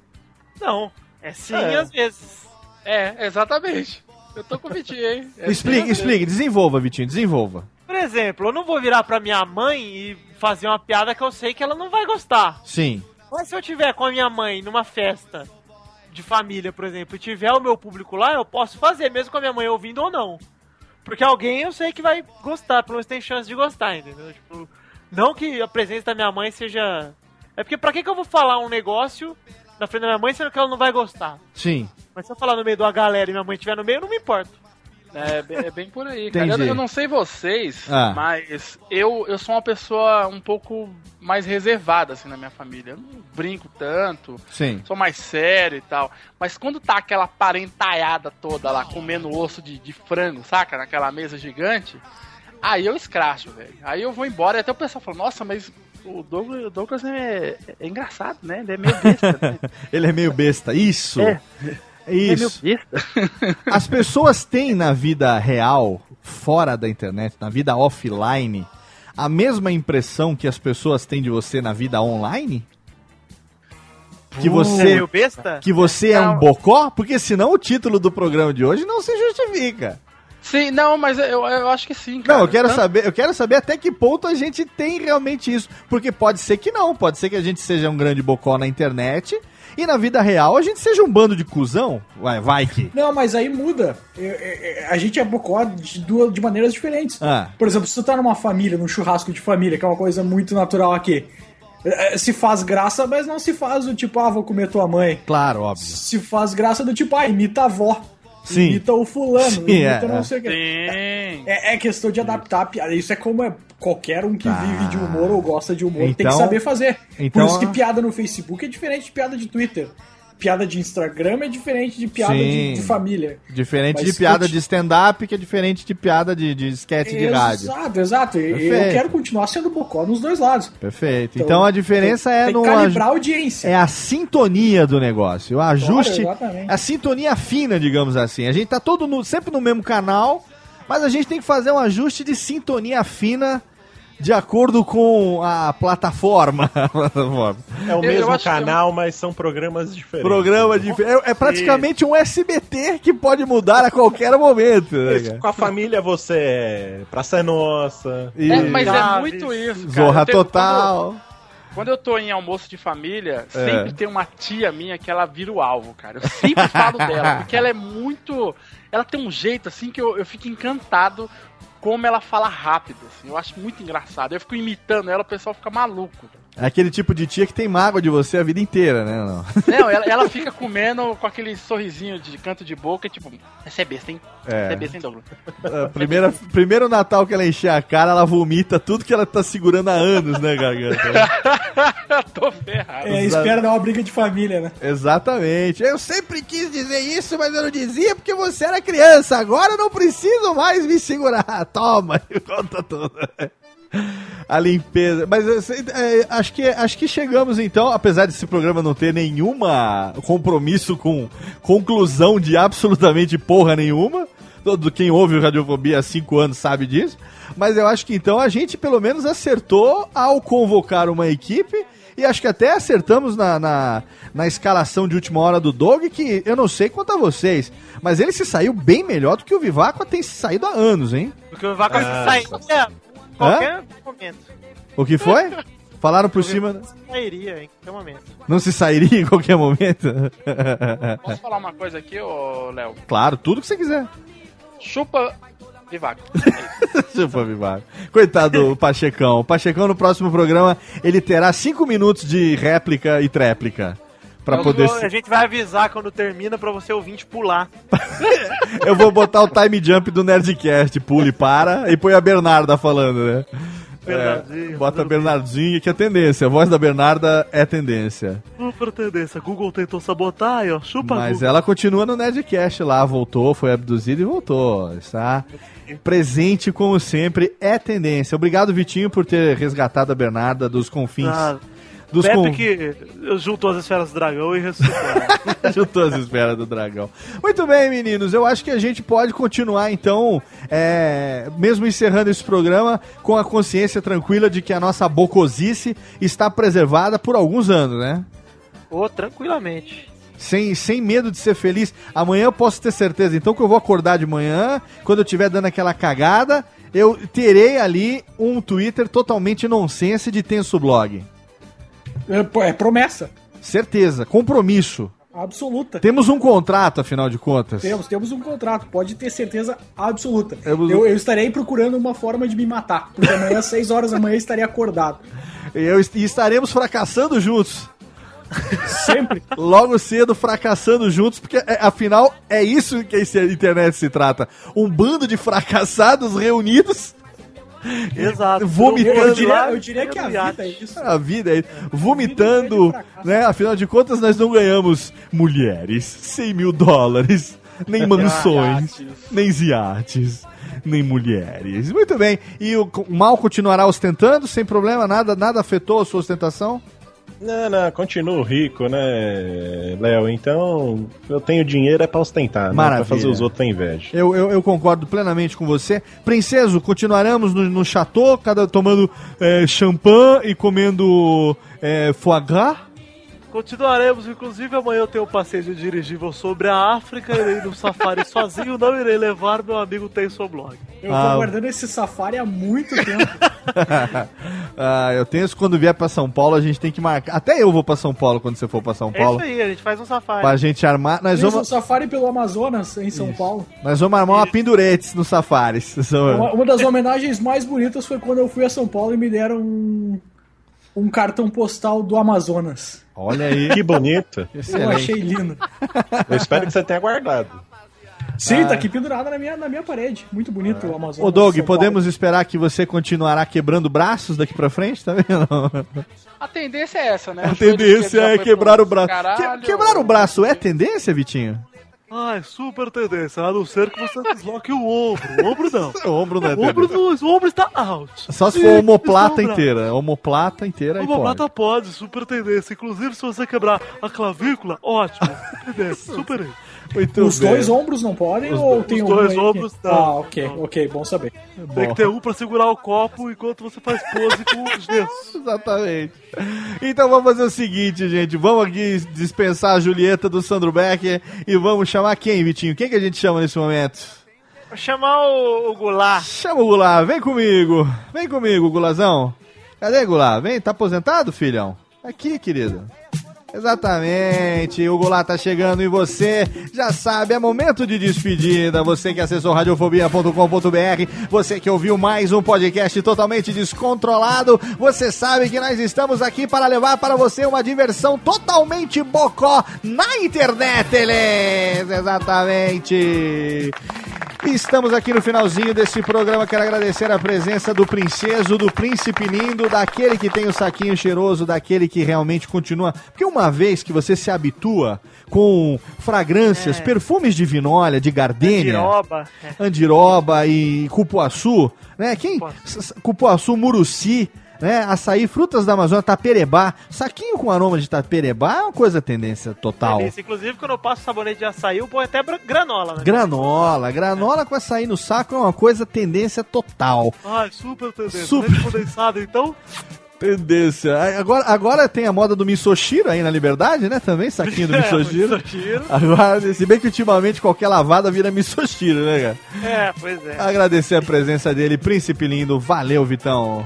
Não. É sim, É. às vezes. É, exatamente. Eu tô com o Vitinho, hein? É Explique, sim, explique, desenvolva, Vitinho, desenvolva. Por exemplo, eu não vou virar pra minha mãe e fazer uma piada que eu sei que ela não vai gostar. Sim. Mas se eu tiver com a minha mãe numa festa de família, por exemplo, e tiver o meu público lá, eu posso fazer, mesmo com a minha mãe ouvindo ou não. Porque alguém eu sei que vai gostar, pelo menos tem chance de gostar, entendeu? Tipo, não que a presença da minha mãe seja. É porque pra que, que eu vou falar um negócio na frente da minha mãe sendo que ela não vai gostar? Sim. Mas se eu falar no meio de uma galera e minha mãe estiver no meio, eu não me importo. É, bem- é bem por aí, cara. Eu, eu não sei vocês, Ah. mas eu, eu sou uma pessoa um pouco mais reservada, assim, na minha família. Eu não brinco tanto, Sim. sou mais sério e tal. Mas quando tá aquela parentalhada toda lá, comendo osso de, de frango, saca? Naquela mesa gigante, aí eu escracho, velho. Aí eu vou embora e até o pessoal fala, nossa, mas o Douglas, o Douglas é, é engraçado, né? Ele é meio besta, né? Ele é meio besta. Isso. É. É Isso. besta. As pessoas têm na vida real, fora da internet, na vida offline, a mesma impressão que as pessoas têm de você na vida online? Que você, meio besta? que você é um bocó? Porque senão o título do programa de hoje não se justifica. Sim, não, mas eu, eu acho que sim, cara. Não, eu quero Tanto- saber, eu quero saber até que ponto a gente tem realmente isso, porque pode ser que não, pode ser que a gente seja um grande bocó na internet e na vida real a gente seja um bando de cuzão. Vai, vai que. Não, mas aí muda. É, é, é, a gente é bocó de, duas, de maneiras diferentes. Ah. Por exemplo, se tu tá numa família, num churrasco de família, que é uma coisa muito natural aqui, se faz graça, mas não se faz do tipo, ah, vou comer tua mãe. Claro, óbvio. Se faz graça do tipo, ah, imita a avó. Sim. Imita o fulano, Sim, imita é, não é. sei o que. Sim. É, é questão de adaptar a piada. Isso é como é qualquer um que Tá. vive de humor ou gosta de humor tem Então- que saber fazer. então- Por isso que piada no Facebook é diferente de piada de Twitter. Piada de Instagram é diferente de piada de, Sim. de família. Diferente Mas de piada de stand-up, que é diferente de piada de, de sketch de rádio. Exato, exato. Eu quero continuar sendo bocó nos dois lados. Perfeito. Então, Então, a diferença é tem no que calibrar a audiência. é a sintonia do negócio, o ajuste, exatamente. a sintonia fina, digamos assim. A gente tá todo no- sempre no mesmo canal, mas a gente tem que fazer um ajuste de sintonia fina de acordo com a plataforma. É o mesmo que canal, mas são programas diferentes. Programa de é, é praticamente um SBT que pode mudar a qualquer momento. né? Com a família você é Praça é Nossa. E- É, mas é muito isso, cara. Zorra total. Quando, quando eu tô em almoço de família, É. sempre tem uma tia minha que ela vira o alvo, cara. Eu sempre falo dela, porque ela é muito. Ela tem um jeito assim que eu, eu fico encantado como ela fala rápido, assim. Eu acho muito engraçado. Eu fico imitando ela, o pessoal fica maluco. É aquele tipo de tia que tem mágoa de você a vida inteira, né? Não. Não, ela, ela fica comendo com aquele sorrisinho de canto de boca, tipo, essa é besta, hein? É. Essa é besta, hein, Douglas? A primeira, primeiro Natal que ela encher a cara, ela vomita tudo que ela tá segurando há anos, né, garganta? Tô ferrado. É, espera dar uma briga de família, né? Exatamente. Eu sempre quis dizer isso, mas eu não dizia porque você era criança. Agora eu não preciso mais me segurar. Toma, conta tudo. A limpeza. Mas sei, é, acho, que, acho que chegamos então, apesar desse programa não ter nenhuma compromisso com conclusão de absolutamente porra nenhuma. Todo quem ouve o Radiofobia há cinco anos sabe disso. Mas eu acho que então a gente pelo menos acertou ao convocar uma equipe. E acho que até acertamos na, na, na escalação de última hora do Dog, que eu não sei quanto a vocês, mas ele se saiu bem melhor do que o Viváqua tem saído há anos, hein? Porque o Vaca Ah. sairia a qualquer momento. O que foi? Falaram por cima. Sairia em qualquer momento. Não se sairia em qualquer momento? Posso falar uma coisa aqui, ô Léo? claro, tudo que você quiser. Chupa Vivaco. Chupa, Vivaco. Coitado do Pachecão. O Pachecão no próximo programa ele terá cinco minutos de réplica e tréplica. Pra Eu poder. vou- A gente vai avisar quando termina pra você ouvinte pular. Eu vou botar o time jump do Nerdcast, pule para, e põe a Bernarda falando, né? Bernardinho, É, bota a Bernardinha, que é tendência. A voz da Bernarda é tendência. Super tendência. Google tentou sabotar aí, ó. Chupa Mas Google. ela continua no Nerdcast lá, voltou, foi abduzida e voltou. Está presente como sempre, é tendência. Obrigado, Vitinho, por ter resgatado a Bernarda dos confins. Ah, dos Pepe con- que juntou as esferas do dragão e ressuscitou. Juntou as esferas do dragão. Muito bem, meninos. Eu acho que a gente pode continuar, então, é, mesmo encerrando esse programa, com a consciência tranquila de que a nossa bocosice está preservada por alguns anos, né? Ô, tranquilamente. Sem, sem medo de ser feliz. Amanhã eu posso ter certeza, então, que eu vou acordar de manhã, quando eu estiver dando aquela cagada, eu terei ali um Twitter totalmente nonsense de Tenso Blog. É, é promessa. Certeza, compromisso. Absoluta. Temos um contrato, afinal de contas. Temos, temos um contrato, pode ter certeza absoluta. Temos Eu, eu estarei procurando uma forma de me matar, porque amanhã, às 6 horas da manhã, estarei acordado. Eu, e estaremos fracassando juntos. Sempre. Logo cedo, fracassando juntos, porque é, afinal é isso que a internet se trata. Um bando de fracassados reunidos. Exato. Vomitando. Eu diria, eu diria que a vida é isso. A vida é vomitando, né? Afinal de contas, nós não ganhamos mulheres, 100 mil dólares, nem mansões, nem iates, nem mulheres. Muito bem. E o, o mal continuará ostentando, sem problema? Nada, nada afetou a sua ostentação? Não, não, continuo rico, né, Léo? Então, eu tenho dinheiro é pra ostentar, né? Maravilha. Pra fazer os outros ter inveja. Eu, eu, eu concordo plenamente com você. Princeso, continuaremos no, no chateau, cada tomando é, champanhe e comendo é, foie gras? Continuaremos, inclusive amanhã eu tenho um passeio de dirigível sobre a África, irei no safari sozinho, não irei levar meu amigo Tenso Blog. Eu tô Ah. aguardando esse safari há muito tempo. ah, eu tenho isso quando vier pra São Paulo, a gente tem que marcar. Até eu vou pra São Paulo quando você for pra São É Paulo. isso aí, a gente faz um safari. Pra gente armar. Nós Fiz um vamos, safari pelo Amazonas, em São Paulo. nós vamos armar uma penduretes no safaris. Uma, uma das homenagens mais bonitas foi quando eu fui a São Paulo e me deram um, um cartão postal do Amazonas. Olha aí. Que bonito. Eu achei lindo. Eu espero que você tenha guardado. Sim, Ah. tá aqui pendurado na minha, na minha parede. Muito bonito o Amazonas. Ô, Doug, podemos esperar que você continuará quebrando braços daqui pra frente, tá vendo? A tendência é essa, né? A tendência é quebrar o braço. caralho. Que- quebrar o braço é tendência, Vitinho? Ai, super tendência, a não ser que você desloque o ombro. O ombro não. O ombro não é O ombro, não, o ombro está out. Só se for omoplata sombra. inteira. Omoplata inteira Uma pode. pode, super tendência. Inclusive, se você quebrar a clavícula, ótimo. Tendência, super. Muito Os bem. dois ombros não podem Os ou tem os um dois aí que- ombros não. Ah, ok, ok, bom saber. Tem que ter um pra segurar o copo enquanto você faz pose com o gesso. Exatamente. Então vamos fazer o seguinte, gente. Vamos aqui dispensar a Julieta do Sandro Becker e vamos chamar quem, Vitinho? Quem que a gente chama nesse momento? Vou chamar o, o Goulart. Chama o Goulart, vem comigo. Vem comigo, Gulazão. Cadê, Goulart? Vem, tá aposentado, filhão? Aqui, querido. Exatamente, o Goulart tá chegando e você já sabe, é momento de despedida. Você que acessou radiofobia.com.br, você que ouviu mais um podcast totalmente descontrolado, você sabe que nós estamos aqui para levar para você uma diversão totalmente bocó na internet! Exatamente. Estamos aqui no finalzinho desse programa. Quero agradecer a presença do princeso, do príncipe lindo, daquele que tem o saquinho cheiroso, daquele que realmente continua. Porque uma vez que você se habitua com fragrâncias, É. perfumes de vinólia, de gardênia, Andiroba. É. andiroba e cupuaçu, né? Quem? Cupuaçu, muruci, né? Açaí, frutas da Amazônia, taperebá. Saquinho com aroma de taperebá é uma coisa tendência total. Delícia. Inclusive, quando eu passo sabonete de açaí, eu ponho até granola, né? Granola, granola com açaí no saco é uma coisa tendência total. Ai, super tendência. Super. Condensado, então. Tendência. Agora, agora tem a moda do misoshiro aí na Liberdade, né? Também, saquinho do É, misoshiro. misoshiro. Agora, se bem que ultimamente qualquer lavada vira misoshiro, né, cara? É, pois é. Agradecer a presença dele, príncipe lindo. Valeu, Vitão.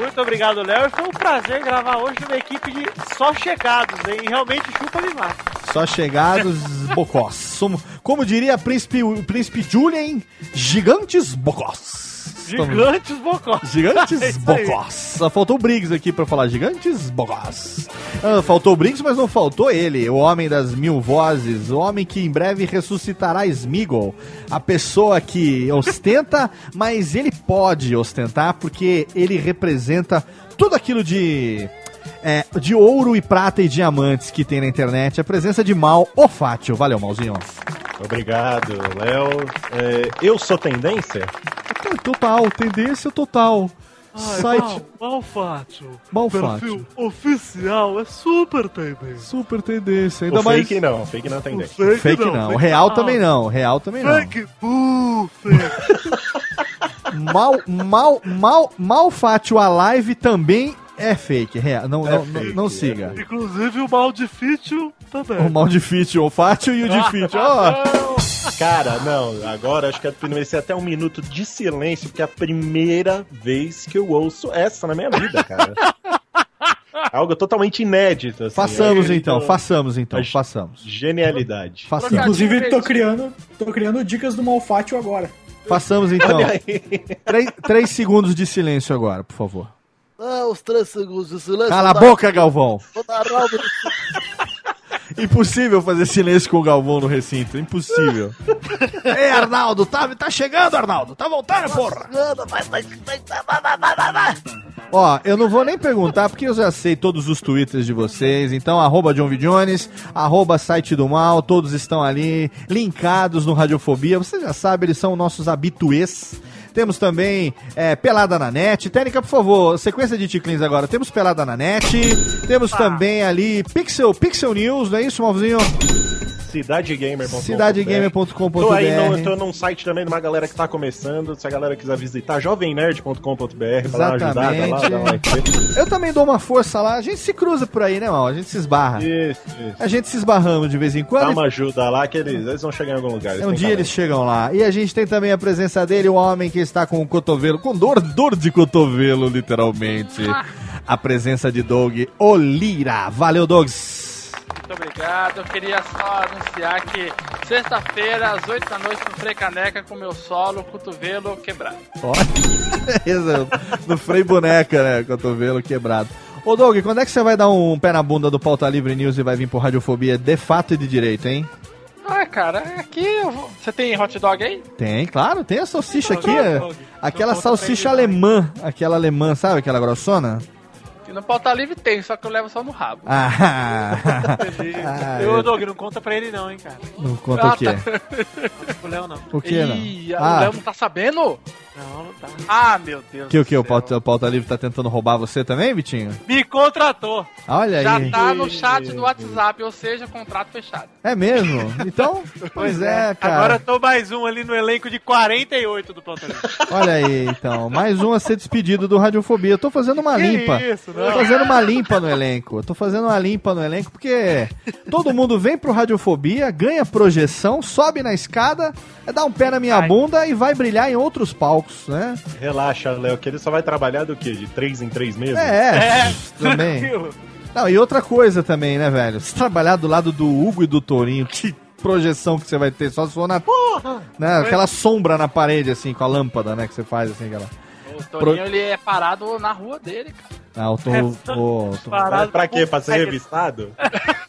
Muito obrigado, Léo. Foi um prazer gravar hoje numa equipe de só chegados, hein? Realmente chupa demais. Só chegados bocós. Somos, como diria príncipe, o príncipe Julian, gigantes bocós. Estamos- Gigantes bocós. Gigantes É. Bocós. Só faltou o Briggs aqui pra falar Gigantes Bocós. Ah, faltou o Briggs, mas não faltou ele, o homem das mil vozes, o homem que em breve ressuscitará Smeagol. A pessoa que ostenta, mas ele pode ostentar porque ele representa tudo aquilo de. é, de ouro e prata e diamantes que tem na internet. A presença de Mal, o Fátio. Valeu, Malzinho. Obrigado, Léo. É, eu sou tendência? Total, tendência total. Site. Malfátio. Malfátio. oficial é super tendência. Super tendência. Ainda o mais. fake não, fake não é tendência. Fake, fake não, o real também não, real também não. Fake uh, fake. Mal, mal, mal, malfátio a live também é fake, real. Não, É não, fake, não, não é siga. Inclusive o mal de fítio também. O mal de fítio, o fátio e o de fítio. Ó, Cara, não, agora acho que vai ser até um minuto de silêncio, porque é a primeira vez que eu ouço essa na minha vida, cara. Algo totalmente inédito. Assim, façamos É, então, façamos então, façamos. Genialidade. Façamos, Inclusive, tô criando, tô criando dicas do Malfátio agora. façamos então. Três, três segundos de silêncio agora, por favor. Ah, os três segundos de silêncio. Cala a da- boca, Galvão. Vou no- Impossível fazer silêncio com o Galvão no recinto, impossível. Ei, Arnaldo, tá, tá chegando, Arnaldo. Tá voltando, porra. Vai, vai, vai, vai, vai, vai, vai, vai. Ó, eu não vou nem perguntar porque eu já sei todos os twitters de vocês. Então, arroba John V. Jones, arroba site do mal, todos estão ali linkados no Radiofobia. Você já sabe, eles são nossos habituês. Temos também é, Pelada na Net. Técnica, por favor, sequência de ticlins agora. Temos Pelada na Net. Temos também ali Pixel, Pixel News, não é isso, Malvozinho? Cidadegamer.com.br Cidadegamer.com.br. Tô aí, no, eu tô num site também de uma galera que tá começando. Se a galera quiser visitar, jovemnerd.com.br pra dar uma ajudada lá, dar um like. Eu também dou uma força lá. A gente se cruza por aí, né, mal? A gente se esbarra. Isso, isso. A gente se esbarramos de vez em Dá quando. uma ajuda lá que eles, eles vão chegar em algum lugar. eles Um dia talento. eles chegam lá. E a gente tem também a presença dele, o homem que está com o cotovelo, com dor, dor de cotovelo, literalmente. A presença de Doug Olira. Valeu, Dogs. Muito obrigado. Eu queria só anunciar que sexta-feira, às 8 da noite, no Frei Caneca, com meu solo, cotovelo quebrado. Beleza. no freio boneca, né? Cotovelo quebrado. Ô, Doug, quando é que você vai dar um pé na bunda do Pauta Livre News e vai vir pro Radiofobia de fato e de direito, hein? Ah, cara, aqui eu vou... Você tem hot dog aí? Tem, claro, tem a salsicha aqui. É-. Aquela salsicha alemã. Aquela alemã, sabe? Aquela grossona? E no pauta livre tem, só que eu levo só no rabo. Ah, Ah, eu, Doug, não conta pra ele não, hein, cara. Não conta o quê? tá. Não pro Léo, não. O que, não? Ih, Ah. o Léo não tá sabendo? Não, não tá. Ah, meu Deus. Que o que? O pauta, o pauta Livre tá tentando roubar você também, Vitinho? Me contratou. Olha Já aí. tá no chat do WhatsApp, ou seja, contrato fechado. É mesmo? Então, pois é, cara. Agora tô mais um ali no elenco de 48 do Plantão. Olha aí, então. Mais um a ser despedido do Radiofobia. Eu tô fazendo uma Que limpa. isso, não? Tô fazendo uma limpa no elenco. Eu tô fazendo uma limpa no elenco porque todo mundo vem pro Radiofobia, ganha projeção, sobe na escada, dá um pé na minha bunda e vai brilhar em outros palcos, né? Relaxa, Léo, que ele só vai trabalhar do quê? De três em três meses? É, também. tranquilo. Não, e outra coisa também, né, velho? Se trabalhar do lado do Hugo e do Torinho, que projeção que você vai ter, só se for na. Né, aquela sombra na parede, assim, com a lâmpada, né? Que você faz, assim, aquela. O Toninho, ele é parado na rua dele, cara. Ah, o Torinho. o- o- Parado Pra quê? Pra ser revistado?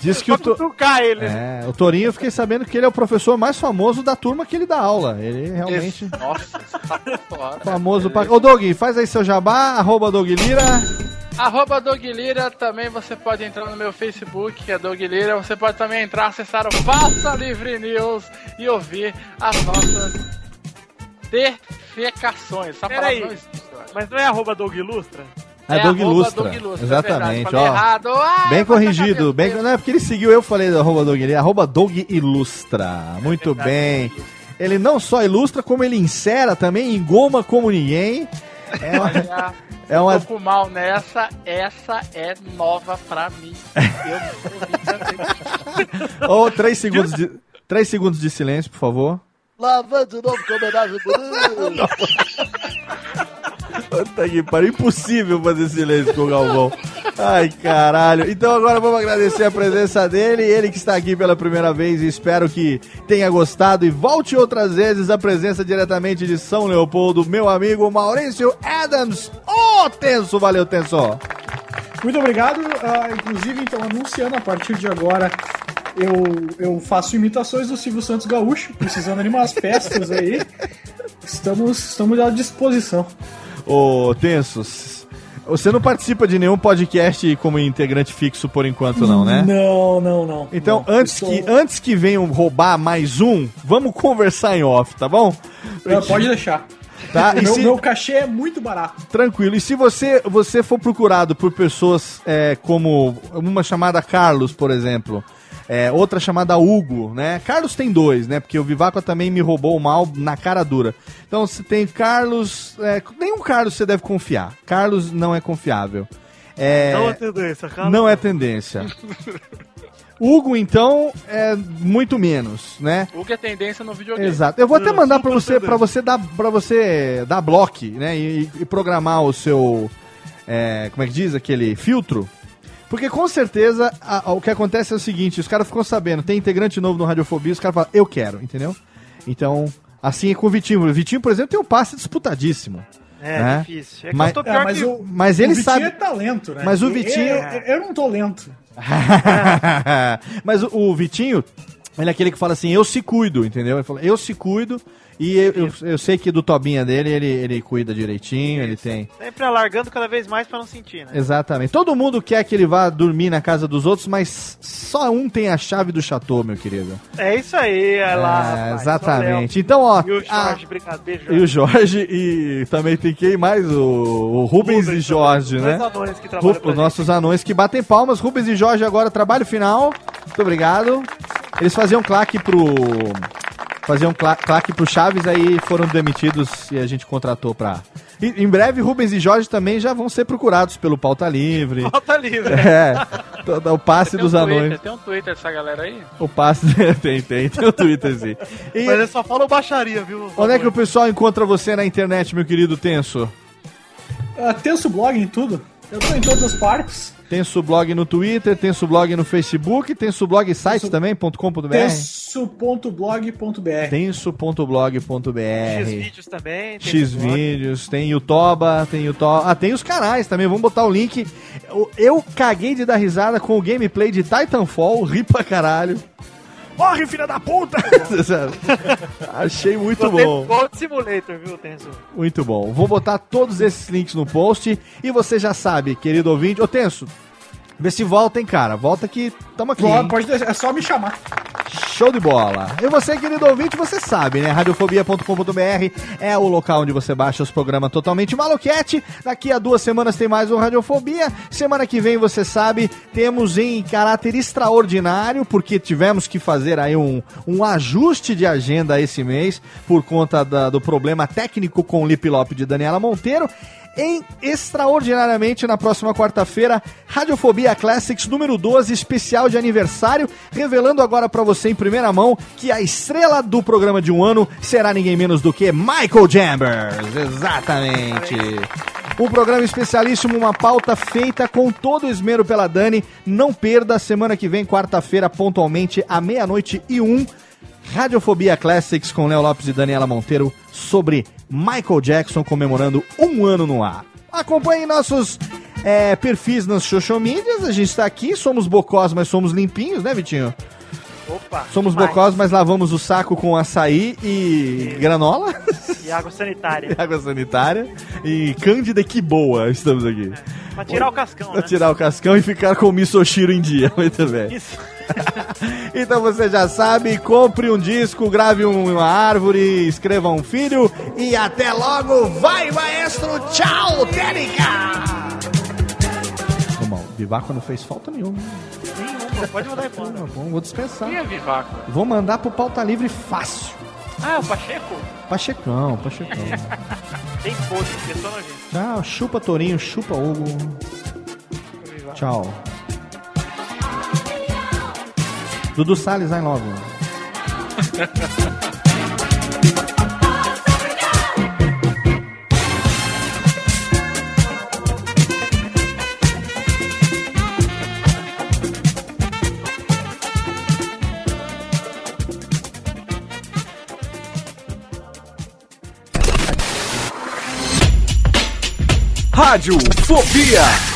Diz que o, to... Ele. é, o Torinho, eu fiquei sabendo que ele é o professor mais famoso da turma que ele dá aula. Ele realmente. Nossa, tá. Famoso pra... Ô, Doug, faz aí seu jabá, arroba Doug Lira. Arroba Doug Lira, também você pode entrar no meu Facebook, que é Doug Lira. Você pode também entrar, acessar o Faça Livre News e ouvir as nossas defecações. Peraí, mas não é arroba Doug Ilustra? É, É Doug Ilustra, é Exatamente, falei ó. errado. Ah, bem corrigido. Bem... Não é porque ele seguiu, eu falei do arroba Doug Lira. Arroba Doug Ilustra. Muito bem. Ele não só ilustra, como ele insera também, engoma como ninguém. É uma... É uma- tô com mal nessa, essa é nova pra mim. Eu também. Ô, três segundos de... Três segundos de silêncio, por favor. Lavando de novo com homenagem bonita. Puta que pariu, impossível fazer silêncio com o Galvão. Ai, caralho. Então agora vamos agradecer a presença dele, ele que está aqui pela primeira vez e espero que tenha gostado e volte outras vezes a presença diretamente de São Leopoldo, meu amigo Maurício Adams. Ô, Tenso, valeu, Tenso. Muito obrigado. ah, inclusive, então, anunciando a partir de agora, eu, eu faço imitações do Silvio Santos Gaúcho, precisando de umas peças aí. Estamos, estamos à disposição. Ô, Tensos, você não participa de nenhum podcast como integrante fixo por enquanto não, né? Não, não, não. Então, Não, antes, eu que, sou- antes que venham roubar mais um, vamos conversar em off, tá bom? Ah, Pode deixar. Tá? E meu, se- meu cachê é muito barato. Tranquilo. E se você, você for procurado por pessoas é, como uma chamada Carlos, por exemplo, é, outra chamada Hugo, né? Carlos tem dois, né? Porque o Vivaco também me roubou mal na cara dura. Então você tem Carlos. É, nenhum Carlos você deve confiar. Carlos não é confiável. É, Não é tendência, cara. não é tendência. Hugo, então, é muito menos, né? O que é tendência no videogame. Exato. Eu vou até mandar pra você, para você dar, para você dar bloco, né, e, e programar o seu, é, como é que diz aquele filtro. Porque com certeza a- a- o que acontece é o seguinte: os caras ficam sabendo, tem integrante novo no Radiofobia, os caras falam, eu quero, entendeu? Então, assim é com o Vitinho. O Vitinho, por exemplo, tem um passe disputadíssimo. É, né? difícil. É que Mas- eu tô pior É, mas que o, mas ele o Vitinho sabe- é talento, né? Mas o Vitinho- Eu, eu não tô lento. Mas o, o Vitinho, ele é aquele que fala assim, eu se cuido, entendeu? Ele fala, eu se cuido e eu, eu, eu sei que do Tobinha dele, ele, ele cuida direitinho, ele tem... Sempre alargando cada vez mais pra não sentir, né? Exatamente. Todo mundo quer que ele vá dormir na casa dos outros, mas só um tem a chave do chateau, meu querido. É isso aí, é lá. É, exatamente. Então, ó. E o a- Jorge, obrigado, beijo. E o Jorge, e também tem quem mais? O, o Rubens, e Jorge, né? Dois anões que trabalham Ru- os nossos anões que batem palmas. Rubens e Jorge agora, trabalho final. Muito obrigado. Eles faziam claque pro. Faziam cla claque pro Chaves, aí foram demitidos e a gente contratou pra. E, em breve, Rubens e Jorge também já vão ser procurados pelo Pauta Livre. Pauta Livre. É, todo- o passe Tem um dos Twitter, anões. Tem um Twitter dessa galera aí? O passe. tem, tem, tem o Twitter, sim. E Mas eles só falam baixaria, viu? onde é que o pessoal encontra você na internet, meu querido Tenso? Ah, Tenso blog em tudo. Eu tô em todos os parques. Tem blog no Twitter, tem blog no Facebook, tem blog site também, .com.br. Tenso.blog.br. Tenso.blog.br. X-Vídeos também. tem X vídeos, tem Yutoba, tem Yutoba. Ah, tem os canais também, vamos botar o link. Eu, eu caguei de dar risada com o gameplay de Titanfall, ri pra caralho. Morre, filha da puta! Achei muito Só tem bom. Gold Simulator, viu, Tenso? Muito bom. Vou botar todos esses links no post. E você já sabe, querido ouvinte. Ô, Tenso, vê se volta, hein, cara. Volta que tamo aqui. Pode, é só me chamar. Show de bola. E você, querido ouvinte, você sabe, né? Radiofobia.com.br é o local onde você baixa os programas totalmente maluquete. Daqui a duas semanas tem mais um Radiofobia. Semana que vem, você sabe, temos em caráter extraordinário, porque tivemos que fazer aí um, um ajuste de agenda esse mês por conta da- do problema técnico com o Lip Lop de Daniela Monteiro em extraordinariamente na próxima quarta-feira, Radiofobia Classics número 12, especial de aniversário, revelando agora pra você em primeira mão que a estrela do programa de um ano será ninguém menos do que Michael Chambers. Exatamente. Um programa especialíssimo, uma pauta feita com todo esmero pela Dani. Não perda, semana que vem, quarta-feira, pontualmente, à meia-noite e um. Radiofobia Classics com Léo Lopes e Daniela Monteiro sobre Michael Jackson comemorando um ano no ar. Acompanhe nossos é, perfis nas social medias. A gente está aqui, somos bocós, mas somos limpinhos, né, Vitinho? Opa. Somos demais. bocós, mas lavamos o saco com açaí e granola. E água sanitária. E água sanitária. E Cândida que boa, estamos aqui. Pra tirar o cascão, Pra né? tirar o cascão e ficar com o misoshiro em dia. Muito bem. Isso. Então você já sabe, compre um disco, grave um- uma árvore, escreva um filho e até logo. Vai, maestro! Tchau, Térica! Bom, Vivaco não fez falta nenhuma. Nenhuma, pode mandar embora. Tá bom, vou dispensar. Quem é Vivaco? Vou mandar pro pauta livre fácil. Ah, o Pacheco? Pachecão, Pachecão. Tem podre, pessoa nojenta. Tchau, chupa Torinho, chupa Hugo. Tchau. Dudu Salles, I love. Rádio Fobia.